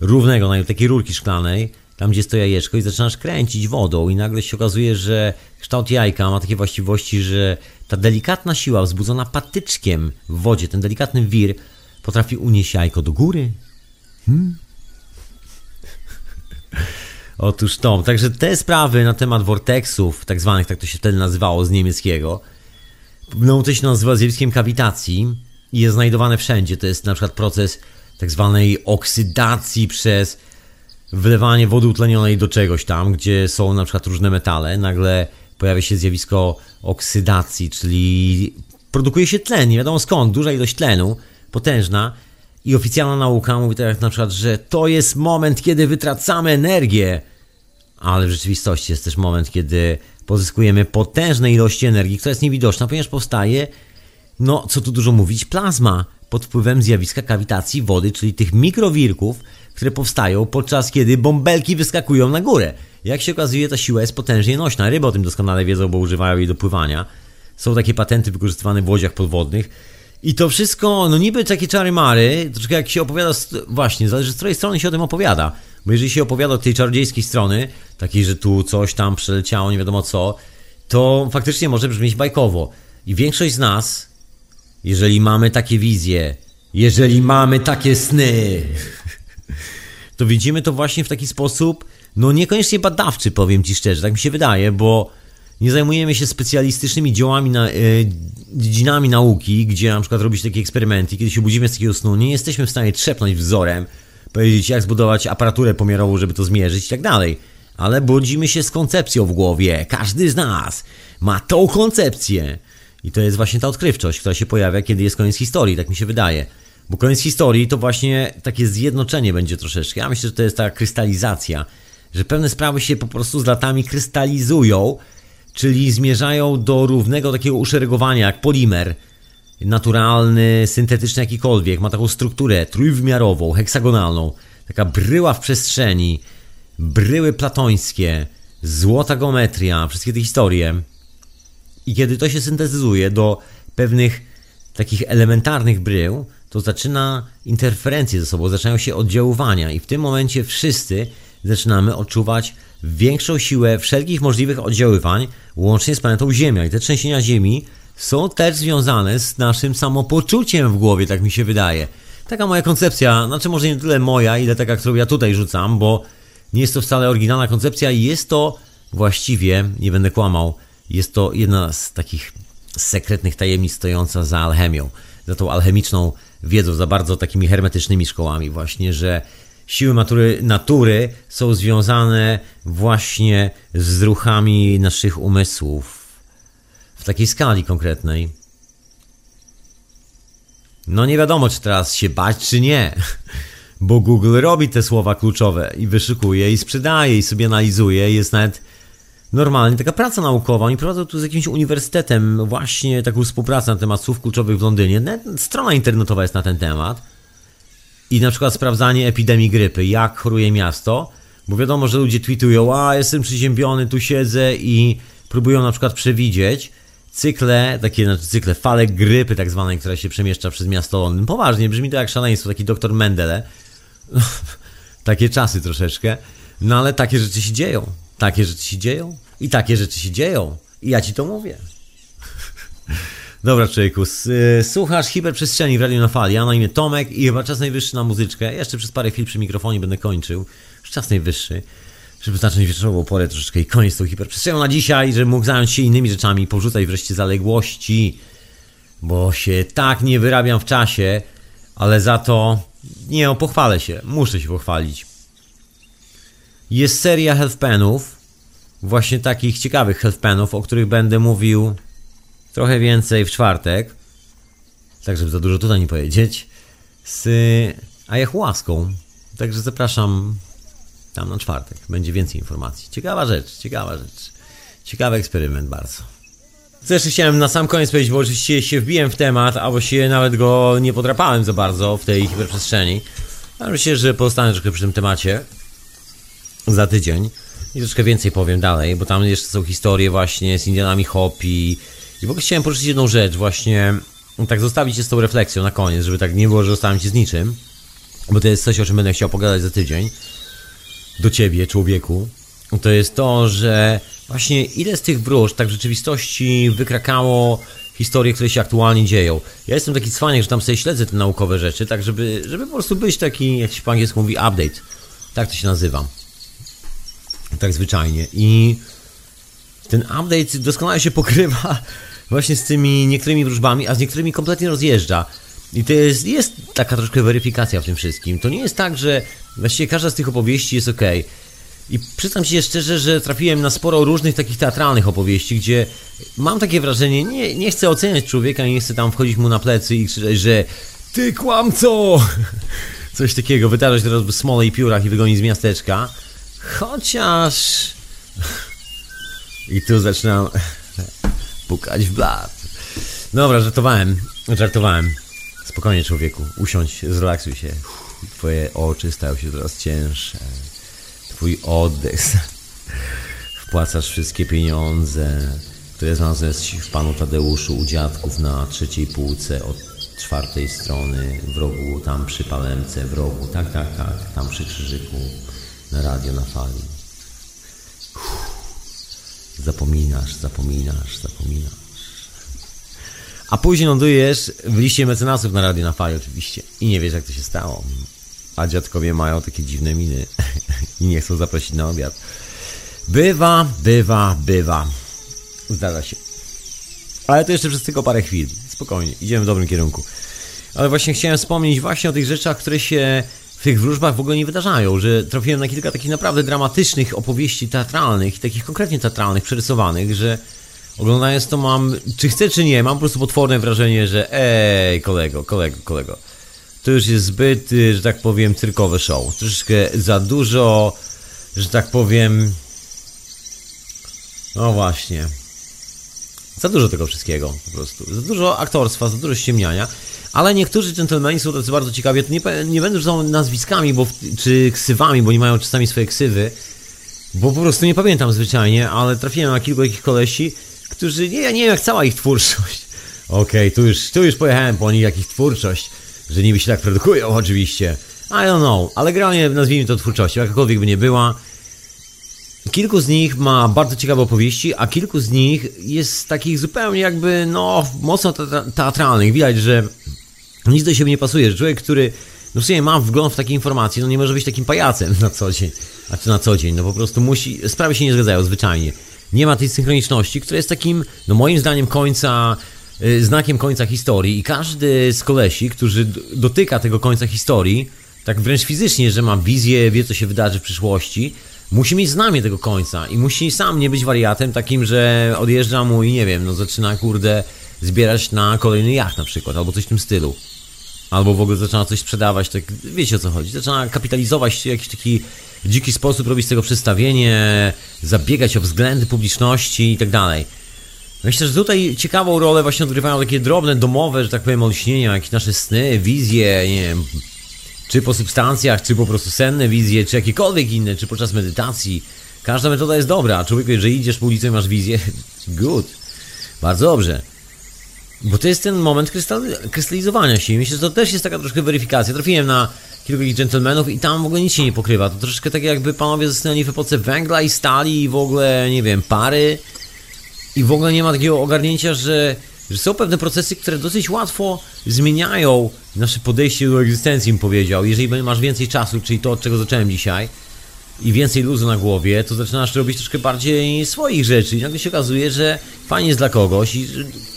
równego, na takiej rurki szklanej, tam gdzie stoi jajeczko i zaczynasz kręcić wodą i nagle się okazuje, że kształt jajka ma takie właściwości, że ta delikatna siła wzbudzona patyczkiem w wodzie, ten delikatny wir potrafi unieść jajko do góry. Hmm? Otóż to. Także te sprawy na temat vortexów, tak zwanych, tak to się wtedy nazywało z niemieckiego, no to się nazywa zjawiskiem kawitacji i jest znajdowane wszędzie. To jest na przykład proces tak zwanej oksydacji przez wlewanie wody utlenionej do czegoś tam, gdzie są na przykład różne metale. Nagle pojawia się zjawisko oksydacji, czyli produkuje się tlen, nie wiadomo skąd, duża ilość tlenu, potężna. I oficjalna nauka mówi tak na przykład, że to jest moment, kiedy wytracamy energię, ale w rzeczywistości jest też moment, kiedy pozyskujemy potężne ilości energii, która jest niewidoczna, ponieważ powstaje, no co tu dużo mówić, plazma pod wpływem zjawiska kawitacji wody, czyli tych mikrowirków, które powstają podczas kiedy bąbelki wyskakują na górę. Jak się okazuje, ta siła jest potężnie nośna. Ryby o tym doskonale wiedzą, bo używają jej do pływania. Są takie patenty wykorzystywane w łodziach podwodnych. I to wszystko, no niby takie czary mary, troszkę jak się opowiada, właśnie, zależy z której strony się o tym opowiada. Bo jeżeli się opowiada od tej czarodziejskiej strony, takiej, że tu coś tam przeleciało, nie wiadomo co, to faktycznie może brzmieć bajkowo. I większość z nas, jeżeli mamy takie wizje, jeżeli mamy takie sny, to widzimy to właśnie w taki sposób, no niekoniecznie badawczy, powiem Ci szczerze, tak mi się wydaje, bo nie zajmujemy się specjalistycznymi działami, na, e, dziedzinami nauki, gdzie na przykład robić takie eksperymenty, kiedy się budzimy z takiego snu, nie jesteśmy w stanie trzepnąć wzorem, powiedzieć jak zbudować aparaturę pomiarową, żeby to zmierzyć i tak dalej. Ale budzimy się z koncepcją w głowie. Każdy z nas ma tą koncepcję. I to jest właśnie ta odkrywczość, która się pojawia, kiedy jest koniec historii, tak mi się wydaje. Bo koniec historii to właśnie takie zjednoczenie będzie troszeczkę. Ja myślę, że to jest ta krystalizacja, że pewne sprawy się po prostu z latami krystalizują, czyli zmierzają do równego takiego uszeregowania jak polimer, naturalny, syntetyczny jakikolwiek, ma taką strukturę trójwymiarową, heksagonalną, taka bryła w przestrzeni, bryły platońskie, złota geometria, wszystkie te historie. I kiedy to się syntetyzuje do pewnych takich elementarnych brył, to zaczyna interferencje ze sobą, zaczynają się oddziaływania. I w tym momencie wszyscy zaczynamy odczuwać większą siłę wszelkich możliwych oddziaływań, łącznie z planetą Ziemia. I te trzęsienia Ziemi są też związane z naszym samopoczuciem w głowie, tak mi się wydaje. Taka moja koncepcja, znaczy może nie tyle moja, ile taka, którą ja tutaj rzucam, bo nie jest to wcale oryginalna koncepcja i jest to właściwie, nie będę kłamał, jest to jedna z takich sekretnych tajemnic stojąca za alchemią, za tą alchemiczną wiedzą, za bardzo takimi hermetycznymi szkołami właśnie, że siły natury, natury są związane właśnie z ruchami naszych umysłów w takiej skali konkretnej. No nie wiadomo, czy teraz się bać, czy nie. Bo Google robi te słowa kluczowe i wyszukuje i sprzedaje i sobie analizuje. Jest nawet normalnie taka praca naukowa. Oni prowadzą tu z jakimś uniwersytetem właśnie taką współpracę na temat słów kluczowych w Londynie. Strona internetowa jest na ten temat. I na przykład sprawdzanie epidemii grypy, jak choruje miasto, bo wiadomo, że ludzie tweetują, a jestem przeziębiony, tu siedzę i próbują na przykład przewidzieć cykle, takie znaczy cykle, fale grypy tak zwanej, która się przemieszcza przez miasto Londyn. Poważnie, brzmi to jak szaleństwo, taki doktor Mendele. takie czasy troszeczkę. No ale takie rzeczy się dzieją. Takie rzeczy się dzieją. I takie rzeczy się dzieją. I ja ci to mówię. Dobra, człowieku, y, słuchasz hiperprzestrzeni w Radiu na Fali. Ja na imię Tomek i chyba czas najwyższy na muzyczkę. Jeszcze przez parę chwil przy mikrofonie będę kończył. Już czas najwyższy, żeby zacząć wieczorową porę troszeczkę i koniec tą hiperprzestrzenią na dzisiaj, żeby mógł zająć się innymi rzeczami, porzucać wreszcie zaległości, bo się tak nie wyrabiam w czasie, ale za to nie, o, pochwalę się. Muszę się pochwalić. Jest seria healthpenów, właśnie takich ciekawych healthpenów, o których będę mówił trochę więcej w czwartek, tak żeby za dużo tutaj nie powiedzieć, z ayahuaską. Także zapraszam tam na czwartek. Będzie więcej informacji. Ciekawa rzecz, ciekawa rzecz. Ciekawy eksperyment bardzo. Jeszcze chciałem na sam koniec powiedzieć, bo oczywiście się wbiłem w temat, albo się nawet go nie podrapałem za bardzo w tej hiperprzestrzeni. Ale myślę, że pozostanę trochę przy tym temacie za tydzień i troszkę więcej powiem dalej, bo tam jeszcze są historie właśnie z Indianami Hopi i w ogóle chciałem poruszyć jedną rzecz właśnie, tak zostawić się z tą refleksją na koniec, żeby tak nie było, że zostałem ci z niczym, bo to jest coś, o czym będę chciał pogadać za tydzień do ciebie, człowieku, to jest to, że właśnie ile z tych wróżb tak w rzeczywistości wykrakało historie, które się aktualnie dzieją. Ja jestem taki cwaniak, że tam sobie śledzę te naukowe rzeczy, tak żeby, żeby po prostu być taki, jak się po angielsku mówi, update. Tak to się nazywa. Tak zwyczajnie. I ten update doskonale się pokrywa właśnie z tymi niektórymi wróżbami, a z niektórymi kompletnie rozjeżdża. I to jest, jest taka troszkę weryfikacja w tym wszystkim. To nie jest tak, że właściwie każda z tych opowieści jest ok. I przyznam się szczerze, że trafiłem na sporo różnych takich teatralnych opowieści, gdzie mam takie wrażenie, nie, nie chcę oceniać człowieka, nie chcę tam wchodzić mu na plecy i krzyczeć, że ty kłamco! Coś takiego, wytarzać teraz w smole i piórach i wygonić z miasteczka. Chociaż... I tu zaczynam pukać w blat. Dobra, żartowałem, żartowałem. Spokojnie człowieku, usiądź, zrelaksuj się. Twoje oczy stają się coraz cięższe. Twój oddech. Wpłacasz wszystkie pieniądze, które znalazłeś w panu Tadeuszu u dziadków na trzeciej półce od czwartej strony, w rogu, tam przy palemce, w rogu. Tak, tak, tak, tam przy krzyżyku, na radio, na fali. Zapominasz, zapominasz, zapominasz. A później lądujesz w liście mecenasów na radio na fali oczywiście i nie wiesz jak to się stało. A dziadkowie mają takie dziwne miny i nie chcą zaprosić na obiad. Bywa, bywa, bywa. Zdarza się. Ale to jeszcze przez tylko parę chwil. Spokojnie, idziemy w dobrym kierunku. Ale właśnie chciałem wspomnieć właśnie o tych rzeczach, które się tych wróżbach w ogóle nie wydarzają, że trafiłem na kilka takich naprawdę dramatycznych opowieści teatralnych, takich konkretnie teatralnych, przerysowanych, że oglądając to mam, czy chcę, czy nie, mam po prostu potworne wrażenie, że ej, kolego, kolego, kolego, to już jest zbyt, y, że tak powiem, cyrkowe show. Troszeczkę za dużo, że tak powiem, no właśnie, za dużo tego wszystkiego po prostu. Za dużo aktorstwa, za dużo ściemniania. Ale niektórzy dżentelmeni są tacy bardzo ciekawi. Tu nie, nie będę rzucał nazwiskami, bo, czy ksywami, bo nie mają czasami swoje ksywy. Bo po prostu nie pamiętam zwyczajnie, ale trafiłem na kilku takich kolesi, którzy, nie, ja nie wiem jak cała ich twórczość. Okej, tu, już, tu już pojechałem po nich, jak ich twórczość, że niby się tak produkują oczywiście. I don't know, ale generalnie nazwijmy to twórczością, jakakolwiek by nie była. Kilku z nich ma bardzo ciekawe opowieści, a kilku z nich jest takich zupełnie jakby, no, mocno te- teatralnych. Widać, że nic do siebie nie pasuje, że człowiek, który no w sumie ma wgląd w takie informacje, no nie może być takim pajacem na co dzień. A czy na co dzień, no po prostu musi, sprawy się nie zgadzają zwyczajnie. Nie ma tej synchroniczności, która jest takim, no moim zdaniem końca, y, znakiem końca historii i każdy z kolesi, którzy dotyka tego końca historii, tak wręcz fizycznie, że ma wizję, wie co się wydarzy w przyszłości, musi mieć znamie tego końca i musi sam nie być wariatem takim, że odjeżdża mu i nie wiem, no zaczyna kurde zbierać na kolejny jacht na przykład, albo coś w tym stylu. Albo w ogóle zaczyna coś sprzedawać, tak wiecie o co chodzi. Zaczyna kapitalizować w jakiś taki dziki sposób, robić z tego przedstawienie, zabiegać o względy publiczności i tak dalej. Myślę, że tutaj ciekawą rolę właśnie odgrywają takie drobne, domowe, że tak powiem, olśnienia, jakieś nasze sny, wizje, nie wiem, czy po substancjach, czy po prostu senne wizje, czy jakiekolwiek inne, czy podczas medytacji. Każda metoda jest dobra. Człowieku, jeżeli idziesz po ulicy i masz wizję, good. Bardzo dobrze. Bo to jest ten moment krystal- krystalizowania się. Myślę, że to też jest taka troszkę weryfikacja. Trafiłem na kilku dżentelmenów i tam w ogóle nic się nie pokrywa. To troszeczkę tak jakby panowie zasnęli w epoce węgla i stali i w ogóle, nie wiem, pary. I w ogóle nie ma takiego ogarnięcia, że że są pewne procesy, które dosyć łatwo zmieniają nasze podejście do egzystencji, bym powiedział. Jeżeli masz więcej czasu, czyli to, od czego zacząłem dzisiaj, i więcej luzu na głowie, to zaczynasz robić troszkę bardziej swoich rzeczy i nagle się okazuje, że fajnie jest dla kogoś i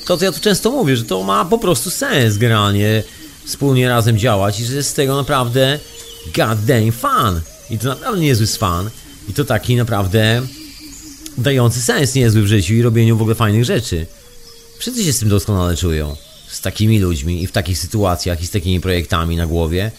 to, co ja tu często mówię, że to ma po prostu sens generalnie wspólnie razem działać i że jest z tego naprawdę goddamn fun. I to naprawdę niezły fan i to taki naprawdę dający sens niezły w życiu i robieniu w ogóle fajnych rzeczy. Wszyscy się z tym doskonale czują. Z takimi ludźmi i w takich sytuacjach i z takimi projektami na głowie.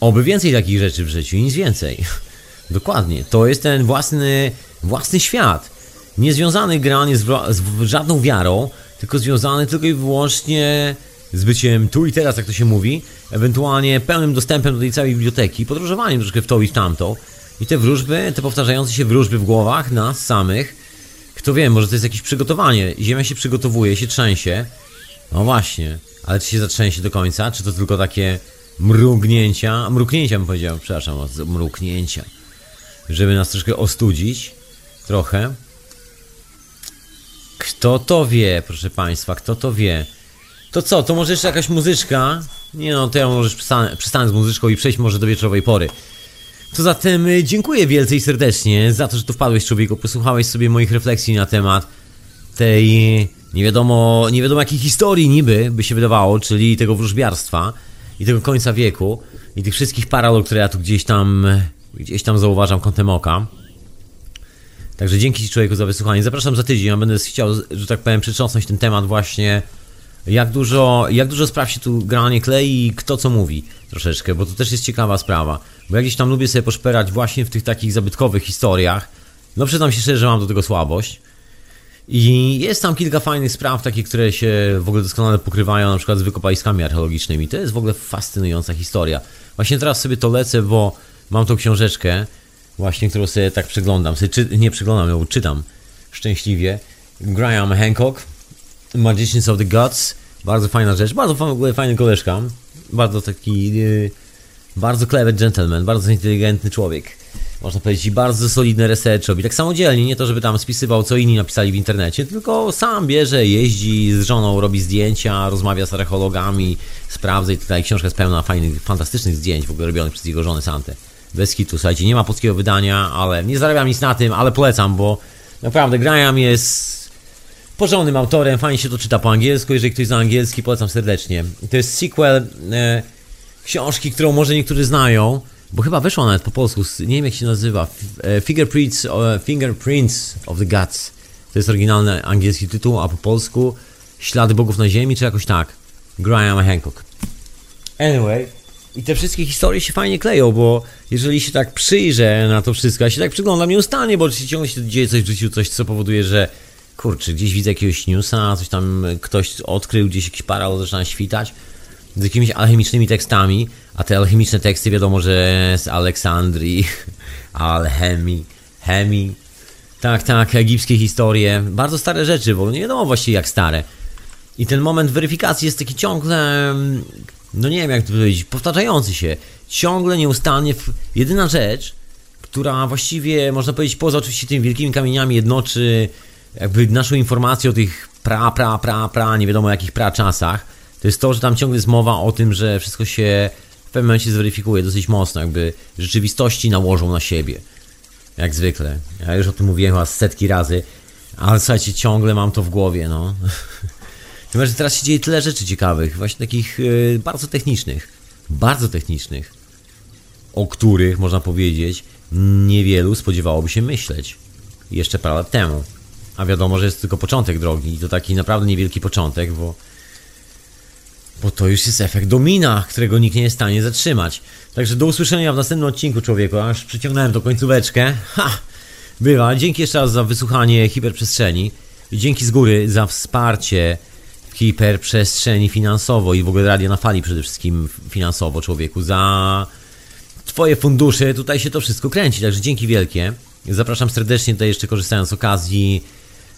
Oby więcej takich rzeczy w życiu i nic więcej. Dokładnie. To jest ten własny, własny świat. Niezwiązany granie z, z żadną wiarą, tylko związany tylko i wyłącznie z byciem tu i teraz, jak to się mówi, ewentualnie pełnym dostępem do tej całej biblioteki, podróżowaniem troszkę w tą i w tamtą. I te wróżby, te powtarzające się wróżby w głowach nas samych, kto wie, może to jest jakieś przygotowanie. Ziemia się przygotowuje, się trzęsie. No właśnie, ale czy się zatrzęsie do końca, czy to tylko takie mrugnięcia, mruknięcia bym powiedział, przepraszam, mruknięcia żeby nas troszkę ostudzić. Trochę. Kto to wie, proszę Państwa, kto to wie? To co, to może jeszcze jakaś muzyczka? Nie no, to ja może przestanę, przestanę z muzyczką i przejść może do wieczorowej pory. To zatem y, dziękuję wielce i serdecznie za to, że tu wpadłeś człowieku, posłuchałeś sobie moich refleksji na temat tej nie wiadomo, nie wiadomo jakiej historii niby by się wydawało, czyli tego wróżbiarstwa i tego końca wieku i tych wszystkich paralog, które ja tu gdzieś tam Gdzieś tam zauważam kątem oka. Także dzięki Ci człowieku za wysłuchanie. Zapraszam za tydzień. Ja będę chciał, że tak powiem, przytrząsnąć ten temat właśnie jak dużo, jak dużo spraw się tu granie klei i kto co mówi troszeczkę, bo to też jest ciekawa sprawa. Bo ja gdzieś tam lubię sobie poszperać właśnie w tych takich zabytkowych historiach. No przyznam się szczerze, że mam do tego słabość. I jest tam kilka fajnych spraw, takie, które się w ogóle doskonale pokrywają, na przykład z wykopaliskami archeologicznymi. To jest w ogóle fascynująca historia. Właśnie teraz sobie to lecę, bo Mam tą książeczkę, właśnie, którą sobie tak przeglądam. Sobie czy, nie przeglądam, ją czytam szczęśliwie. Graham Hancock, Magicians of the Gods. Bardzo fajna rzecz, bardzo fajny koleżka. Bardzo taki, yy, bardzo clever gentleman, bardzo inteligentny człowiek. Można powiedzieć, bardzo solidny research robi. Tak samodzielnie, nie to, żeby tam spisywał, co inni napisali w internecie, tylko sam bierze, jeździ z żoną, robi zdjęcia, rozmawia z archeologami, sprawdza i tutaj książka jest pełna fajnych, fantastycznych zdjęć, w ogóle robionych przez jego żonę Santę. Bez kitu, słuchajcie, nie ma polskiego wydania, ale nie zarabiam nic na tym, ale polecam, bo naprawdę Graham jest porządnym autorem, fajnie się to czyta po angielsku, jeżeli ktoś zna angielski, polecam serdecznie. To jest sequel e, książki, którą może niektórzy znają, bo chyba wyszła nawet po polsku, nie wiem jak się nazywa, e, Fingerprints, Fingerprints of the Gods. To jest oryginalny angielski tytuł, a po polsku Ślady Bogów na Ziemi, czy jakoś tak. Graham Hancock. Anyway, i te wszystkie historie się fajnie kleją, bo jeżeli się tak przyjrzę na to wszystko, ja się tak przyglądam nieustannie, bo ciągle się dzieje coś w życiu, coś co powoduje, że kurczę, gdzieś widzę jakiegoś newsa, coś tam ktoś odkrył, gdzieś jakiś paralel zaczyna świtać z jakimiś alchemicznymi tekstami, a te alchemiczne teksty wiadomo, że z Aleksandrii, alchemii, chemii, tak, tak, egipskie historie, bardzo stare rzeczy, bo nie wiadomo właściwie jak stare. I ten moment weryfikacji jest taki ciągle no nie wiem jak to powiedzieć, powtarzający się, ciągle, nieustannie, jedyna rzecz, która właściwie, można powiedzieć, poza oczywiście tymi wielkimi kamieniami jednoczy jakby naszą informację o tych pra, pra, pra, pra, nie wiadomo jakich pra czasach, to jest to, że tam ciągle jest mowa o tym, że wszystko się w pewnym momencie zweryfikuje dosyć mocno, jakby rzeczywistości nałożą na siebie. Jak zwykle. Ja już o tym mówiłem chyba setki razy, ale słuchajcie, ciągle mam to w głowie, no. Tym że teraz się dzieje tyle rzeczy ciekawych, właśnie takich yy, bardzo technicznych, bardzo technicznych, o których można powiedzieć niewielu spodziewałoby się myśleć jeszcze parę lat temu. A wiadomo, że jest tylko początek drogi i to taki naprawdę niewielki początek, bo, bo to już jest efekt domina, którego nikt nie jest w stanie zatrzymać. Także do usłyszenia w następnym odcinku, człowieku. Aż przyciągnąłem tą końcóweczkę. Ha! Bywa. Dzięki jeszcze raz za wysłuchanie hiperprzestrzeni i dzięki z góry za wsparcie hiperprzestrzeni finansowo i w ogóle radio na fali przede wszystkim finansowo człowieku za twoje fundusze, tutaj się to wszystko kręci, także dzięki wielkie. Zapraszam serdecznie tutaj jeszcze korzystając z okazji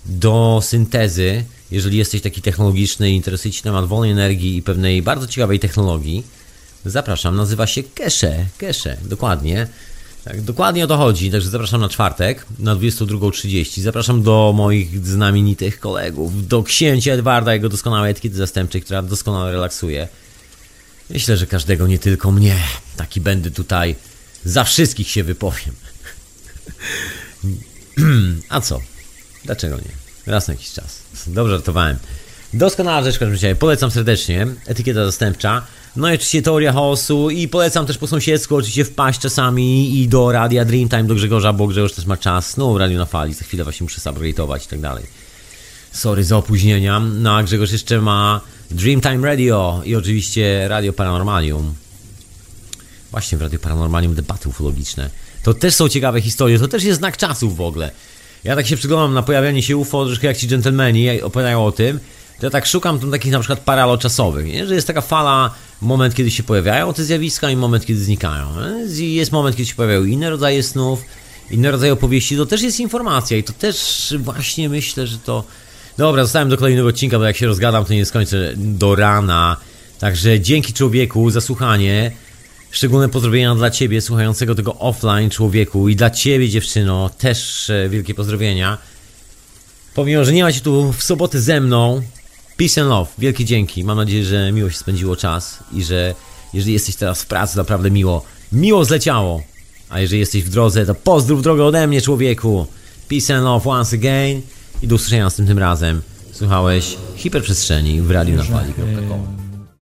do syntezy, jeżeli jesteś taki technologiczny i interesuje Cię temat wolnej energii i pewnej bardzo ciekawej technologii, zapraszam, nazywa się Kesze, Kesze, dokładnie. Tak, dokładnie o to chodzi, także zapraszam na czwartek na 22.30. Zapraszam do moich znamienitych kolegów, do księcia Edwarda, jego doskonałej etykiety zastępczej, która doskonale relaksuje. Myślę, że każdego, nie tylko mnie. Taki będę tutaj, za wszystkich się wypowiem. A co? Dlaczego nie? Raz na jakiś czas. Dobrze żartowałem. Doskonała rzecz każdym razie. Polecam serdecznie. Etykieta zastępcza. No i oczywiście teoria chaosu i polecam też po sąsiedzku oczywiście wpaść czasami i do radia Dreamtime do Grzegorza, bo Grzegorz też ma czas. No, radio na fali, za chwilę właśnie muszę subgrade'ować i tak dalej. Sorry za opóźnienia. No a Grzegorz jeszcze ma Dreamtime Radio i oczywiście Radio Paranormalium. Właśnie w Radio Paranormalium debaty ufologiczne. To też są ciekawe historie, to też jest znak czasów w ogóle. Ja tak się przyglądam na pojawianie się UFO, troszkę jak ci dżentelmeni opowiadają o tym, to ja tak szukam tam takich na przykład paraloczasowych, nie? że jest taka fala, moment kiedy się pojawiają te zjawiska i moment kiedy znikają. Nie? Jest moment kiedy się pojawiają inne rodzaje snów, inne rodzaje opowieści, to też jest informacja i to też właśnie myślę, że to... Dobra, zostałem do kolejnego odcinka, bo jak się rozgadam, to nie skończę do rana. Także dzięki człowieku za słuchanie. Szczególne pozdrowienia dla Ciebie, słuchającego tego offline człowieku i dla Ciebie dziewczyno też e, wielkie pozdrowienia. Pomimo, że nie macie tu w sobotę ze mną, peace and love, wielkie dzięki. Mam nadzieję, że miło się spędziło czas i że jeżeli jesteś teraz w pracy, naprawdę miło, miło zleciało. A jeżeli jesteś w drodze, to pozdrów drogę ode mnie człowieku. Peace and love once again i do usłyszenia następnym razem. Słuchałeś hiperprzestrzeni w radiu na fali.com.